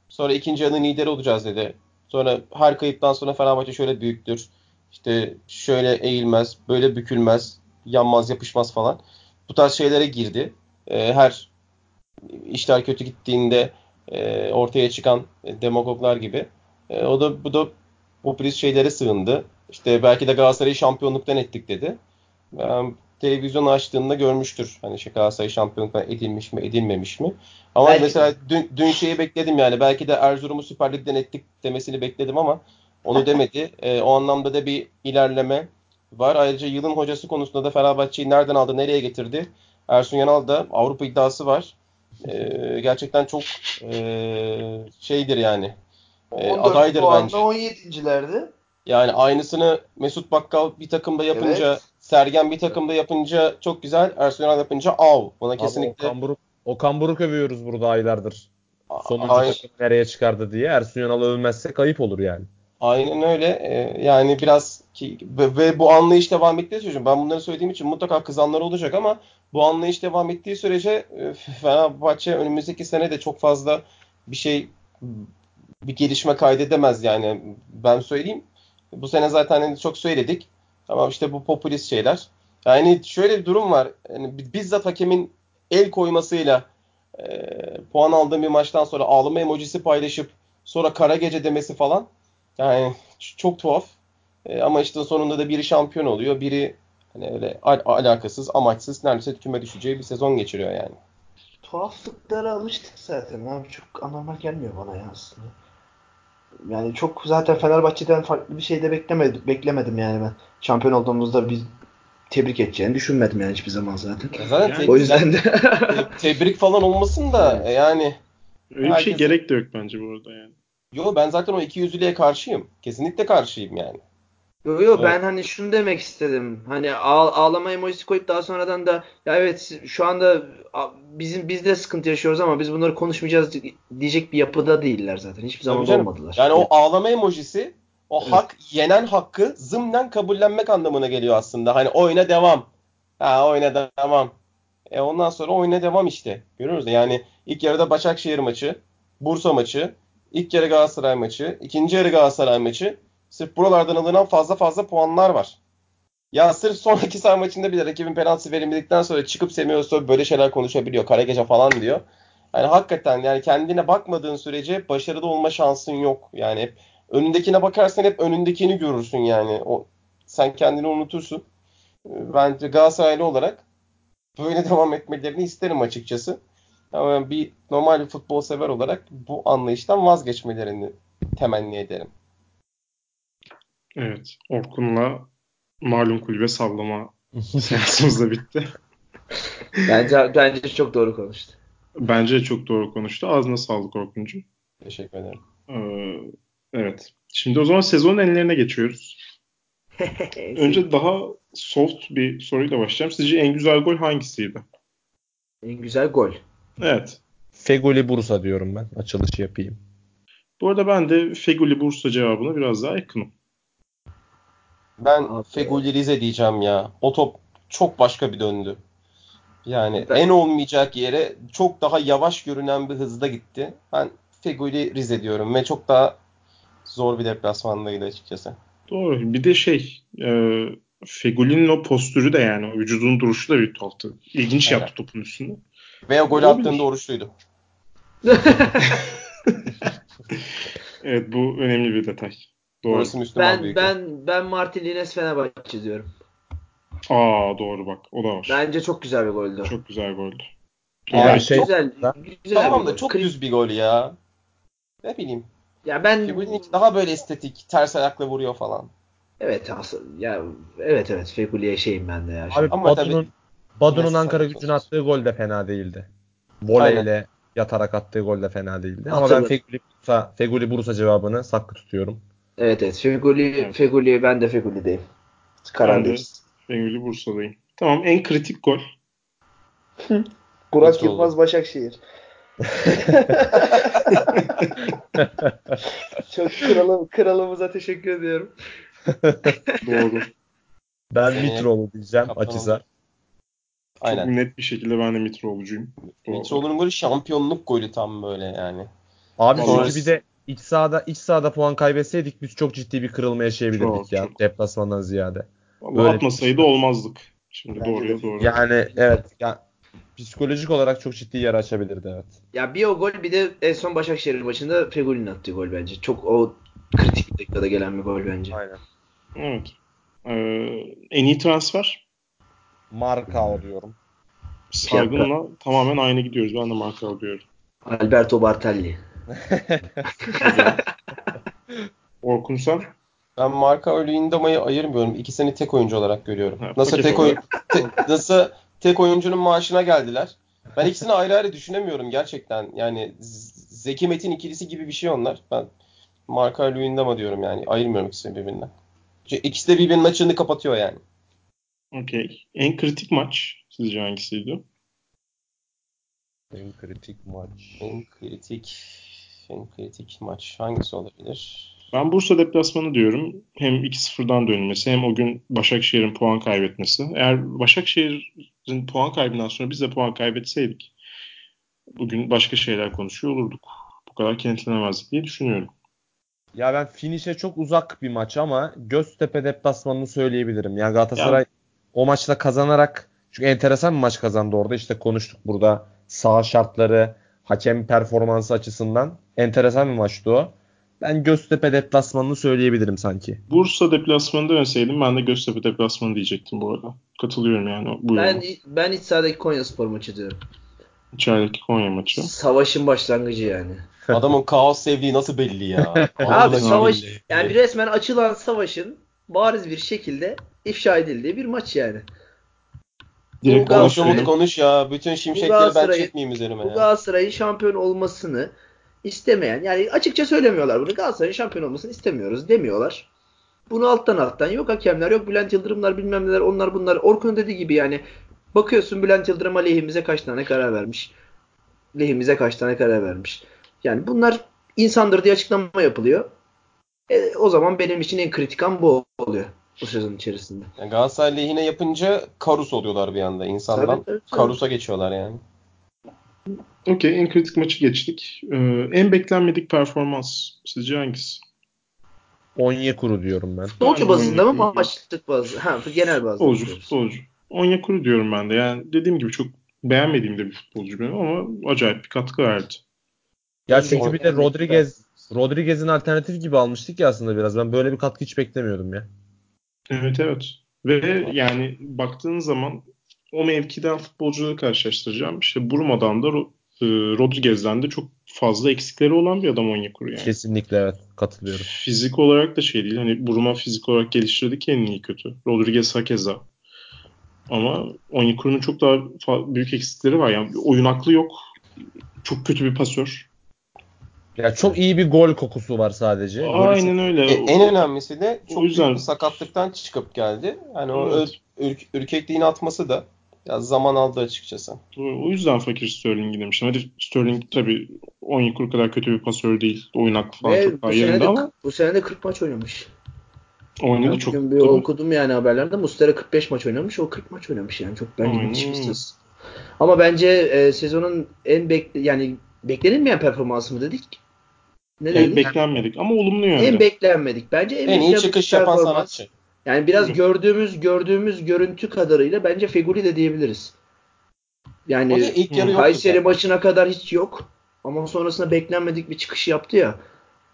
Sonra ikinci yarının lideri olacağız dedi. Sonra her kayıptan sonra Fenerbahçe şöyle büyüktür. İşte şöyle eğilmez, böyle bükülmez, yanmaz, yapışmaz falan. Bu tarz şeylere girdi. E, her işler kötü gittiğinde e, ortaya çıkan demagoglar gibi. E, o da bu da popülist şeylere sığındı. İşte belki de Galatasaray'ı şampiyonluktan ettik dedi. Yani televizyon açtığında görmüştür. Hani şey Galatasaray şampiyonluktan edilmiş mi edilmemiş mi. Ama belki mesela dün, dün şeyi bekledim yani. Belki de Erzurum'u Süper Lig'den ettik demesini bekledim ama onu demedi. E, o anlamda da bir ilerleme var. Ayrıca yılın hocası konusunda da Fenerbahçe'yi nereden aldı, nereye getirdi? Ersun Yanal da Avrupa iddiası var. E, gerçekten çok e, şeydir yani. E, adaydır bence. 17.lerdi. Yani aynısını Mesut Bakkal bir takımda yapınca, evet. Sergen bir takımda yapınca çok güzel, Ersun Yanal yapınca av. Buna Abi kesinlikle... Okan Buruk, Okan Buruk övüyoruz burada aylardır. Sonuncu Ay... takım nereye çıkardı diye. Ersun Yanal övmezse kayıp olur yani. Aynen öyle. Ee, yani biraz ki ve, ve bu anlayış devam ettiği sürece ben bunları söylediğim için mutlaka kızanlar olacak ama bu anlayış devam ettiği sürece e, Fenerbahçe önümüzdeki sene de çok fazla bir şey bir gelişme kaydedemez yani ben söyleyeyim. Bu sene zaten hani çok söyledik. Tamam işte bu popülist şeyler. Yani şöyle bir durum var. Yani bizzat hakemin el koymasıyla e, puan aldığım bir maçtan sonra ağlama emojisi paylaşıp sonra kara gece demesi falan. Yani çok tuhaf. E, ama işte sonunda da biri şampiyon oluyor. Biri hani öyle al- alakasız, amaçsız neredeyse küme düşeceği bir sezon geçiriyor yani. Tuhaflıklara alıştık zaten abi. Çok anormal gelmiyor bana ya aslında. Yani çok zaten Fenerbahçe'den farklı bir şey de beklemedim, beklemedim yani ben. Şampiyon olduğumuzda biz tebrik edeceğini düşünmedim yani hiçbir zaman zaten. Zaten yani, o yüzden de tebrik falan olmasın da *laughs* evet. yani öyle bir şey gerek de yok bence bu arada yani. Yo ben zaten o iki yüzlülüğe karşıyım. Kesinlikle karşıyım yani. Yo yo evet. ben hani şunu demek istedim. Hani ağ, ağlama emojisi koyup daha sonradan da ya evet şu anda bizim biz de sıkıntı yaşıyoruz ama biz bunları konuşmayacağız diyecek bir yapıda değiller zaten. Hiçbir zaman olmadılar. Yani o ağlama emojisi o evet. hak yenen hakkı zımnen kabullenmek anlamına geliyor aslında. Hani oyuna devam. Ha oyuna devam. E ondan sonra oyuna devam işte. Görüyoruz yani ilk yarıda Başakşehir maçı, Bursa maçı, ilk yarı Galatasaray maçı, ikinci yarı Galatasaray maçı. Sırf buralardan alınan fazla fazla puanlar var. Ya sırf sonraki saha maçında bile rakibin penaltı verilmedikten sonra çıkıp Semih böyle şeyler konuşabiliyor. Kara gece falan diyor. Yani hakikaten yani kendine bakmadığın sürece başarılı olma şansın yok. Yani hep önündekine bakarsan hep önündekini görürsün yani. O sen kendini unutursun. Bence Galatasaraylı olarak böyle *laughs* devam etmelerini isterim açıkçası. Ama bir normal bir futbol sever olarak bu anlayıştan vazgeçmelerini temenni ederim. Evet. Orkun'la malum kulübe sallama *laughs* seansımız da bitti. bence, bence çok doğru konuştu. Bence çok doğru konuştu. Ağzına sağlık Orkun'cum. Teşekkür ederim. Ee, evet. Şimdi o zaman sezonun enlerine geçiyoruz. *laughs* Önce daha soft bir soruyla başlayacağım. Sizce en güzel gol hangisiydi? En güzel gol. Evet. Fegoli Bursa diyorum ben. Açılışı yapayım. Bu arada ben de Fegoli Bursa cevabına biraz daha yakınım. Ben. Fegoli Rize diyeceğim ya. O top çok başka bir döndü. Yani ben... en olmayacak yere çok daha yavaş görünen bir hızda gitti. Ben Fegoli Rize diyorum ve çok daha zor bir deplasmandaydı açıkçası. Doğru. Bir de şey e, Fegoli'nin o postürü de yani o vücudun duruşu da bir tuhaftı. İlginç evet. yaptı topun üstünde. Ve o gol attığında oruçluydu. *laughs* evet bu önemli bir detay. Doğru. ben ben ben Martinez Fenerbahçe diyorum. Aa doğru bak o da var. Bence çok güzel bir goldü. Çok güzel goldü. Yani şey, güzel, güzel tamam da çok düz bir gol ya. Ne bileyim. Ya ben Feguli daha böyle estetik, ters ayakla vuruyor falan. Evet aslında ya evet evet Fegüli'ye şeyim ben de ya. Abi Ama Badu'nun Ankara gücünü attığı gol de fena değildi. Voleyle yatarak attığı gol de fena değildi. Ama ben Feguli Bursa, Feguli Bursa cevabını saklı tutuyorum. Evet evet. Feguli, evet. Feguli ben de Feguli'deyim. Kararlıyız. Feguli Bursa'dayım. Tamam en kritik gol. Burak Yılmaz Başakşehir. *laughs* Çok kralım, kralımıza teşekkür ediyorum. Doğru. Ben Seneye Mitroğlu diyeceğim kaptan Akizar. Aynen. Çok net bir şekilde ben de Mitroğlu'cuyum. Mitroğlu'nun golü şampiyonluk golü tam böyle yani. Abi Vallahi- çünkü bir de iç sahada iç sahada puan kaybetseydik biz çok ciddi bir kırılma yaşayabilirdik Çok, ya çok. deplasmandan ziyade. Vallahi Öyle atmasaydı olmazdık. Şimdi Bence doğruya de. doğru. Yani evet ya psikolojik olarak çok ciddi yer açabilirdi evet. Ya bir o gol bir de en son Başakşehir maçında Fegoli'nin attığı gol bence. Çok o kritik bir dakikada gelen bir gol bence. Aynen. Evet. Ee, en iyi transfer Marka diyorum. saygınla tamamen aynı gidiyoruz. Ben de marka alıyorum. Alberto Bartelli. *laughs* Orkun sen? Ben Marka Luyendama'yı ayırmıyorum. İkisini tek oyuncu olarak görüyorum. Ha, nasıl tek oyun te- nasıl tek oyuncunun maaşına geldiler. Ben ikisini ayrı ayrı düşünemiyorum gerçekten. Yani Zeki Metin ikilisi gibi bir şey onlar. Ben Marka Luyendama diyorum yani. Ayırmıyorum ikisini birbirinden. Çünkü ikisi de birbirinin açığını kapatıyor yani. Okey. En kritik maç sizce hangisiydi? En kritik maç. En kritik en kritik maç hangisi olabilir? Ben Bursa deplasmanı diyorum. Hem 2-0'dan dönülmesi hem o gün Başakşehir'in puan kaybetmesi. Eğer Başakşehir'in puan kaybından sonra biz de puan kaybetseydik bugün başka şeyler konuşuyor olurduk. Bu kadar kenetlenemezdik diye düşünüyorum. Ya ben finish'e çok uzak bir maç ama Göztepe deplasmanını söyleyebilirim. Yani Galatasaray o maçta kazanarak çünkü enteresan bir maç kazandı orada. İşte konuştuk burada saha şartları, hakem performansı açısından enteresan bir maçtı o. Ben Göztepe deplasmanını söyleyebilirim sanki. Bursa deplasmanı demeseydim ben de Göztepe deplasmanı diyecektim bu arada. Katılıyorum yani bu Ben yoruma. ben iç sahadaki Konya Spor maçı diyorum. İçerideki Konya maçı. Savaşın başlangıcı yani. *laughs* Adamın kaos sevdiği nasıl belli ya? Abi savaş yani resmen açılan savaşın bariz bir şekilde ifşa edildiği bir maç yani. Direkt Konuş Umut konuş ya. Bütün şimşekleri ben çekmeyeyim üzerime Bu ya. Galatasaray'ın şampiyon olmasını istemeyen yani açıkça söylemiyorlar bunu. Galatasaray'ın şampiyon olmasını istemiyoruz demiyorlar. Bunu alttan alttan yok hakemler yok Bülent Yıldırımlar bilmem neler onlar bunlar. Orkun dediği gibi yani bakıyorsun Bülent Yıldırım aleyhimize kaç tane karar vermiş. Lehimize kaç tane karar vermiş. Yani bunlar insandır diye açıklama yapılıyor. E, o zaman benim için en kritik an bu oluyor bu sezon içerisinde. Yani Galatasaray lehine yapınca karus oluyorlar bir anda insandan. Tabii, tabii, tabii. Karusa geçiyorlar yani. Okey en kritik maçı geçtik. Ee, en beklenmedik performans sizce hangisi? Onyekuru diyorum ben. Futbolcu bazında mı maçlık bazı? Ha, genel bazında. Futbolcu, futbolcu. Onyekuru diyorum ben de. Yani dediğim gibi çok beğenmediğim de bir futbolcu benim ama acayip bir katkı verdi. Ya çünkü bir de Rodriguez Rodriguez'in alternatif gibi almıştık ya aslında biraz. Ben böyle bir katkı hiç beklemiyordum ya. Evet evet. Ve yani baktığın zaman o mevkiden futbolcuları karşılaştıracağım. İşte Burma'dan da e, Rodriguez'den de çok fazla eksikleri olan bir adam Onyekuru yani. Kesinlikle evet katılıyorum. Fizik olarak da şey değil. Hani Buruma fizik olarak geliştirdi kendini iyi kötü. Rodriguez hakeza. Ama Onyekuru'nun çok daha büyük eksikleri var. Yani oyun aklı yok. Çok kötü bir pasör. Ya çok iyi bir gol kokusu var sadece. Aynen öyle. E, en önemlisi de O çok yüzden- büyük bir sakatlıktan çıkıp geldi. Yani o Evet. ür- ürk- ürkekliğini atması da biraz zaman aldı açıkçası. O yüzden fakir Sterling'i demiştim. Hadi Sterling tabii Onyekuru kadar kötü bir pasör değil. Oyun aklı falan Ve çok bu daha sene, yerinde de, ama bu sene de 40 maç oynamış. oynadı Ben çok. bugün bir okudum yani haberlerde. Mustera 45 maç oynamış. O 40 maç oynamış yani. Çok bence Aynen müthiş bir. Ama bence e, sezonun en bekle yani beklenilmeyen performansı mı dedik? Ne Evet, dedik? beklenmedik ama olumlu yönde. en beklenmedik. Bence en, En iyi çıkış yapan sanatçı. Yani biraz Hı. gördüğümüz gördüğümüz görüntü kadarıyla bence Feguli de diyebiliriz. Yani ilk yarı Kayseri maçına kadar hiç yok. Ama sonrasında beklenmedik bir çıkış yaptı ya.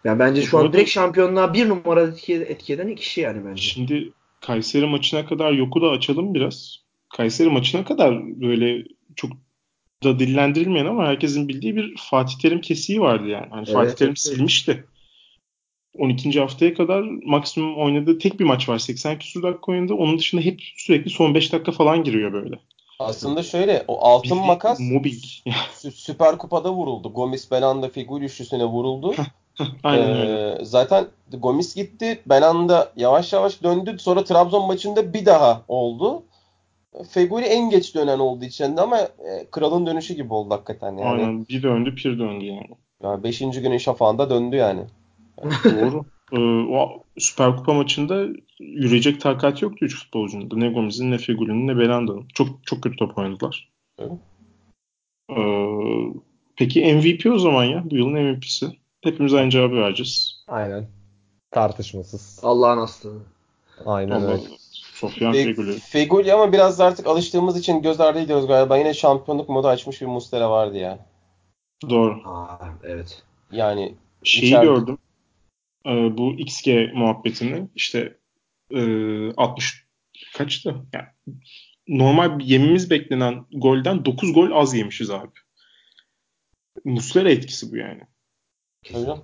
Yani bence şu an direkt şampiyonluğa bir numara etki, etki eden kişi yani bence. Şimdi Kayseri maçına kadar yoku da açalım biraz. Kayseri maçına kadar böyle çok da dillendirilmeyen ama herkesin bildiği bir Fatih Terim kesiği vardı yani. Hani Evet, Fatih Terim evet. silmişti. 12. haftaya kadar maksimum oynadığı tek bir maç var. 80 küsur dakika oynadı. Onun dışında hep sürekli son 5 dakika falan giriyor böyle. Aslında şöyle o altın Bildiğin makas Mobbing. *laughs* Sü- Süper Kupa'da vuruldu. Gomis Belanda Figül üçlüsüne vuruldu. *laughs* Aynen öyle. Ee, zaten Gomis gitti. Belanda yavaş yavaş döndü. Sonra Trabzon maçında bir daha oldu. Feguli en geç dönen oldu içinde ama e, kralın dönüşü gibi oldu hakikaten yani. Aynen. Bir döndü, bir döndü yani. Ya beşinci günün şafağında döndü yani. Doğru. e, o Süper Kupa maçında yürüyecek takat yoktu 3 futbolcunun. da. Ne Gomez'in ne Fegüli'nin ne Belanda'nın. Çok çok kötü top oynadılar. Evet. E, peki MVP o zaman ya. Bu yılın MVP'si. Hepimiz aynı cevabı vereceğiz. Aynen. Tartışmasız. Allah'ın aslı. Aynen Allah öyle. Sofyan Fe- Fegüli. Feguli ama biraz da artık alıştığımız için göz ardı ediyoruz galiba. Yine şampiyonluk modu açmış bir Mustera vardı ya. Doğru. Aa, evet. Yani Şeyi İçeride. gördüm. E, bu XG muhabbetini işte e, 60 kaçtı? Yani normal bir yememiz beklenen golden 9 gol az yemişiz abi. Muslera etkisi bu yani. hocam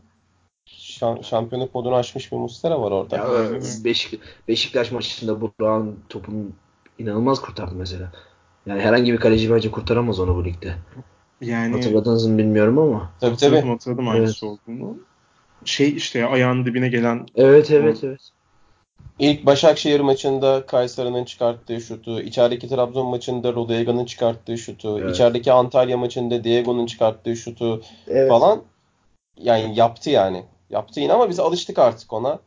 şam- şampiyonluk modunu açmış bir Mustera var orada. Ya, Beşik, Beşiktaş maçında Burak'ın topunu inanılmaz kurtardı mesela. Yani herhangi bir kaleci bence kurtaramaz onu bu ligde. Yani Hatırladınız mı bilmiyorum ama. Tabii hatırladım, tabii. hatırladım hangisi olduğunu. Şey işte ya, ayağının dibine gelen Evet evet evet. İlk Başakşehir maçında Kayseri'nin çıkarttığı şutu, içerideki Trabzon maçında Rodega'nın çıkarttığı şutu, Evet. içerideki Antalya maçında Diego'nun çıkarttığı şutu evet. falan yani yaptı yani. Yaptı yine ama biz alıştık artık ona.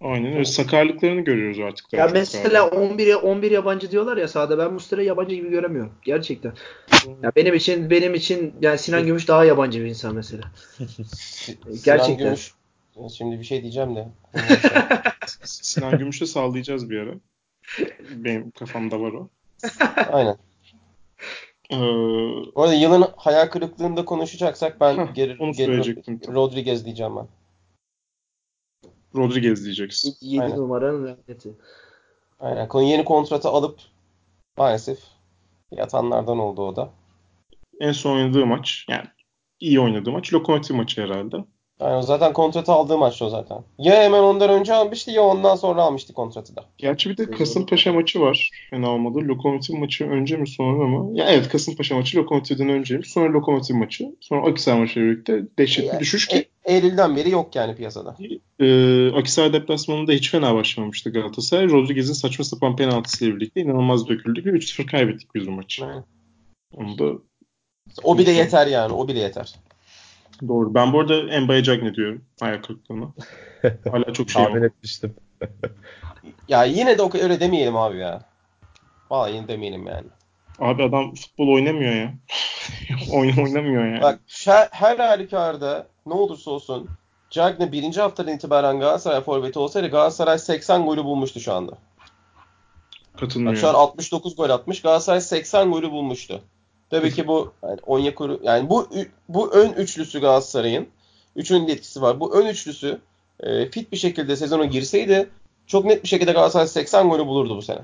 aynen öyle sakarlıklarını görüyoruz artık. Ya mesela galiba. 11 11 yabancı diyorlar ya sahada ben Mustera'yı yabancı gibi göremiyorum. Gerçekten. Ya benim için benim için yani Sinan Gümüş daha yabancı bir insan mesela. *laughs* Gerçekten. Sinan Gümüş, şimdi bir şey diyeceğim de. *laughs* Sinan Gümüş'e sağlayacağız bir ara. Benim kafamda var o. Aynen. Ee, Bu arada yılın hayal kırıklığında konuşacaksak ben Hah, geri, onu geri. Rodriguez diyeceğim ben. Rodriguez diyeceksin. 7 Aynen. numaranın laneti. Aynen. Kon- Yeni kontratı alıp maalesef yatanlardan oldu o da. En son oynadığı maç yani iyi oynadığı maç Lokomotiv maçı herhalde. Yani zaten kontratı aldığı maç o zaten. Ya hemen ondan önce almıştı ya ondan sonra almıştı kontratı da. Gerçi bir de Kasımpaşa maçı var. Fena olmadı. Lokomotiv maçı önce mi sonra mı? Ya evet Kasımpaşa maçı Lokomotiv'den önceymiş. Sonra Lokomotiv maçı. Sonra Akisar maçıyla birlikte dehşetli Yani düşüş ki E- Eylül'den beri yok yani piyasada. e, Akisar deplasmanında hiç fena başlamamıştı Galatasaray. Rodriguez'in saçma sapan penaltısıyla birlikte inanılmaz döküldük ve 3-0 kaybettik biz bu maçı. Onu da O bile yeter yani. O bile yeter. Doğru. Ben bu arada Embaya Cagney diyorum. Ayak kırıklığına. *laughs* Hala çok şey Tahmin etmiştim. *laughs* Ya yine de o öyle demeyelim abi ya. Vallahi yine demeyelim yani. Abi adam futbol oynamıyor ya. *laughs* Oyun oynamıyor yani. Bak her, her halükarda ne olursa olsun Cagney birinci haftadan itibaren Galatasaray forveti olsaydı Galatasaray 80 golü bulmuştu şu anda. Katılmıyor. Bak şu an 69 gol atmış. Galatasaray 80 golü bulmuştu. Tabii ki bu yani Onyekuru yani bu bu ön üçlüsü Galatasaray'ın üçünün etkisi var. Bu ön üçlüsü e, fit bir şekilde sezona girseydi çok net bir şekilde Galatasaray 80 golü bulurdu bu sene.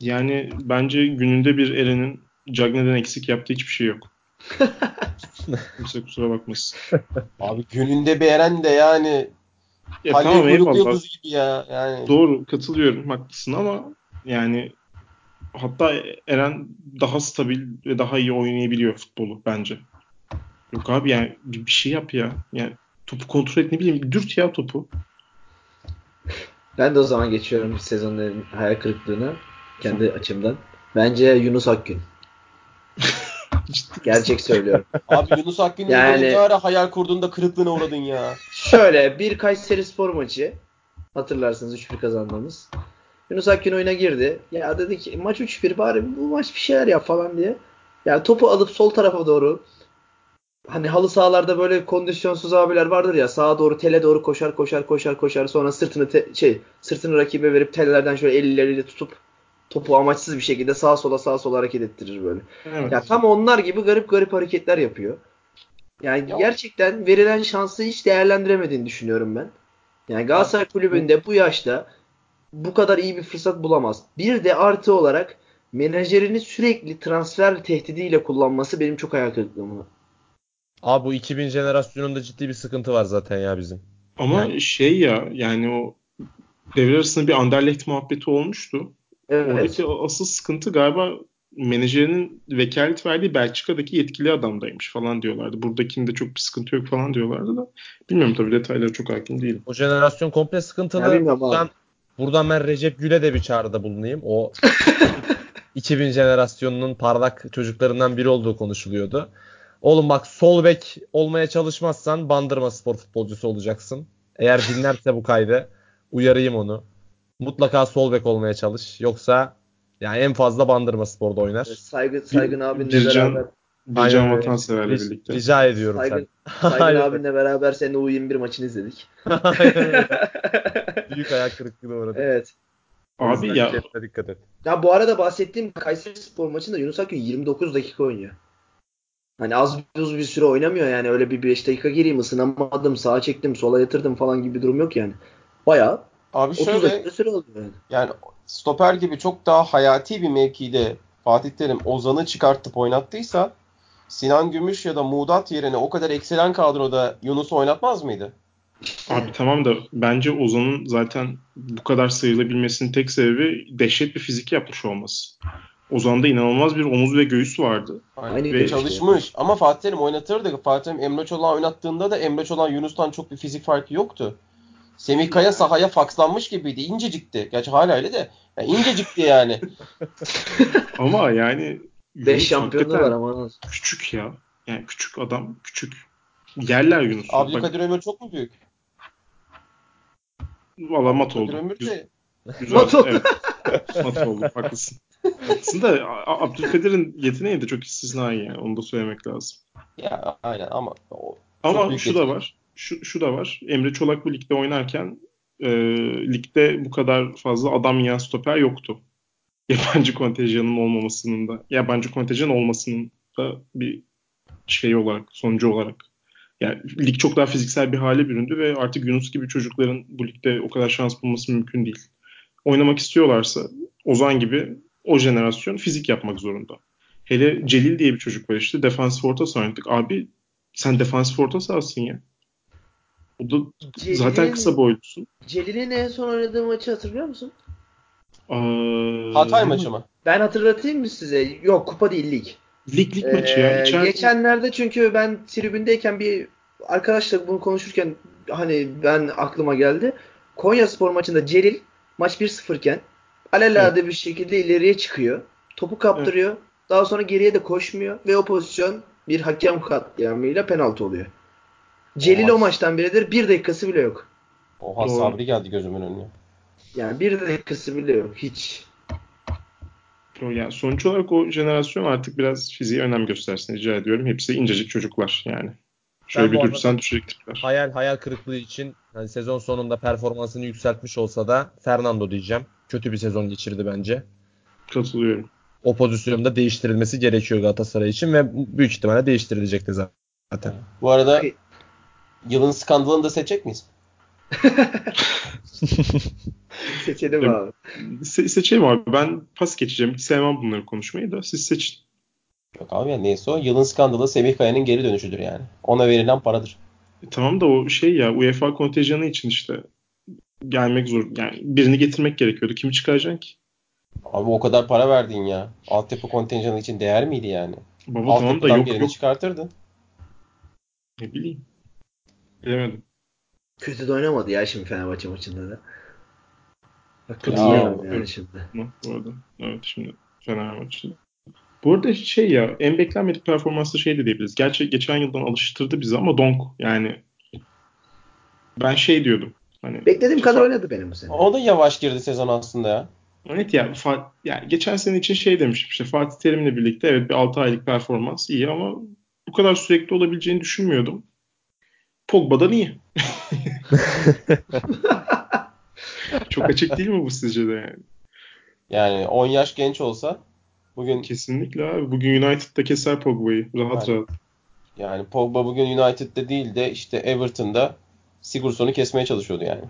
Yani bence gününde bir Eren'in Cagney'den eksik yaptığı hiçbir şey yok. *laughs* Kimse kusura bakmasın. Abi gününde bir Eren de yani Ya Halil tamam gibi ya. Yani Doğru katılıyorum haklısın ama yani hatta Eren daha stabil ve daha iyi oynayabiliyor futbolu bence. Yok abi yani bir bir şey yap ya. Yani topu kontrol et ne bileyim dürt ya topu. Ben de o zaman geçiyorum sezonun hayal kırıklığına kendi açımdan. Bence Yunus Akgün. *laughs* Ciddi Gerçek söylüyorum. abi Yunus Akgün'ün Yani- ara hayal kurduğunda kırıklığına uğradın ya. Şöyle bir Kayseri Spor maçı hatırlarsınız 3-1 kazandığımız. Yunus Akgün oyuna girdi. Ya dedi ki maç 3-1 bari bu maç bir şeyler yap falan diye. Ya topu alıp sol tarafa doğru hani halı sahalarda böyle kondisyonsuz abiler vardır ya sağa doğru tele doğru koşar koşar koşar koşar sonra sırtını te- şey sırtını rakibe verip tellerden şöyle elleriyle tutup topu amaçsız bir şekilde sağa sola sağa sola hareket ettirir böyle. Evet. Ya tam onlar gibi garip garip hareketler yapıyor. Yani Ya- gerçekten verilen şansı hiç değerlendiremediğini düşünüyorum ben. Yani Galatasaray kulübünde bu yaşta bu kadar iyi bir fırsat bulamaz. Bir de artı olarak menajerini sürekli transfer tehdidiyle kullanması benim çok hayal kırıklığımı. Abi bu 2000 jenerasyonunda ciddi bir sıkıntı var zaten ya bizim. Ama şey ya yani o devre arasında bir Anderlecht muhabbeti olmuştu. Evet. Oradaki asıl sıkıntı galiba menajerinin vekalet verdiği Belçika'daki yetkili adamdaymış falan diyorlardı. Buradakinde çok bir sıkıntı yok falan diyorlardı da. Bilmiyorum tabii detaylara çok hakim değilim. O jenerasyon komple sıkıntılı. Ya abi. Buradan, ben Recep Gül'e de bir çağrıda bulunayım. O *laughs* 2000 jenerasyonunun parlak çocuklarından biri olduğu konuşuluyordu. Oğlum bak sol bek olmaya çalışmazsan Bandırma spor futbolcusu olacaksın. Eğer dinlerse bu kaydı uyarayım onu. Mutlaka sol bek olmaya çalış. Yoksa yani en fazla Bandırma Spor'da oynar. Saygı, Saygın abinle Bircan- beraber Bircan. Vatansever'le Ric- birlikte. Rica ediyorum Saygın, sen. *laughs* Saygın abinle beraber senin U21 maçını izledik. *laughs* *laughs* Büyük ayak kırıklığına uğradık. Evet. Abi ya dikkat et. Ya bu arada bahsettiğim Kayseri Spor maçında Yunus Akgün 29 dakika oynuyor. Hani az buz bir süre oynamıyor yani öyle bir 5 dakika gireyim ısınamadım sağa çektim sola yatırdım falan gibi bir durum yok yani. Bayağı Abi 30 şöyle dakika süre oluyor yani. yani stoper gibi çok daha hayati bir mevkide Fatih Terim Ozan'ı çıkartıp oynattıysa Sinan Gümüş ya da Muğdat yerine o kadar ekselen kadroda Yunus'u oynatmaz mıydı? Abi tamam da bence Ozan'ın zaten bu kadar sayılabilmesinin tek sebebi dehşet bir fizik yapmış olması. Ozan'da inanılmaz bir omuz ve göğüs vardı. Aynı Ve- Çalışmış ama Fatih Terim oynatırdı. Fatih Terim Emre Çolak'ı oynattığında da Emre Çolak'ın Yunus'tan çok bir fizik farkı yoktu. Semih Kaya sahaya fakslanmış gibiydi. İncecikti. Gerçi hala öyle de. Yani incecikti yani. *laughs* Ama yani 5 Yunus şampiyonluğu var ama. Küçük ya. Yani küçük adam küçük. Yerler Yunus'u. Bak, Abdülkadir Ömür çok mu büyük? valla mat oldu. Ömür Güzel, de güzel, Mat oldu. Evet. mat oldu. Haklısın. Haklısın da Abdülkadir'in yeteneği de çok istisnai yani. Onu da söylemek lazım. ya aynen ama o, Ama şu da yetenek. var. Şu, şu da var. Emre Çolak bu ligde oynarken e, ligde bu kadar fazla adam yiyen stoper yoktu. *laughs* Yabancı kontenjanın olmamasının da yabancı kontenjan olmasının da bir şey olarak sonucu olarak. Yani lig çok daha fiziksel bir hale büründü ve artık Yunus gibi çocukların bu ligde o kadar şans bulması mümkün değil. Oynamak istiyorlarsa Ozan gibi o jenerasyon fizik yapmak zorunda. Hele Celil diye bir çocuk var işte defansif orta oynadık. Abi sen defansif orta sahasın ya. O da zaten Celil'in- kısa boylusun. Celil'in en son oynadığı maçı hatırlıyor musun? Aa, Hatay maçı mı? Ben hatırlatayım mı size? Yok kupa değil lig. Lig lig maçı ya. Ee, İçeride- geçenlerde çünkü ben tribündeyken bir arkadaşla bunu konuşurken hani ben aklıma geldi. Konya Spor maçında Celil maç 1-0 iken alelade bir şekilde ileriye çıkıyor. Topu kaptırıyor. Daha sonra geriye de koşmuyor ve o pozisyon bir hakem katliamıyla penaltı oluyor. Celil Oha. o maçtan beridir bir dakikası bile yok. Oha Doğru. Sabri geldi gözümün önüne. Yani bir dakikası bile yok hiç. Yani sonuç olarak o jenerasyon artık biraz fiziğe önem göstersin rica ediyorum. Hepsi incecik çocuklar yani. Şöyle Ben bir arada- düşecek tipler. Hayal hayal kırıklığı için hani sezon sonunda performansını yükseltmiş olsa da Fernando diyeceğim. Kötü bir sezon geçirdi bence. Katılıyorum. O pozisyonda değiştirilmesi gerekiyor Galatasaray için ve büyük ihtimalle değiştirilecekti zaten. Bu arada yılın skandalını da seçecek miyiz? *laughs* Seçelim Evet. abi. Se- seçelim abi. Ben pas geçeceğim. Hiç sevmem bunları konuşmayı da. Siz seçin. Yok abi ya neyse o. Yılın skandalı Semih Kaya'nın geri dönüşüdür yani. Ona verilen paradır. E, tamam da o şey ya UEFA kontenjanı için işte gelmek zor. Yani birini getirmek gerekiyordu. Kimi çıkaracaksın ki? Abi o kadar para verdin ya. Altyapı kontenjanı için değer miydi yani? Baba tamam da yok birini yok. çıkartırdın. Ne bileyim. Bilemedim. Kötü de oynamadı ya şimdi Fenerbahçe maçında da. Bak Ya, yani evet. şimdi. Bu arada. Evet şimdi Fener maçı. Bu arada şey ya en beklenmedik performansı şey de diyebiliriz. Gerçi geçen yıldan alıştırdı bizi ama Donk yani ben şey diyordum. Hani Beklediğim kadar oynadı benim bu sene. O da yavaş girdi sezon aslında ya. Evet ya, Fa- yani geçen sene için şey demiştim işte Fatih Terim'le birlikte evet bir 6 aylık performans iyi ama bu kadar sürekli olabileceğini düşünmüyordum. Pogba'dan iyi. *laughs* *laughs* Çok açık değil mi bu sizce de yani? Yani 10 yaş genç olsa bugün Kesinlikle abi. Bugün United'da keser Pogba'yı. Rahat Aynen. rahat. yani Pogba bugün United'de değil de işte Everton'da Sigurdsson'u kesmeye çalışıyordu yani.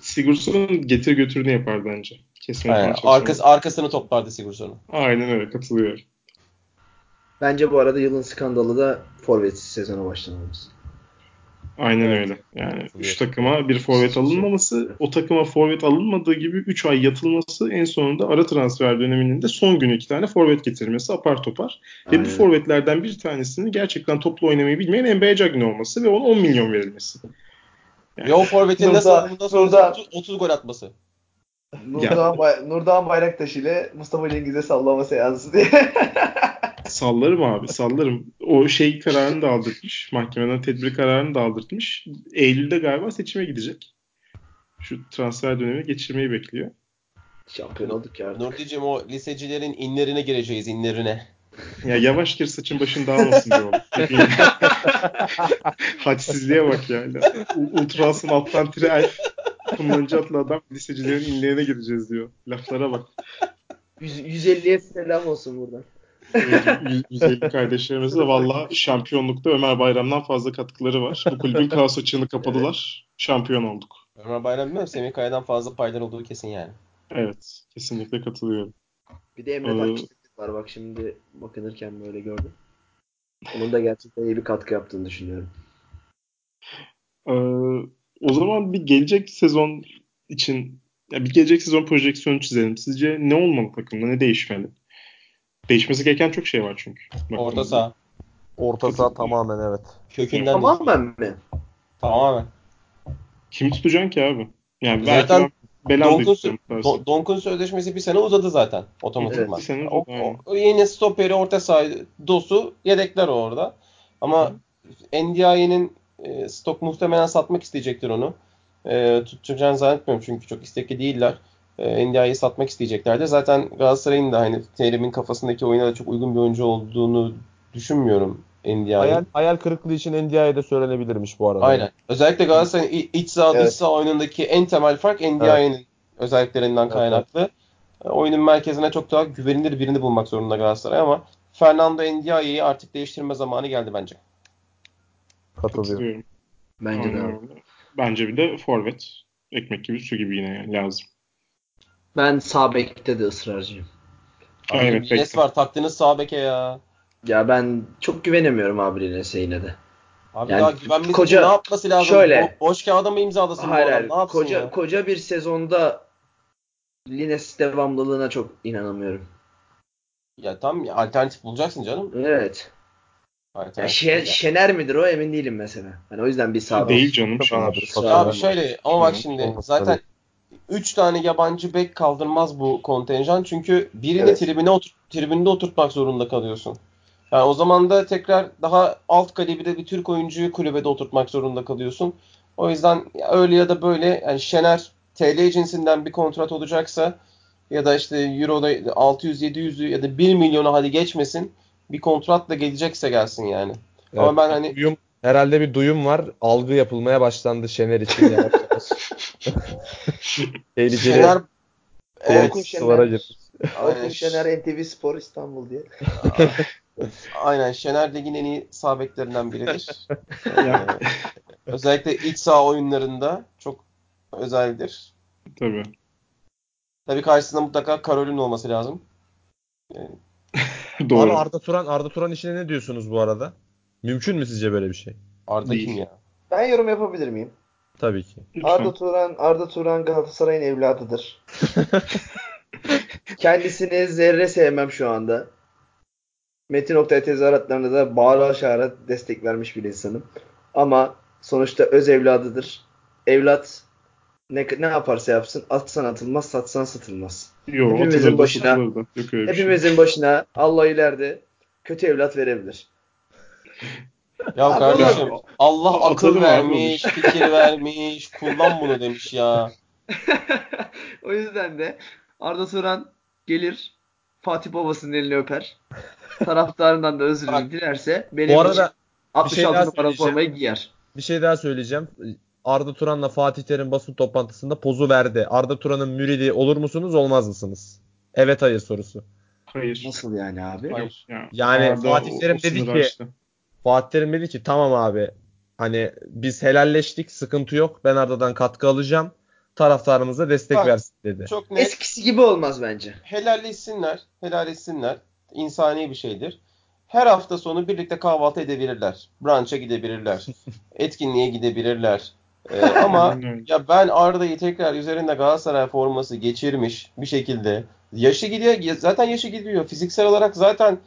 Sigurdsson'un getir götürünü yapar bence. Kesmeye Aynen. Arkası, arkasını toplardı Sigurdsson'u. Aynen öyle katılıyorum. Bence bu arada yılın skandalı da forvetsiz sezona başlamamız. Aynen öyle. Yani Katılıyorum. 3 takıma bir forvet alınmaması, o takıma forvet alınmadığı gibi 3 ay yatılması en sonunda ara transfer döneminin de son günü 2 tane forvet getirmesi apar topar. Ve bu Aynen. forvetlerden bir tanesinin gerçekten toplu oynamayı bilmeyen Embe Cagney olması ve ona 10 milyon verilmesi. Yani- Ve o forvetin sonra burada- 30, 30 gol atması. Nurdoğan, Bay- Nurdoğan Bayraktaş ile Mustafa Cengiz'e sallama seansı diye. *laughs* Sallarım abi sallarım. O şey kararını da aldırtmış. Mahkemeden tedbir kararını da aldırtmış. Eylül'de galiba seçime gidecek. Şu transfer dönemi geçirmeyi bekliyor. Şampiyon olduk ya. Nurdi'cim o lisecilerin inlerine gireceğiz inlerine. Ya yavaş gir saçın başın dağılmasın diyor. *laughs* *laughs* Hadsizliğe bak yani. U- Ultras'ın alttan tire elf kullanıcı adlı adam lisecilerin inlerine gireceğiz diyor. Laflara bak. 150'ye selam olsun buradan. Evet, 150 kardeşlerimiz de valla şampiyonlukta Ömer Bayram'dan fazla katkıları var. Bu kulübün kaos açığını kapadılar. Şampiyon olduk. Ömer Bayram bilmiyorum Semih Kaya'dan fazla paylar olduğu kesin yani. Evet. Kesinlikle katılıyorum. Bir de Emre Ee, Takçı var bak şimdi bakınırken böyle gördüm. Onun da gerçekten iyi bir katkı yaptığını düşünüyorum. Ee, o zaman bir gelecek sezon için ya bir gelecek sezon projeksiyonu çizelim. Sizce ne olmalı takımda? Ne değişmeli? Değişmesi gereken çok şey var çünkü. Orta Baktığımızda. saha. Orta saha tamamen evet. Kökünden. Tamamen mi? Tamamen. Kim tutacaksın ki abi? Yani Zaten Donk'un. Don- Donk'un sözleşmesi bir sene uzadı zaten otomatikman. Evet, bir sene o, uzadı, aynen. o- yeni stoperi orta saha dosu yedekler orada. Ama NDI'nin e, stok muhtemelen satmak isteyecektir onu. E, tutacağını zannetmiyorum çünkü çok istekli değiller. E, NDI'yi satmak isteyeceklerdir. Zaten Galatasaray'ın da hani Terim'in kafasındaki oyuna da çok uygun bir oyuncu olduğunu düşünmüyorum NDI'nin. Hayal, hayal kırıklığı için NDI'de söylenebilirmiş bu arada. Aynen. Özellikle Galatasaray'ın iç saha Evet. dış saha oyunundaki en temel fark NDI'nin özelliklerinden kaynaklı. E, Oyunun merkezine çok daha güvenilir birini bulmak zorunda Galatasaray ama Fernando Ndiaye'yi artık değiştirme zamanı geldi bence. Katılıyorum. Katılıyorum. Bence de. Bence bir de forvet. Ekmek gibi su gibi yine lazım. Ben sağ bekte de ısrarcıyım. Abi Evet, Lines bekle. var taktığınız sağ beke ya. Ya ben çok güvenemiyorum abi Lines'e yine de. Abi Yani daha güvenmesi koca- ne yapması lazım? şöyle- Bo- boş kağıda mı imzalasın Hayır bu adam? Ne yapsın Koca, ya? koca bir sezonda Lines devamlılığına çok inanamıyorum. Ya tam alternatif bulacaksın canım. Evet. Ya Alternatif Şe- bulacaksın. Şener midir o emin değilim mesela. Hani o yüzden bir sağ Değil canım. Çok Şener. abi, şöyle ama bak şimdi zaten 3 tane yabancı bek kaldırmaz bu kontenjan çünkü birini Evet. tribüne otur tribünde oturtmak zorunda kalıyorsun. Yani o zaman da tekrar daha alt kalibre bir Türk oyuncuyu kulübede oturtmak zorunda kalıyorsun. O yüzden ya öyle ya da böyle yani Şener TL cinsinden bir kontrat olacaksa ya da işte Euro'da 600-700'ü ya da 1 milyonu hadi geçmesin bir kontratla gelecekse gelsin yani. Ama Evet, ben bir hani duyum, herhalde bir duyum var. Algı yapılmaya başlandı Şener için yavaş. *laughs* Tehlikeli Şener evet, girmiş. Aynen. Şener NTV Spor İstanbul diye. *laughs* Aynen Şener Lig'in en iyi sağ beklerinden biridir. *laughs* Ee, özellikle iç saha oyunlarında çok özeldir. Tabii. Tabii karşısında mutlaka Karol'ün olması lazım. *laughs* Doğru. Abi Arda Turan, Arda Turan işine ne diyorsunuz bu arada? Mümkün mü sizce böyle bir şey? Arda Değil. kim ya? Ben yorum yapabilir miyim? Tabii ki. Lütfen. Arda Turan, Arda Turan Galatasaray'ın evladıdır. *laughs* Kendisini zerre sevmem şu anda. Metin Oktay tezahüratlarında da bağıra çağıra destek vermiş bir insanım. Ama sonuçta öz evladıdır. Evlat ne, ne yaparsa yapsın atsan atılmaz satsan satılmaz. Yo, Hepimizin başına- satılır da. Yok öyle şey. Hepimizin başına Allah ileride kötü evlat verebilir. Ya Abi kardeşim Allah akıl vermiş, fikir vermiş, kullan bunu demiş ya. *laughs* o yüzden de Arda Turan gelir Fatih babasının elini öper. Taraftarından da özür dilerse benim Bu arada bir 66 şey formayı giyer. Bir şey daha söyleyeceğim. Arda Turan'la Fatih Terim basın toplantısında pozu verdi. Arda Turan'ın müridi olur musunuz, olmaz mısınız? Evet hayır sorusu. Hayır. Nasıl yani abi? Hayır. Ya, Yani Arda Fatih o- Terim o dedi sınırı ki- aştı. Fatih Terim dedi ki tamam abi hani biz helalleştik sıkıntı yok. Ben Arda'dan katkı alacağım. Taraftarımıza destek Bak, versin dedi. Çok net. Eskisi gibi olmaz bence. helalleşsinler, helalleşsinler. İnsani bir şeydir. Her hafta sonu birlikte kahvaltı edebilirler. Brunch'a gidebilirler. *laughs* etkinliğe gidebilirler. Ee, ama ya ben Arda'yı tekrar üzerinde Galatasaray forması geçirmiş bir şekilde. Yaşı gidiyor. Zaten yaşı gidiyor. Fiziksel olarak zaten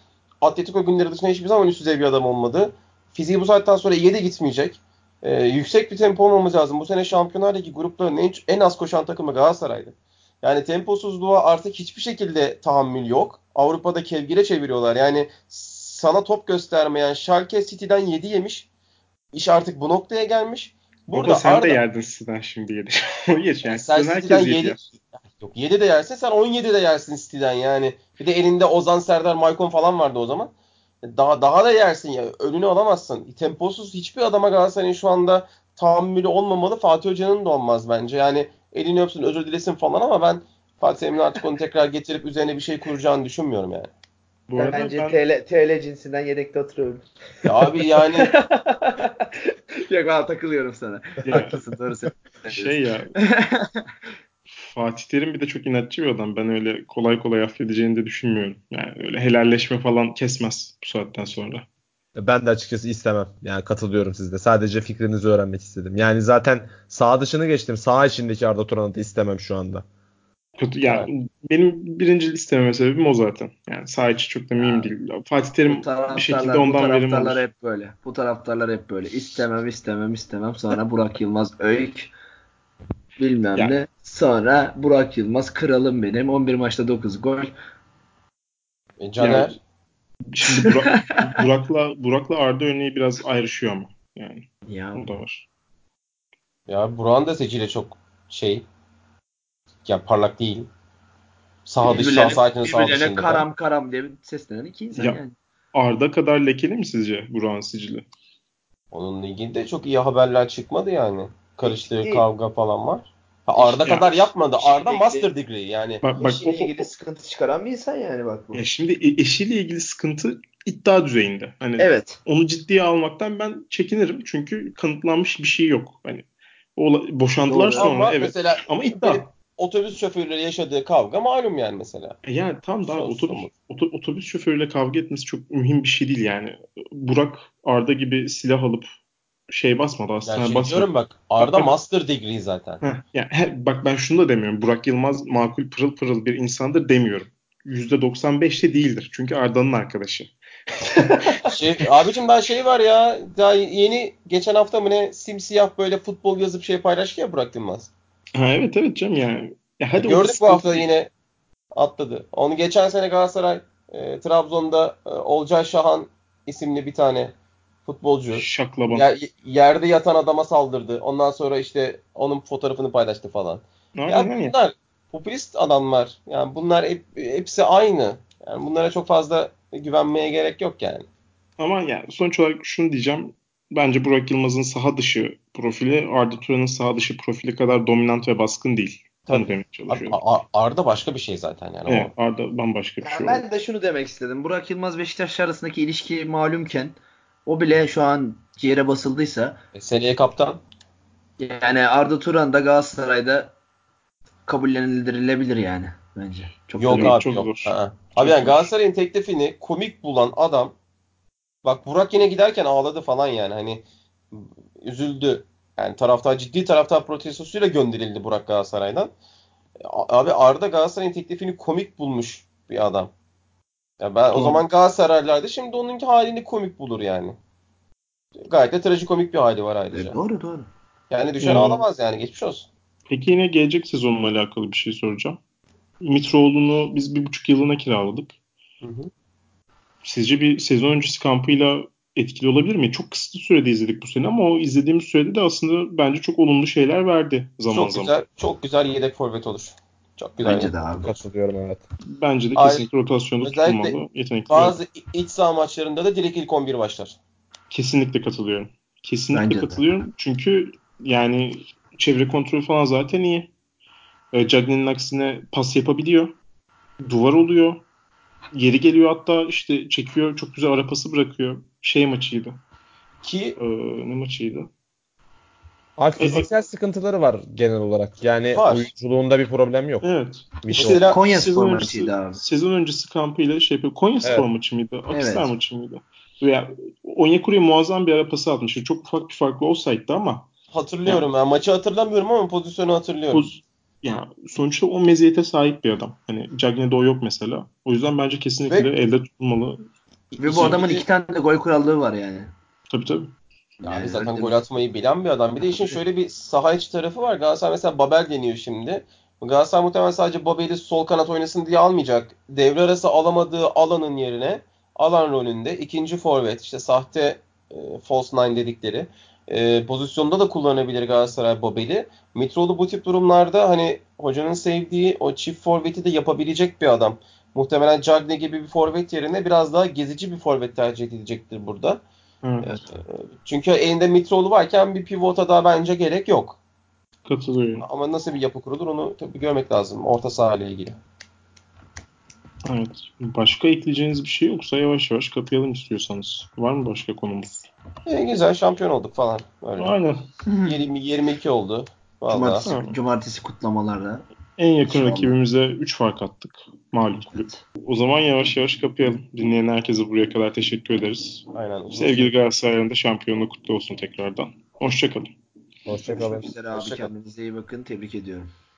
Atletico günleri dışında hiçbir zaman üst düzey bir adam olmadı. Fiziği bu saatten sonra iyiye de gitmeyecek. Ee, yüksek bir tempo olmamız lazım. Bu sene Şampiyonlar Ligi gruplarının en, en az koşan takımı Galatasaray'dı. Yani temposuzluğa artık hiçbir şekilde tahammül yok. Avrupa'da kevgire çeviriyorlar. Yani sana top göstermeyen Schalke City'den 7 yemiş. İş artık bu noktaya gelmiş. Burada Baba sen Arda, de yerdin City'den şimdi 7. Geç *laughs* yani. Sen City'den 7, Yok 7 de yersin sen 17 de yersin City'den yani. Bir de elinde Ozan Serdar Maykon falan vardı o zaman. Daha daha da yersin ya. Önünü alamazsın. Temposuz hiçbir adama Galatasaray'ın şu anda tahammülü olmamalı. Fatih Hoca'nın da olmaz bence. Yani elini öpsün özür dilesin falan ama ben Fatih Terim'in artık onu tekrar getirip üzerine bir şey kuracağını düşünmüyorum yani. Bu arada Bence ben... TL, TL cinsinden yedekte oturuyorum. Ya abi yani *laughs* Yok ben takılıyorum sana. Haklısın doğru Şey ya *laughs* Fatih Terim bir de çok inatçı bir adam. Ben öyle kolay kolay affedeceğini de düşünmüyorum. Yani öyle helalleşme falan kesmez bu saatten sonra. Ben de açıkçası istemem. Yani katılıyorum sizde. Sadece fikrinizi öğrenmek istedim. Yani zaten sağ dışını geçtim. Sağ içindeki Arda Turan'ı da istemem şu anda. Kötü, yani evet. benim birinci istememe sebebim o zaten. Yani sağ içi çok da mühim yani, değil. Fatih Terim bir şekilde ondan verim. Bu taraftarlar hep böyle. Bu taraftarlar hep böyle. İstemem istemem istemem. Sonra Burak Yılmaz öykü bilmem yani. ne. Sonra Burak Yılmaz kralım benim. 11 maçta 9 gol. E, Caner. Yani, şimdi Burak, *laughs* Burak'la Burak'la Arda örneği biraz ayrışıyor ama. Yani ya. o da var. Ya Burak'ın da seçiyle çok şey ya parlak değil. Sağ dış sağ sağ sağ dışında. karam karam diye seslenen iki insan ya, yani. Arda kadar lekeli mi sizce Burak'ın sicili? Onun ilgili de çok iyi haberler çıkmadı yani. Karıştığı Peki. kavga falan var. Ha, Arda ya, kadar yapmadı. Arda ilgili, master degree yani. Bak, bak, eşiyle ilgili sıkıntı çıkaran bir insan yani bak bu. Ya şimdi e, eşiyle ilgili sıkıntı iddia düzeyinde. Hani evet. onu ciddiye almaktan ben çekinirim. Çünkü kanıtlanmış bir şey yok. Hani o boşandılar Doğru. sonra ama evet. Mesela ama iddia. Otobüs şoförüyle yaşadığı kavga malum yani mesela. E yani tam daha otobüs, otobüs şoförüyle kavga etmesi çok mühim bir şey değil yani. Burak Arda gibi silah alıp şey basmadı aslında. Yani şey diyorum bak Arda bak, master degree zaten. Heh, yani, he, bak ben şunu da demiyorum. Burak Yılmaz makul pırıl pırıl bir insandır demiyorum. %95 de değildir. Çünkü Arda'nın arkadaşı. *laughs* şey, abicim daha şey var ya daha yeni geçen hafta mı ne simsiyah böyle futbol yazıp şey paylaştı ya Burak Yılmaz. Ha, evet evet canım yani. Ya hadi Gördük bu hafta yine atladı. Onu geçen sene Galatasaray e, Trabzon'da e, Olcay Şahan isimli bir tane futbolcu. Şaklaban. Yer, yerde yatan adama saldırdı. Ondan sonra işte onun fotoğrafını paylaştı falan. ya bunlar popülist adamlar. Yani bunlar hep, hepsi aynı. Yani bunlara çok fazla güvenmeye gerek yok yani. Ama yani sonuç olarak şunu diyeceğim. Bence Burak Yılmaz'ın saha dışı profili Arda Turan'ın saha dışı profili kadar dominant ve baskın değil. Tabii. çalışıyorum. Arda başka bir şey zaten yani. Evet, o. Arda bambaşka bir yani şey. Ben oldu. de şunu demek istedim. Burak Yılmaz Beşiktaş arasındaki ilişki malumken o bile şu an ciğere basıldıysa e, seneye kaptan yani Arda Turan da Galatasaray'da kabullenilebilir yani bence. Çok yok abi çok yok. Zor. Ha. Abi yani Galatasaray'ın teklifini komik bulan adam bak Burak yine giderken ağladı falan yani hani üzüldü. Yani taraftar ciddi taraftar protestosuyla gönderildi Burak Galatasaray'dan. Abi Arda Galatasaray'ın teklifini komik bulmuş bir adam. Ya ben o zaman Galatasaraylılardı. Şimdi onunki halini komik bulur yani. Gayet de trajikomik bir hali var ayrıca. E, doğru doğru. Yani düşen hmm. ağlamaz yani geçmiş olsun. Peki yine gelecek sezonla alakalı bir şey soracağım. Mitroğlu'nu biz bir buçuk yılına kiraladık. Hı hı. Sizce bir sezon öncesi kampıyla etkili olabilir mi? Çok kısa sürede izledik bu sene ama o izlediğimiz sürede de aslında bence çok olumlu şeyler verdi zaman çok zaman. Güzel, çok güzel yedek forvet olur. Çok güzel. Bence de abi. Katılıyorum evet. Bence de kesinlikle Ayrıca, rotasyonda tutulmalı. Yetenekli. Bazı iç saha maçlarında da direkt ilk 11 başlar. Kesinlikle katılıyorum. Kesinlikle Bence katılıyorum. De. Çünkü yani çevre kontrolü falan zaten iyi. E, Cagney'in aksine pas yapabiliyor. Duvar oluyor. Yeri geliyor hatta işte çekiyor. Çok güzel ara pası bırakıyor. Şey maçıydı. Ki ee, ne maçıydı? Abi fiziksel sıkıntıları var genel olarak. Yani var. oyunculuğunda bir problem yok. Evet. İşte Konya spor maçıydı abi. Sezon öncesi kampıyla şey yapıyor. Konya evet. spor maçı mıydı? Akisar evet. maçı mıydı? Veya Onyekuru'ya muazzam bir ara pası atmış. Çok ufak bir farklı olsaydı ama. Hatırlıyorum yani, yani maçı hatırlamıyorum ama pozisyonu hatırlıyorum. Poz, yani sonuçta o meziyete sahip bir adam. Hani Cagney'de o yok mesela. O yüzden bence kesinlikle Ve, elde tutulmalı. Ve bu adamın iki tane de gol kurallığı var yani. Tabii tabii. Yani zaten gol atmayı bilen bir adam. Bir de işin şöyle bir saha içi tarafı var. Galatasaray mesela Babel deniyor şimdi. Galatasaray muhtemelen sadece Babel'i sol kanat oynasın diye almayacak. Devre arası alamadığı alanın yerine alan rolünde ikinci forvet işte sahte e, false nine dedikleri e, pozisyonda da kullanabilir Galatasaray Babel'i. Mitroğlu bu tip durumlarda hani hocanın sevdiği o çift forveti de yapabilecek bir adam. Muhtemelen Cagney gibi bir forvet yerine biraz daha gezici bir forvet tercih edilecektir burada. Evet. E, çünkü elinde Mitroğlu varken bir pivota daha bence gerek yok. Katılıyorum. Ama nasıl bir yapı kurulur onu tabii görmek lazım orta saha ile ilgili. Evet. Başka ekleyeceğiniz bir şey yoksa yavaş yavaş kapayalım istiyorsanız. Var mı başka konumuz? E, güzel şampiyon olduk falan. Öyle. Aynen. 20, 22 oldu. Vallahi. Cumartesi, cumartesi kutlamalarda. En yakın İnşallah. rakibimize 3 fark attık. Mağlup kulüp. O zaman yavaş yavaş kapayalım. Dinleyen herkese buraya kadar teşekkür ederiz. Aynen. Sevgili Galatasaray'ın da şampiyonluğu kutlu olsun tekrardan. Hoşçakalın. Hoşçakalın. Abi. Hoşça kal. Kendinize iyi bakın. Tebrik ediyorum.